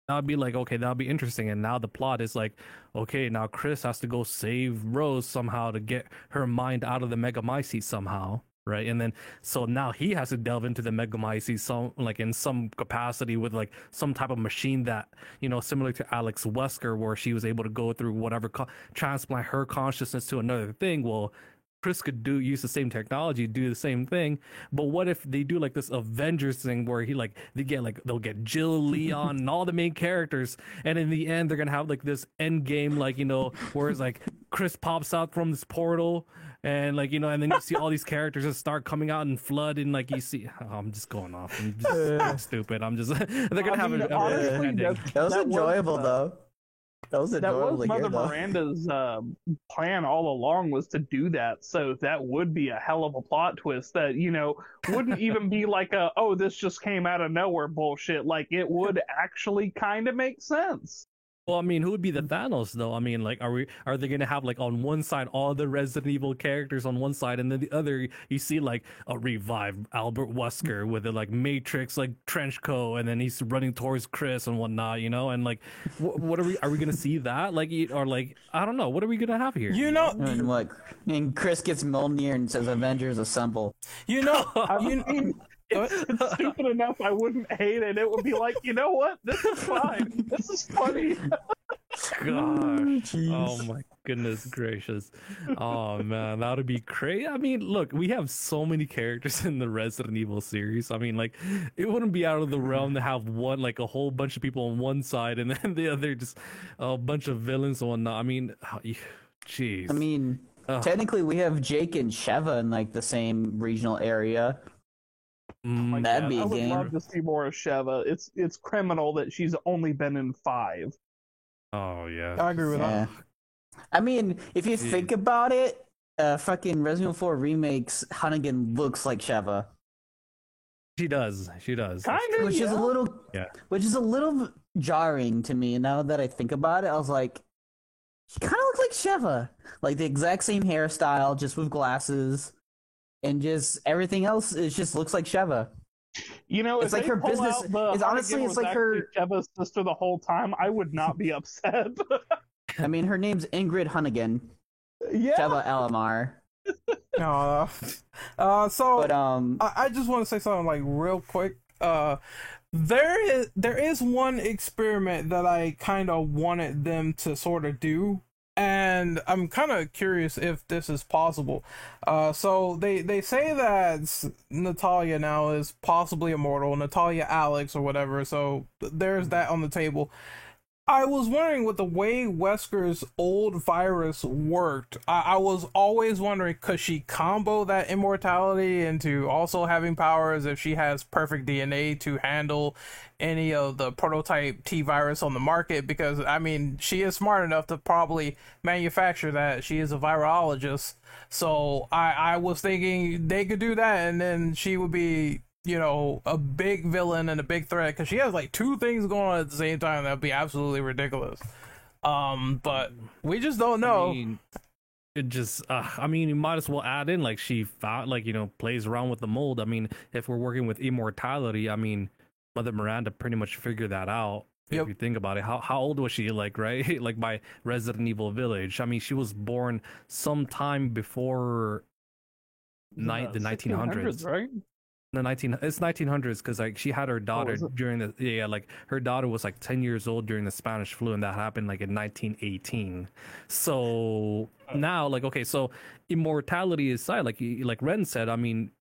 that'd be like okay that'd be interesting. And now the plot is like okay now chris has to go save rose somehow to get her mind out of the megamycete somehow right? And then so now he has to delve into the megamycete some like in some capacity with like some type of machine that you know similar to alex wesker where she was able to go through whatever co- transplant her consciousness to another thing. Well Chris could do use the same technology, do the same thing. But what if they do like this Avengers thing where he like they get like they'll get Jill, Leon, and all the main characters, and in the end they're gonna have like this end game, like you know, where it's like Chris pops out from this portal, and like you know, and then you see all these characters just start coming out and flood, and like you see, oh, I'm just going off, I'm just I'm stupid. I'm just they're gonna I have mean, a, a honestly, ending. that's- that was that enjoyable uh, though. That was That was Mother though. Miranda's uh, plan all along was to do that. So that would be a hell of a plot twist that, you know, wouldn't even be like a, oh, this just came out of nowhere bullshit. Like it would actually kind of make sense. Well, I mean, who would be the Thanos though? I mean, like, are we are they gonna have like on one side all the Resident Evil characters on one side, and then the other you see like a revived Albert Wesker with the like Matrix like trench coat, and then he's running towards Chris and whatnot, you know? And like, what, what are we are we gonna see that? Like, e- or like, I don't know, what are we gonna have here? You know, And what? And Chris gets Mjolnir and says, "Avengers assemble." you know, I you mean, it's, it's stupid enough. I wouldn't hate it. It would be like, you know what? This is fine. This is funny. Gosh. Oh my goodness gracious. Oh man, that would be crazy. I mean, look, we have so many characters in the Resident Evil series. I mean, like, it wouldn't be out of the realm to have one, like, a whole bunch of people on one side and then the other just a bunch of villains and whatnot. I mean, oh, jeez. I mean, Ugh. technically, we have Jake and Sheva in like the same regional area. Mm, That'd be I a would game. love to see more of Sheva. It's it's criminal that she's only been in five. oh yeah. I agree with Yeah. that. I mean, if you Yeah. think about it, uh, fucking Resident Evil 4 remakes, Hunnigan looks like Sheva, She does. She does. Kind of, which is a little, Yeah. which is a little jarring to me. Now that I think about it, I was like, she kind of looks like Sheva, like the exact same hairstyle, just with glasses, and just everything else. It just looks like Sheva. You know, It's like her business- the it's honestly, it's like her- actually Sheva's sister the whole time. I would not be upset. I mean, her name's Ingrid Hunnigan, yeah, Sheva Alomar, Uh, uh, so but um, I, I just want to say something like real quick. Uh, there is there is one experiment that I kind of wanted them to sort of do, and I'm kind of curious if this is possible. Uh, so they they say that Natalia now is possibly immortal, Natalia Alex or whatever. So there's that on the table. I was wondering with the way Wesker's old virus worked. I, I was always wondering could she combo that immortality into also having powers if she has perfect DNA to handle any of the prototype T virus on the market? Because I mean, she is smart enough to probably manufacture that. She is a virologist, so I I was thinking they could do that, and then she would be you know, a big villain and a big threat because she has like two things going on at the same time. That'd be absolutely ridiculous. Um, but we just don't know. I mean, it just, uh, I mean, you might as well add in like she found, like you know, plays around with the mold. I mean, if we're working with immortality, I mean, Mother Miranda pretty much figured that out. Yep. If you think about it, how how old was she? Like, right? like by Resident Evil Village. I mean, she was born sometime before ni- the nineteen hundreds. right? The nineteen, it's nineteen hundreds because like she had her daughter is it? during the yeah, like her daughter was like ten years old during the Spanish flu, and that happened like in nineteen eighteen. So now, like, okay, so immortality aside, like like Ren said, I mean,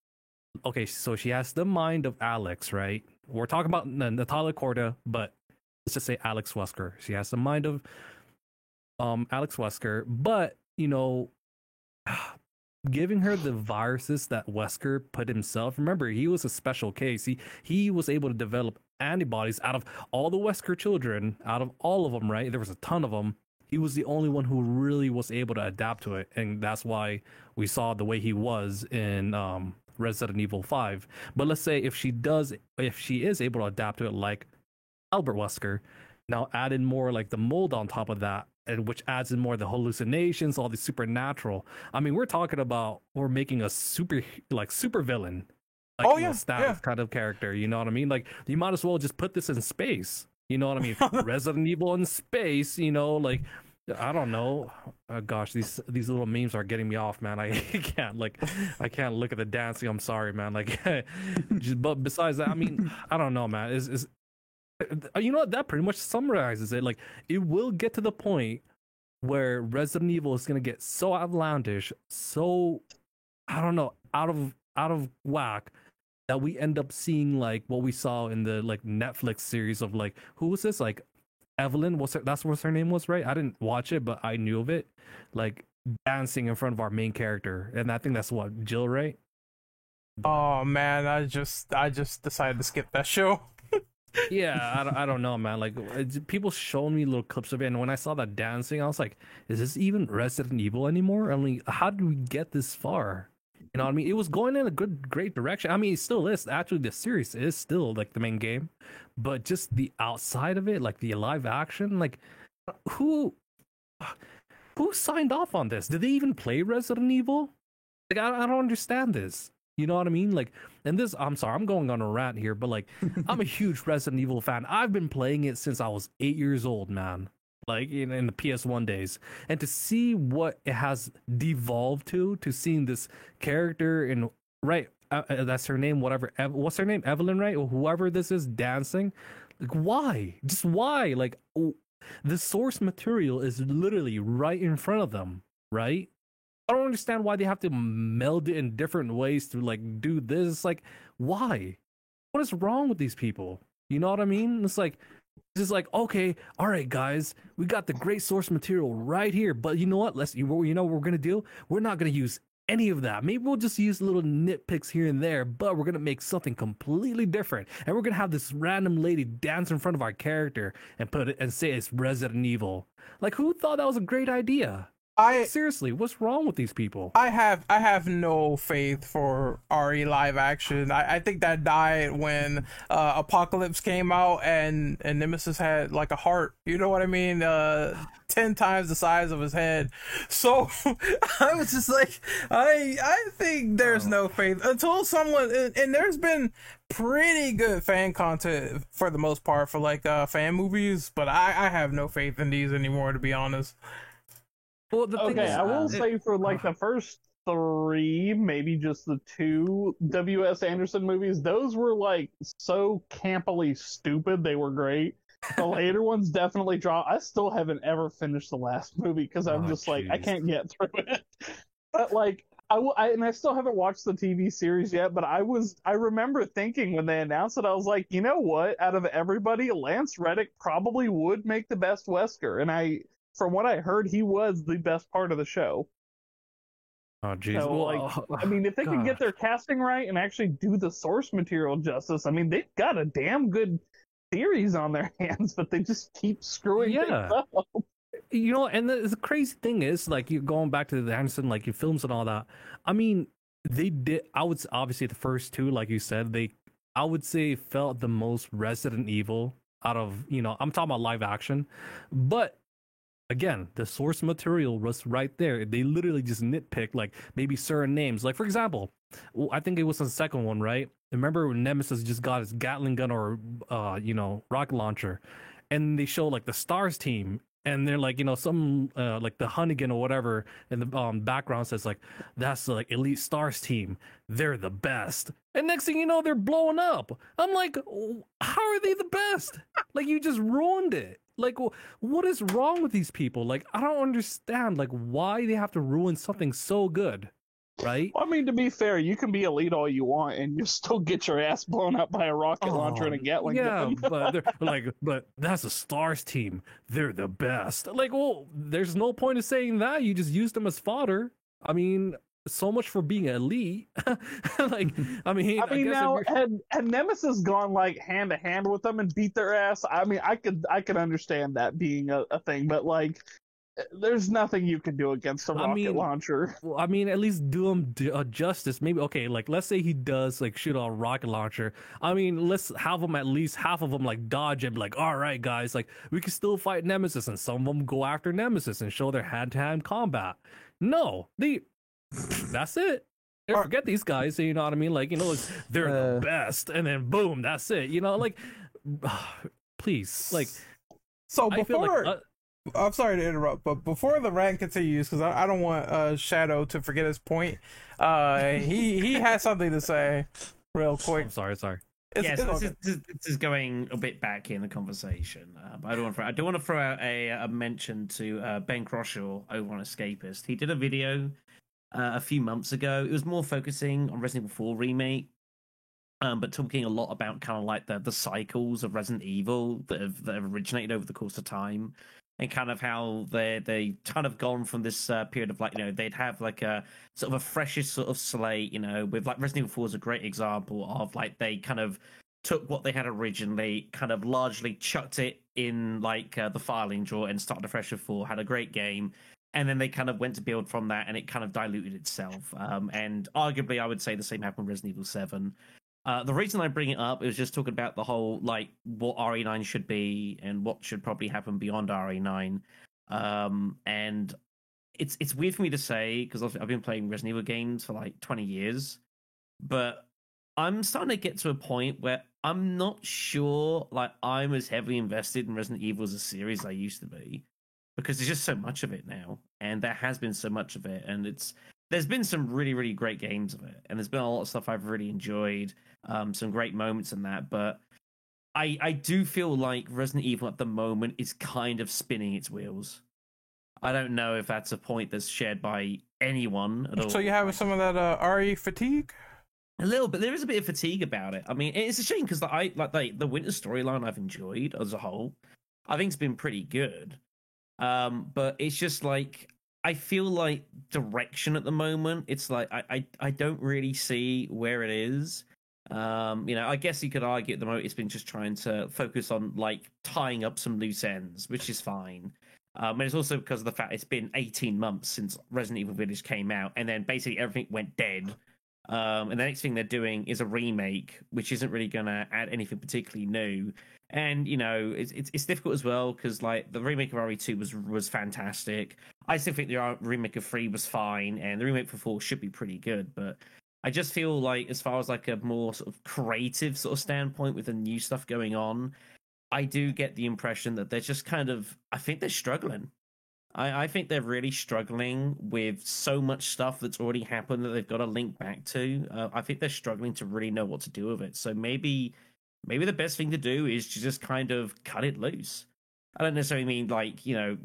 okay, so she has the mind of Alex, right? We're talking about Natalia Korda, but let's just say Alex Wesker. She has the mind of um Alex Wesker, but you know, giving her the viruses that Wesker put himself. Remember, he was a special case. He he was able to develop antibodies out of all the Wesker children, out of all of them, right? There was a ton of them. He was the only one who really was able to adapt to it, and that's why we saw the way he was in um, Resident Evil Five. But let's say if she does, if she is able to adapt to it, like Albert Wesker, now add in more like the mold on top of that, and which adds in more the hallucinations, all the supernatural. I mean, we're talking about we're making a super like super villain. Like, Oh, yeah, status yeah. kind of character. You know what I mean? Like you might as well just put this in space. You know what I mean? Resident Evil in space. You know, like I don't know. Oh, gosh, these these little memes are getting me off, man. I can't like I can't look at the dancing. I'm sorry, man. Like, just, but besides that, I mean, I don't know, man. Is is Uh, you know what? That pretty much summarizes it. Like, it will get to the point where Resident Evil is gonna get so outlandish, so I don't know, out of out of whack that we end up seeing like what we saw in the like Netflix series of like who was this? Like Evelyn? Was that's what her name was right? I didn't watch it but I knew of it. Like dancing in front of our main character. And I think that's what Jill right? Oh man, I just I just decided to skip that show. yeah I, don't- I don't know man like people showed me little clips of it and when I saw that dancing I was like is this even Resident Evil anymore I mean how did we get this far you know what I mean it was going in a good great direction I mean it still is actually the series is still like the main game but just the outside of it like the live action like who who signed off on this? Did they even play Resident Evil? Like I, I don't understand this. You know what I mean? Like, and this, I'm sorry, I'm going on a rant here, but like, I'm a huge Resident Evil fan. I've been playing it since I was eight years old, man. Like in, in the PS1 days, and to see what it has devolved to, to seeing this character in right, uh, uh, that's her name, whatever. Ev- what's her name? Evelyn, right? Or whoever this is dancing. Like, why? Just why? Like, w- the source material is literally right in front of them, right? I don't understand why they have to meld it in different ways to like do this. Like, why? What is wrong with these people? You know what I mean? It's like, it's just like, okay, all right, guys, we got the great source material right here, but you know what? Let's, you, you know what we're gonna do? We're not gonna use any of that. Maybe we'll just use little nitpicks here and there, but we're gonna make something completely different, and we're gonna have this random lady dance in front of our character and put it and say it's Resident Evil. Like, who thought that was a great idea? I Seriously, what's wrong with these people? I have I have no faith for RE live action. I, I think that died when uh, Apocalypse came out and and Nemesis had like a heart. You know what I mean? Uh, ten times the size of his head. So I was just like, I I think there's no faith until someone and, and there's been pretty good fan content for the most part for like uh fan movies, but I I have no faith in these anymore to be honest. Well, the thing Okay, is, I will uh, say for like the first three, maybe just the two W.S. Anderson movies, those were like so campily stupid. They were great. The later ones definitely draw. I still haven't ever finished the last movie because I'm Oh, just like I can't get through it. But like I, w- I- and I still haven't watched the TV series yet. But I was I remember thinking when they announced it, I was like, you know what? Out of everybody, Lance Reddick probably would make the best Wesker, and I from what I heard, he was the best part of the show. oh, jeez. So, like, uh, I mean, if they could get their casting right and actually do the source material justice, I mean, they've got a damn good series on their hands, but they just keep screwing Yeah. you know, and the, the crazy thing is, like, you're going back to the Anderson, like your films and all that. I mean, they did. I would obviously the first two, like you said, they, I would say, felt the most Resident Evil out of you know. I'm talking about live action, but again, the source material was right there. They literally just nitpicked like maybe certain names. Like for example, I think it was the second one, right? Remember when Nemesis just got his Gatling gun or uh, you know, rocket launcher, and they show like the Stars team. And they're like, you know, some uh, like the Hunnigan or whatever in the um, background says like, that's like elite stars team. They're the best. And next thing you know, they're blowing up. I'm like, how are they the best? like you just ruined it. Like, what is wrong with these people? Like, I don't understand. Like, why they have to ruin something so good, right? I mean, to be fair, you can be elite all you want and you still get your ass blown up by a rocket oh, launcher and a Oh, Gatling yeah, gun. but they're like, but that's a stars team. They're the best. Like, well, there's no point of saying that. You just use them as fodder. I mean, so much for being elite. like, I mean, I mean, guess now had had Nemesis gone like hand to hand with them and beat their ass, I mean, I could I could understand that being a, a thing, but like, there's nothing you can do against a rocket mean, launcher. Well, I mean, at least do him uh, justice. Maybe okay, like let's say he does like shoot a rocket launcher. I mean, let's have him at least half of them like dodge and be like, all right, guys, like we can still fight Nemesis, and some of them go after Nemesis and show their hand to hand combat. No, they. That's it. They forget these guys. You know what I mean? Like you know, it's, they're Uh. the best, and then boom, that's it. You know, like please, like So before like. Uh, I'm sorry to interrupt, but before the rant continues, because I, I don't want uh, Shadow to forget his point. Uh, he he has something to say, real quick. I'm sorry, sorry. It's, yeah, it's so this, is, this, is- going a bit back in the conversation. Uh, but I don't want to. Throw, I don't want to throw out a, a mention to uh, Ben Croshaw over on Escapist. He did a video uh, a few months ago. It was more focusing on Resident Evil 4 remake, um, but talking a lot about kind of like the the cycles of Resident Evil that have that have originated over the course of time. And kind of how they they kind of gone from this uh, period of like you know they'd have like a sort of a freshest sort of slate you know with like Resident Evil 4 is a great example of like they kind of took what they had originally, kind of largely chucked it in like uh, the filing drawer and started afresh with four. Had a great game, and then they kind of went to build from that, and it kind of diluted itself. Um, and arguably, I would say the same happened with Resident Evil Seven. Uh, the reason I bring it up is just talking about the whole like what RE9 should be and what should probably happen beyond RE9. Um, and it's it's weird for me to say because I've, I've been playing Resident Evil games for like 20 years, but I'm starting to get to a point where I'm not sure like I'm as heavily invested in Resident Evil as a series I used to be because there's just so much of it now, and there has been so much of it, and it's there's been some really really great games of it, and there's been a lot of stuff I've really enjoyed, um, some great moments in that, but. I, I do feel like Resident Evil at the moment is kind of spinning its wheels. I don't know if that's a point that's shared by anyone at all. So you have some of that uh, RE fatigue? A little bit. There is a bit of fatigue about it. I mean, it's a shame because the, I like the, the winter storyline I've enjoyed as a whole. I think it's been pretty good. Um, but it's just like I feel like direction at the moment. It's like I, I I don't really see where it is. Um, you know, I guess you could argue at the moment it's been just trying to focus on like tying up some loose ends, which is fine. Um, and it's also because of the fact it's been 18 months since Resident Evil Village came out, and then basically everything went dead. Um, and the next thing they're doing is a remake, which isn't really going to add anything particularly new. And you know, it's it's, it's difficult as well because like the remake of RE2 was was fantastic. I still think the remake of Three was fine, and the remake for Four should be pretty good. But I just feel like, as far as like a more sort of creative sort of standpoint with the new stuff going on, I do get the impression that they're just kind of. I think they're struggling. I, I think they're really struggling with so much stuff that's already happened that they've got to link back to. Uh, I think they're struggling to really know what to do with it. So maybe, maybe the best thing to do is to just kind of cut it loose. I don't necessarily mean like you know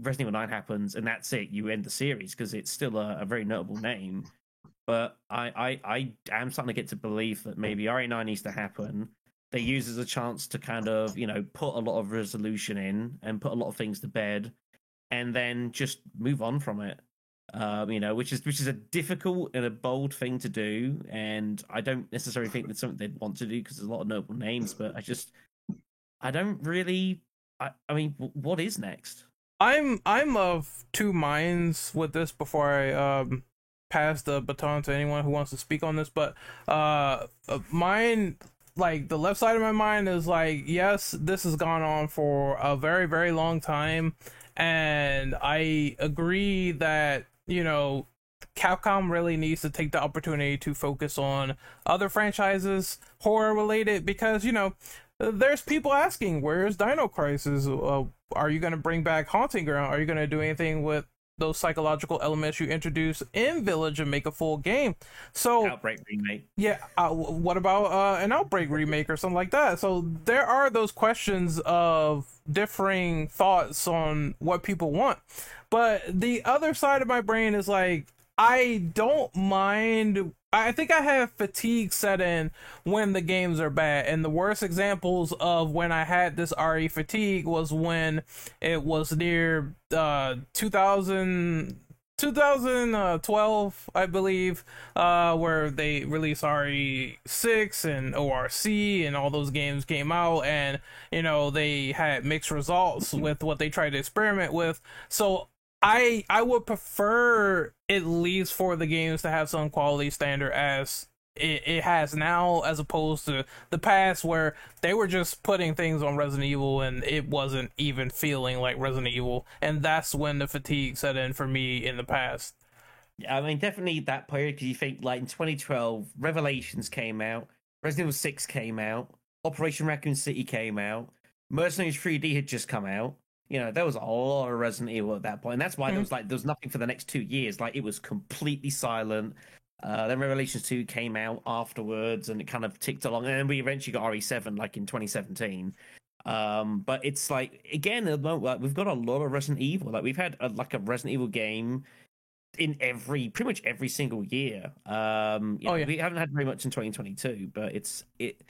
Resident Evil Nine happens and that's it. You end the series because it's still a, a very notable name. But I, I, I am starting to get to believe that maybe RE9 needs to happen. They use as a chance to kind of, you know, put a lot of resolution in and put a lot of things to bed, and then just move on from it. Um, you know, which is which is a difficult and a bold thing to do, and I don't necessarily think that's something they'd want to do because there's a lot of noble names. But I just, I don't really. I, I mean, what is next? I'm I'm of two minds with this before I um pass the baton to anyone who wants to speak on this, but uh, mine, like the left side of my mind is like, yes, this has gone on for a very, very long time, and I agree that you know Capcom really needs to take the opportunity to focus on other franchises horror related because you know there's people asking where's Dino Crisis uh, are you going to bring back Haunting Ground are you going to do anything with those psychological elements you introduce in Village and make a full game. So Outbreak remake. Yeah, uh, what about uh, an Outbreak remake or something like that? So there are those questions of differing thoughts on what people want. But the other side of my brain is like I don't mind. I think I have fatigue set in when the games are bad. And the worst examples of when I had this RE fatigue was when it was near uh, 2000. 2012, I believe, uh, where they released RE6 and ORC and all those games came out, and you know they had mixed results with what they tried to experiment with. So I I would prefer at least for the games to have some quality standard as it, it has now as opposed to the past where they were just putting things on Resident Evil and it wasn't even feeling like Resident Evil and that's when the fatigue set in for me in the past. Yeah, I mean definitely that period because you think like in 2012 Revelations came out, Resident Evil 6 came out, Operation Raccoon City came out, Mercenaries 3D had just come out you know, there was a lot of Resident Evil at that point, and that's why mm-hmm. there was like there was nothing for the next two years. Like it was completely silent. Uh, then Revelations two came out afterwards, and it kind of ticked along, and then we eventually got RE seven like in 2017. Um, but it's like again, like, we've got a lot of Resident Evil. Like we've had a, like a Resident Evil game in every pretty much every single year. Um, oh, know, yeah. we haven't had very much in 2022, but it's it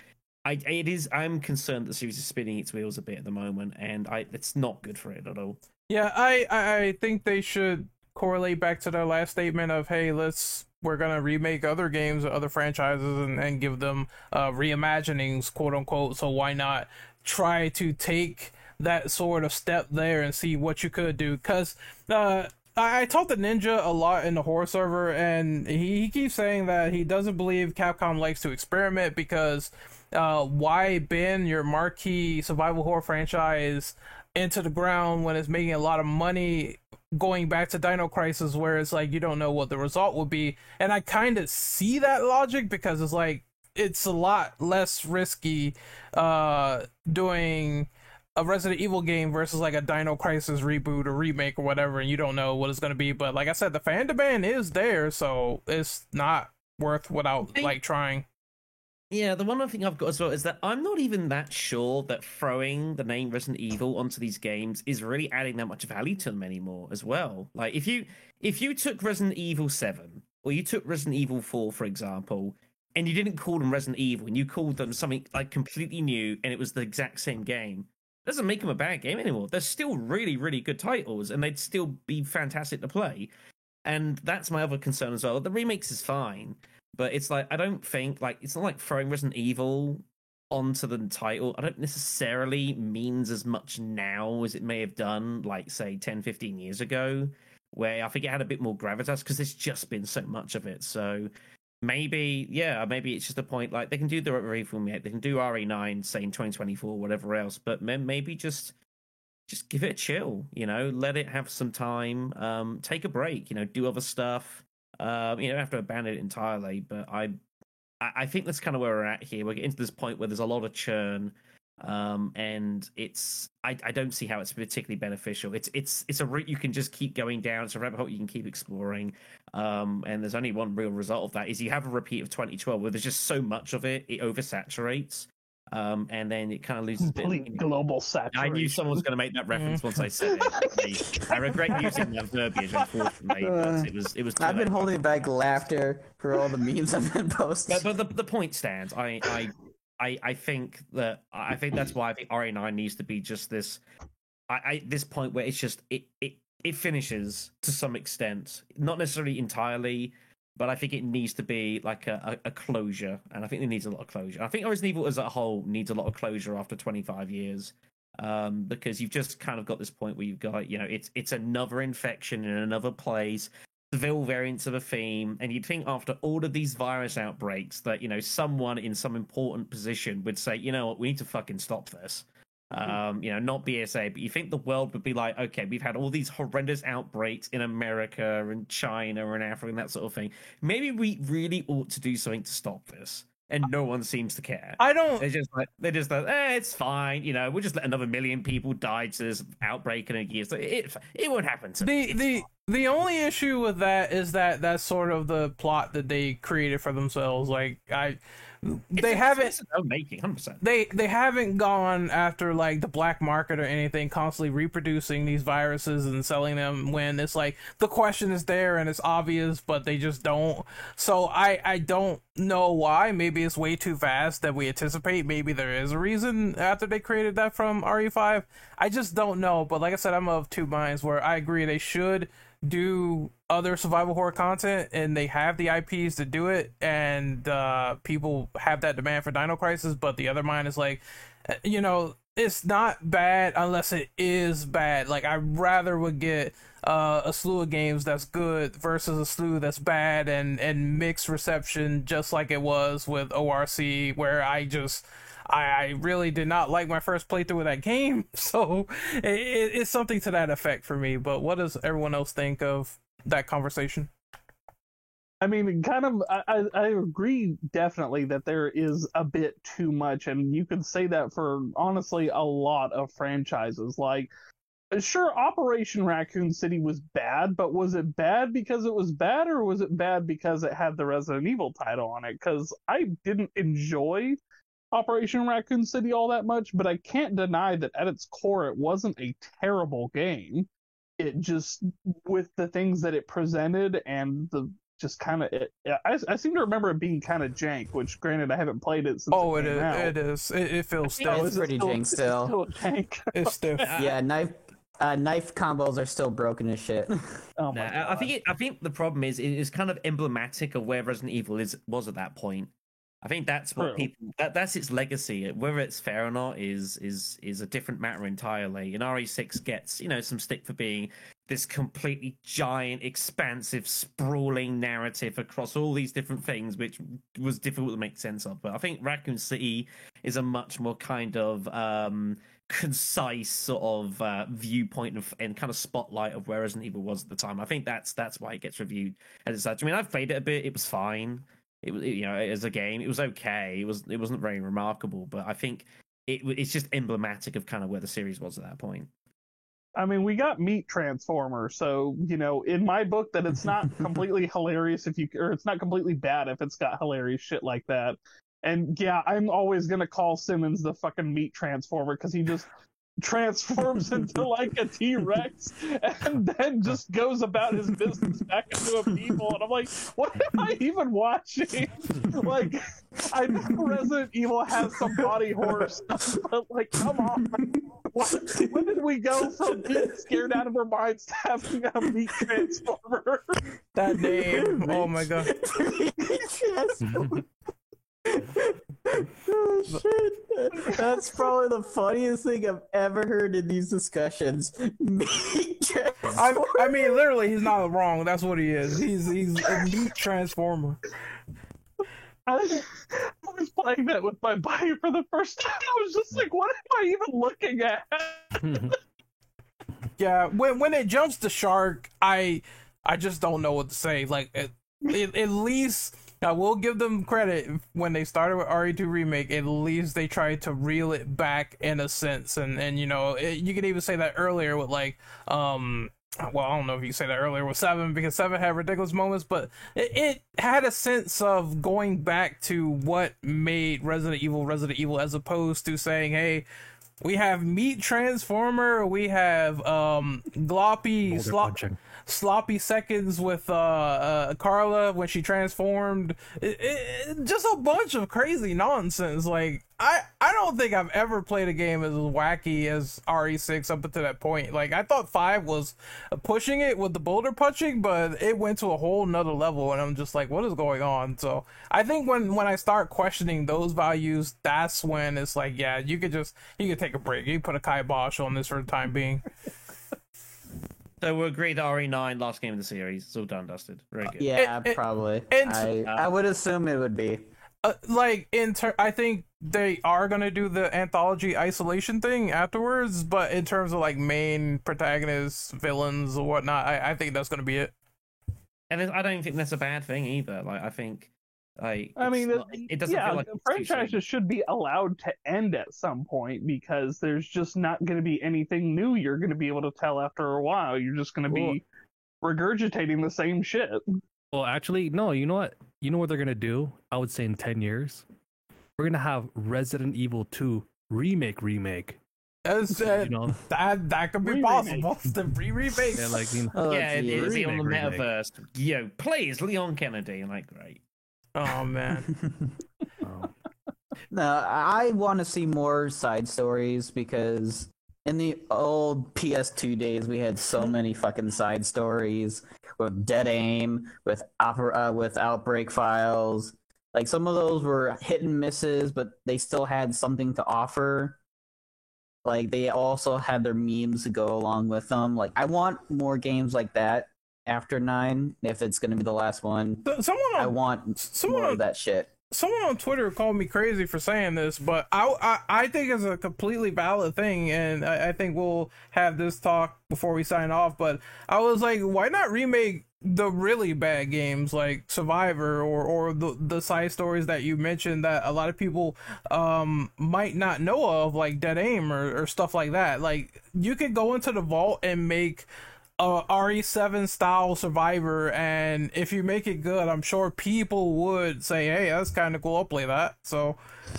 I it is I'm concerned that the series is spinning its wheels a bit at the moment, and I it's not good for it at all. Yeah, I I think they should correlate back to their last statement of hey, let's we're gonna remake other games other franchises and, and give them uh, reimaginings, quote unquote. So why not try to take that sort of step there and see what you could do? Because uh, I, talked to Ninja a lot in the horror server, and he, he keeps saying that he doesn't believe Capcom likes to experiment because uh, why bend your marquee survival horror franchise into the ground when it's making a lot of money going back to Dino Crisis where it's like you don't know what the result will be. And I kind of see that logic because it's like it's a lot less risky uh doing a Resident Evil game versus like a Dino Crisis reboot or remake or whatever and you don't know what it's going to be but like I said the fan demand is there so it's not worth without like trying. Yeah, the one other thing I've got as well is that I'm not even that sure that throwing the name Resident Evil onto these games is really adding that much value to them anymore as well. Like if you if you took Resident Evil 7 or you took Resident Evil 4 for example and you didn't call them Resident Evil and you called them something like completely new and it was the exact same game, doesn't make them a bad game anymore. They're still really really good titles and they'd still be fantastic to play. And that's my other concern as well. The remakes is fine, but it's like I don't think like it's not like throwing Resident Evil onto the title. I don't necessarily means as much now as it may have done like say 10 15 years ago where I think it had a bit more gravitas because there's just been so much of it. So maybe yeah, maybe it's just a point like they can do the remake, they can do RE9 say in 2024 whatever else, but maybe just just give it a chill, you know, let it have some time, um, take a break, you know, do other stuff. Um, you don't have to abandon it entirely, but I, I think that's kind of where we're at here. We're getting to this point where there's a lot of churn, um, and it's I, I don't see how it's particularly beneficial. It's it's it's a route you can just keep going down. It's a rabbit hole you can keep exploring, um, and there's only one real result of that is you have a repeat of 2012 where there's just so much of it, it oversaturates, um, and then it kind of loses. a bit of- Complete global saturation. I knew someone was going to make that reference once I said it. I, I regret using that verbiage, unfortunately, but it was it was. I've been late. holding back laughter for all the memes I've been posting. But, but the, the point stands. I, I I I think that I think that's why I think RE9 needs to be just this. I, I this point where it's just it it it finishes to some extent, not necessarily entirely. But I think it needs to be like a, a, a closure, and I think it needs a lot of closure. I think Resident Evil as a whole needs a lot of closure after 25 years, um, because you've just kind of got this point where you've got, you know, it's it's another infection in another place, Seville variants of a theme, and you'd think after all of these virus outbreaks that you know someone in some important position would say, you know what, we need to fucking stop this. Um, you know, not BSAA, but you think the world would be like, okay, we've had all these horrendous outbreaks in America and China and Africa and that sort of thing. Maybe we really ought to do something to stop this. And no one seems to care. I don't They're just like they're just like, eh, it's fine. You know, we'll just let another million people die to this outbreak in a year. So it it won't happen to me. the the fine. the only issue with that is that that's sort of the plot that they created for themselves. Like I, they haven't making, hundred percent. they they haven't gone after like the black market or anything constantly reproducing these viruses and selling them when it's like the question is there and it's obvious but they just don't. So i i don't know why. Maybe it's way too fast that we anticipate. Maybe there is a reason after they created that from re5 i just don't know. But like i said i'm of two minds where i agree they should do other survival horror content and they have the IPs to do it and uh people have that demand for Dino Crisis but the other mind is like uh, you know it's not bad unless it is bad. Like I rather would get uh, a slew of games that's good versus a slew that's bad and and mixed reception just like it was with ORC where I just I, I really did not like my first playthrough of that game, so it, it, it's something to that effect for me. But what does everyone else think of that conversation? I mean, kind of. I, I agree definitely that there is a bit too much, and you can say that for honestly a lot of franchises. Like, sure, Operation Raccoon City was bad, but was it bad because it was bad, or was it bad because it had the Resident Evil title on it? Because I didn't enjoy Operation Raccoon City all that much, but I can't deny that at its core it wasn't a terrible game. It just with the things that it presented and the just kind of it, I, I seem to remember it being kind of jank. Which, granted, I haven't played it since. Oh, it it came is. out. It is. It, it feels still. Oh, stiff. it pretty still, jank is it still. still jank. It's stiff. yeah, knife uh, knife combos are still broken as shit. oh Nah, my I- I think it, I think the problem is it is kind of emblematic of where Resident Evil is was at that point. I think that's what True. people that that's its legacy. Whether it's fair or not is is is a different matter entirely. And RE6 gets you know some stick for being this completely giant, expansive, sprawling narrative across all these different things, which was difficult to make sense of. But I think Raccoon City is a much more kind of um, concise sort of uh, viewpoint of, and kind of spotlight of where Resident Evil was at the time. I think that's that's why it gets reviewed as such. I mean, I've played it a bit; it was fine. It was, you know, as a game, it was okay. It was, it wasn't very remarkable, but I think it, it's just emblematic of kind of where the series was at that point. I mean, we got Meat Transformer, so you know, in my book, that it's not completely hilarious if you, or it's not completely bad if it's got hilarious shit like that. And yeah, I'm always gonna call Simmons the fucking Meat Transformer because he just transforms into like a T Rex and then just goes about his business back into a people. And I'm like, what am I even watching? like, I know Resident Evil has some body horror stuff, but like, come on. What, when did we go from being scared out of our minds to having a meat transformer? That name. oh my god. Oh shit! That's probably the funniest thing I've ever heard in these discussions. I, I mean, literally, he's not wrong. That's what he is. He's he's a meat transformer. I was playing that with my buddy for the first time. I was just like, what am I even looking at? yeah, when when it jumps to shark, I I just don't know what to say. Like at, at least I will give them credit when they started with RE2 remake. At least they tried to reel it back in a sense, and and you know it, you could even say that earlier with like um well, I don't know if you say that earlier with seven because seven had ridiculous moments, but it, it, had a sense of going back to what made Resident Evil Resident Evil as opposed to saying, hey, we have Meat Transformer, we have um Gloppy Slop sloppy seconds with uh, uh, Carla when she transformed. It, it, just a bunch of crazy nonsense. Like I I don't think I've ever played a game as wacky as RE6 up until that point. Like I thought five was pushing it with the boulder punching, but it went to a whole nother level, and I'm just like, what is going on? So I think when when I start questioning those values, that's when it's like, yeah, you could just you could take a break. You put a kibosh on this for the time being. So we agreed RE9 last game of the series. It's all done, dusted. Very good. Yeah, it, it, probably. And, I, uh, I would assume it would be. Uh, like in ter- I think they are gonna do the anthology isolation thing afterwards, but in terms of like main protagonists, villains, or whatnot, I, I think that's gonna be it. And I don't think that's a bad thing either. Like I think I, I mean, not, it doesn't yeah, feel like franchises should be allowed to end at some point because there's just not going to be anything new you're going to be able to tell after a while. You're just going to be regurgitating the same shit. Well, actually, no. You know what? You know what they're going to do? I would say in ten years, we're going to have Resident Evil Two remake remake. As, uh, you know, that that could be re-remake. possible. the re-remake. Yeah, like you know, oh, yeah, it is on the metaverse. Yo, please, Leon Kennedy. I'm like, great. Oh man. oh. No, I want to see more side stories because in the old PS2 days we had so many fucking side stories with Dead Aim, with opera, uh, with Outbreak Files. Like some of those were hit and misses, but they still had something to offer. Like they also had their memes to go along with them. Like I want more games like that after nine if it's going to be the last one. Someone on, I want someone more on, of that shit. Someone on Twitter called me crazy for saying this, but I I, I think it's a completely valid thing, and I, I think we'll have this talk before we sign off. But I was like, why not remake the really bad games like Survivor or or the the side stories that you mentioned that a lot of people um might not know of like Dead Aim or, or stuff like that. Like you could go into the vault and make a RE7 style survivor, and if you make it good, I'm sure people would say, "Hey, that's kind of cool. I'll play that." So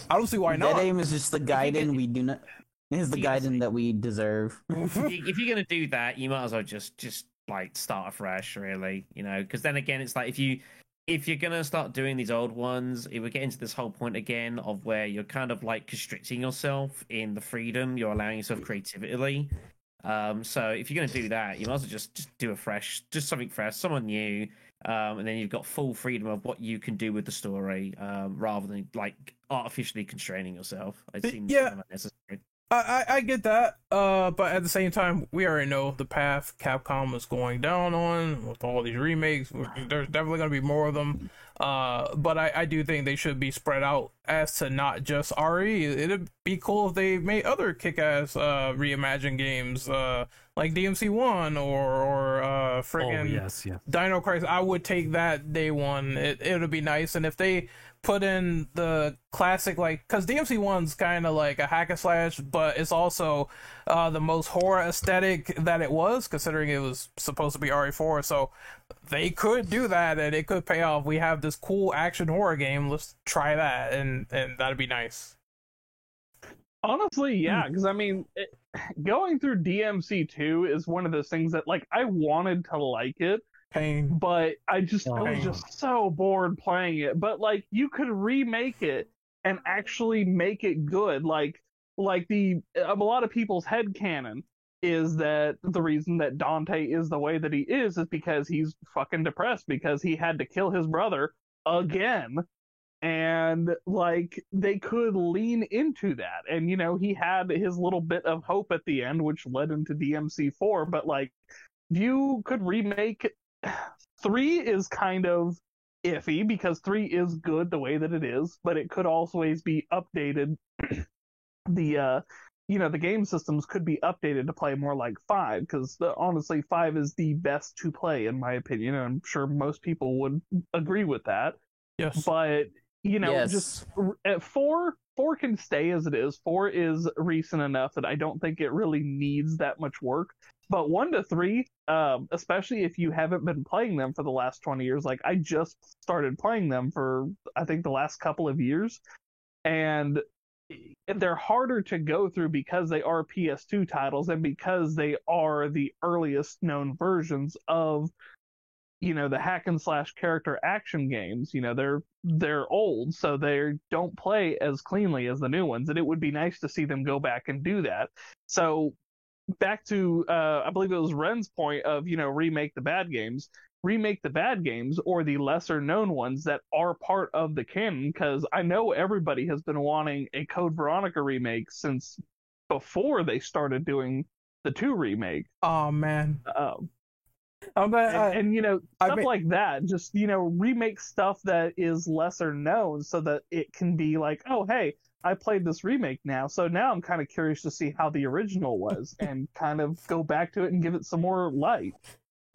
I don't see why not. Dead Aim is just the Gaiden we do not. Is the Gaiden that we deserve. if you're gonna do that, you might as well just just like start afresh, really. You know, because then again, it's like if you if you're gonna start doing these old ones, it would get into this whole point again of where you're kind of like constricting yourself in the freedom you're allowing yourself creatively. Um, so if you're going to do that, you might as well just, just do a fresh, just something fresh, someone new, um, and then you've got full freedom of what you can do with the story, um, rather than like artificially constraining yourself. It seems yeah. kind of necessary. I, I I get that, uh, but at the same time, we already know the path Capcom is going down on with all these remakes. There's definitely going to be more of them. Uh, but I, I do think they should be spread out as to not just RE. It'd be cool if they made other kick-ass uh, reimagined games, uh, like DMC One or or uh, Oh friggin' yes, yes. Dino Crisis. I would take that day one. It it would be nice, and if they put in the classic like because DMC one's kind of like a hack and slash, but it's also uh, the most horror aesthetic that it was, considering it was supposed to be RE4. So they could do that, and it could pay off. We have this cool action horror game. Let's try that, and and that'd be nice. Honestly, yeah, because I mean, it, going through DMC two is one of those things that like I wanted to like it, Pain. but I just I was just so bored playing it. But like you could remake it and actually make it good. Like like the a lot of people's head canon is that the reason that Dante is the way that he is is because he's fucking depressed because he had to kill his brother again. And like they could lean into that. And you know, he had his little bit of hope at the end, which led him to DMC four, but like you could remake three is kind of iffy because three is good the way that it is, but it could always be updated. the uh, you know, the game systems could be updated to play more like five because honestly, five is the best to play in my opinion, and I'm sure most people would agree with that. Yes. But you know, yes. just at four four can stay as it is. Four is recent enough that i don't think it really needs that much work. But one to three um, especially if you haven't been playing them for the last 20 years like i just started playing them for i think the last couple of years. And they're harder to go through because they are ps2 titles and because they are the earliest known versions of you know the hack and slash character action games you know they're they're old so they don't play as cleanly as the new ones and it would be nice to see them go back and do that. So back to uh i believe it was ren's point of you know remake the bad games. Remake the bad games or the lesser known ones that are part of the canon because i know everybody has been wanting a code veronica remake since before they started doing the 2 remake. Oh man. um, I'm glad. and, I, and you know I stuff mean- like that just you know remake stuff that is lesser known so that it can be like oh hey i played this remake now so now i'm kind of curious to see how the original was and kind of go back to it and give it some more light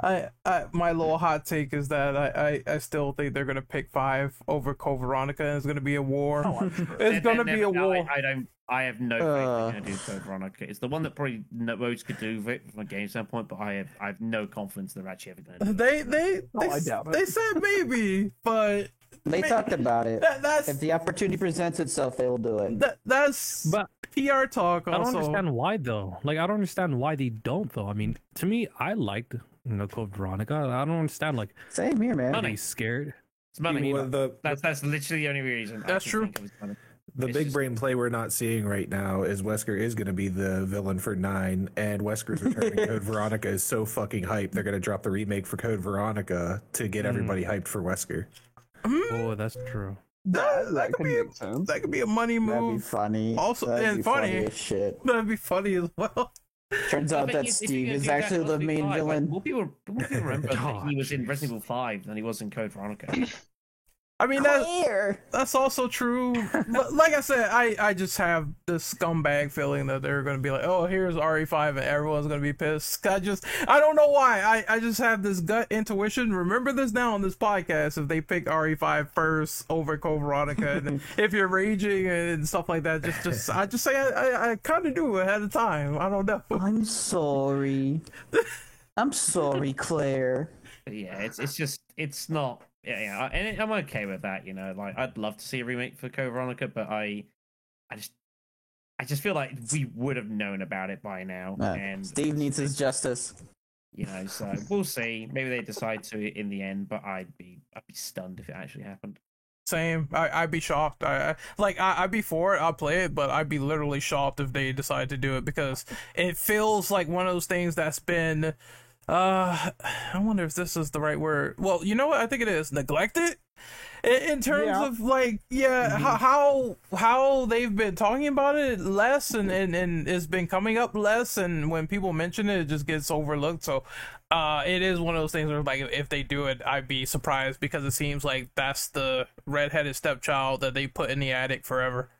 I, I, my little hot take is that I, I, I still think they're gonna pick five over Code Veronica, and it's gonna be a war. it's They're- gonna they're be a never- war. I, I don't. I have no faith Uh. they're going to do Code Veronica. It's the one that probably no- most could do of it from a game standpoint, but I have I have no confidence they're actually ever going to. do it. They they Oh, they, I doubt it. they said maybe, but They talked about it. that, that's If the opportunity presents itself, they will do it. that, that's But PR talk. I don't understand why though. Like I don't understand why they don't though. I mean, to me, I liked you know Code Veronica. I don't understand like Same here, man. Money. being scared. It's money. Well, the, That's that's literally the only reason. That's true. think of is money. the It's big just- brain play we're not seeing right now is Wesker is going to be the villain for nine, and Wesker's returning Code Veronica is so fucking hype. They're going to drop the remake for Code Veronica to get everybody hyped for Wesker. Hmm, Oh, that's true. that, that could be a, sense that could be a money That'd be move. funny. Also- That'd and be funny. as shit. That'd be funny as well. Turns out that if- if you're Steve is actually the main Evil 5, like, villain. more people, more people remember that he was in Resident Evil Five than he was in Code Veronica. I mean that that's also true. But like I said, I I just have this scumbag feeling that they're gonna be like, oh, here's RE5, and everyone's gonna be pissed. I just I don't know why. I I just have this gut intuition. Remember this now on this podcast. If they pick RE5 first over Code Veronica, and if you're raging and stuff like that, just just I just say I I, I kind of do ahead of time. I don't know. I'm sorry. I'm sorry, Claire. But yeah, it's it's just it's not. Yeah, yeah, I- and I'm okay with that. You know, like I'd love to see a remake for Code Veronica, but I, I just, I just feel like we would have known about it by now. And Steve needs his justice. you know, so we'll see. Maybe they decide to in the end, but I'd be, I'd be stunned if it actually happened. Same. I, I'd be shocked. I, I like. I, I'd be for it. I'll play it, but I'd be literally shocked if they decide to do it because it feels like one of those things that's been. Uh, I wonder if this is the right word. Well, you know what? I think it is neglected In, in terms Yeah. of like, yeah, Mhm. how, how how they've been talking about it less, and, and and it's been coming up less, and when people mention it, it just gets overlooked. So, uh, it is one of those things where like if they do it, I'd be surprised because it seems like that's the redheaded stepchild that they put in the attic forever.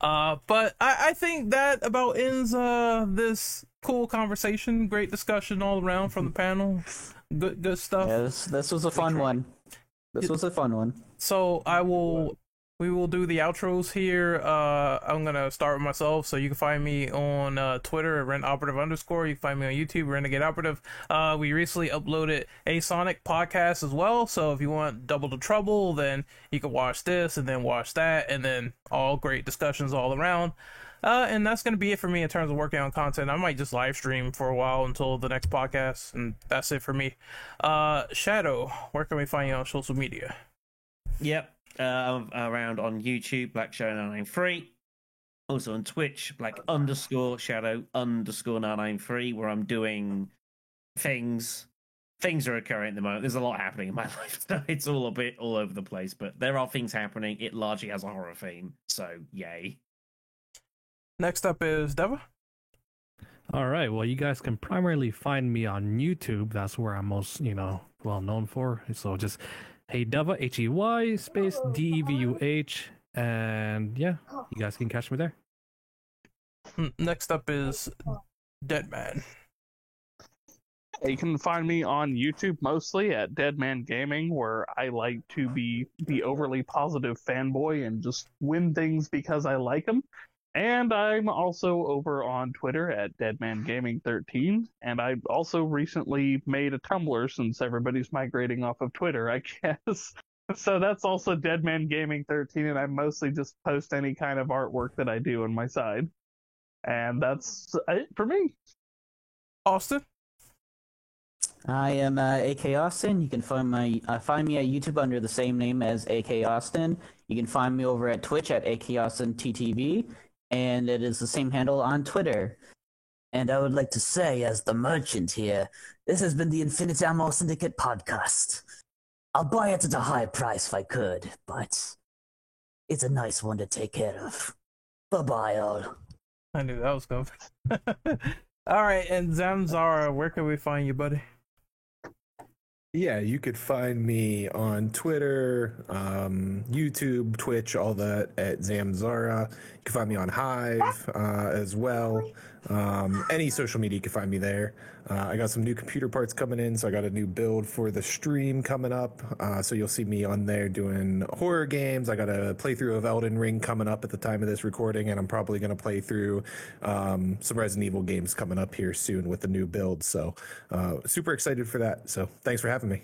Uh, but I, I think that about ends uh this cool conversation. Great discussion all around from the panel. Good good stuff. Yeah, this this was a fun one. This was a fun one. So I will we will do the outros here. Uh I'm gonna start with myself. So you can find me on uh Twitter at Ren Operative underscore. You can find me on YouTube, Renegade Operative. Uh we recently uploaded a Sonic podcast as well. So if you want double the trouble, then you can watch this and then watch that and then all great discussions all around. Uh, and that's gonna be it for me in terms of working on content. I might just live stream for a while until the next podcast, and that's it for me. Uh, Shadow, where can we find you on social media? Yep. Uh, I'm around on YouTube, Black Shadow 993. Also on Twitch, Black underscore Shadow underscore 993, where I'm doing things. Things are occurring at the moment. There's a lot happening in my life, so it's all a bit all over the place. But there are things happening. It largely has a horror theme, so yay. Next up is Devuh. All right. Well, you guys can primarily find me on YouTube. That's where I'm most, you know, well known for. So just Hey Devuh, H E Y space D E V U H, and yeah, you guys can catch me there. Hmm, Next up is Deadman. You can find me on YouTube mostly at Deadman Gaming, where I like to be the overly positive fanboy and just win things because I like them. And I'm also over on Twitter at Deadman Gaming 13 and I also recently made a Tumblr since everybody's migrating off of Twitter, I guess. So that's also Deadman Gaming 13, and I mostly just post any kind of artwork that I do on my side. And that's it for me. Austin. I am uh, AK Austin. You can find my uh, find me at YouTube under the same name as AK Austin. You can find me over at Twitch at AK Austin TTV, and it is the same handle on Twitter. And I would like to say, as the merchant here, this has been the Infinite Ammo Syndicate podcast. I'll buy it at a high price if I could, but it's a nice one to take care of. Bye bye, all. I knew that was coming. All right, and Zamzara, where can we find you, buddy? Yeah, you could find me on Twitter, um, YouTube, Twitch, all that at Zamzara. You can find me on Hive uh, as well. Um, any social media, you can find me there. Uh, I got some new computer parts coming in, so I got a new build for the stream coming up. Uh, so you'll see me on there doing horror games. I got a playthrough of Elden Ring coming up at the time of this recording, and I'm probably going to play through um, some Resident Evil games coming up here soon with the new build. So uh, super excited for that. So thanks for having me.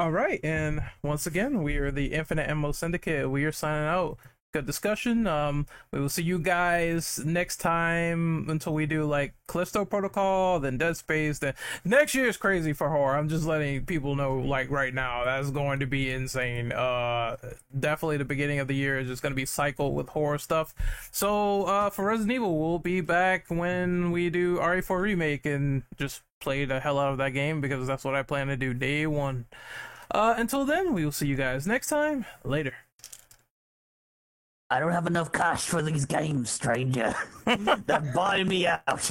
All right, and once again, we are the Infinite Ammo Syndicate. We are signing out. Good discussion. Um, we will see you guys next time until we do like Callisto Protocol, then Dead Space. Then next year is crazy for horror. I'm just letting people know, like right now, that's going to be insane. Uh, definitely the beginning of the year is just going to be cycled with horror stuff. So uh, for Resident Evil, we'll be back when we do RE4 remake and just play the hell out of that game because that's what I plan to do day one. Uh, until then, we will see you guys next time. Later. I don't have enough cash for these games, stranger. then buy me out.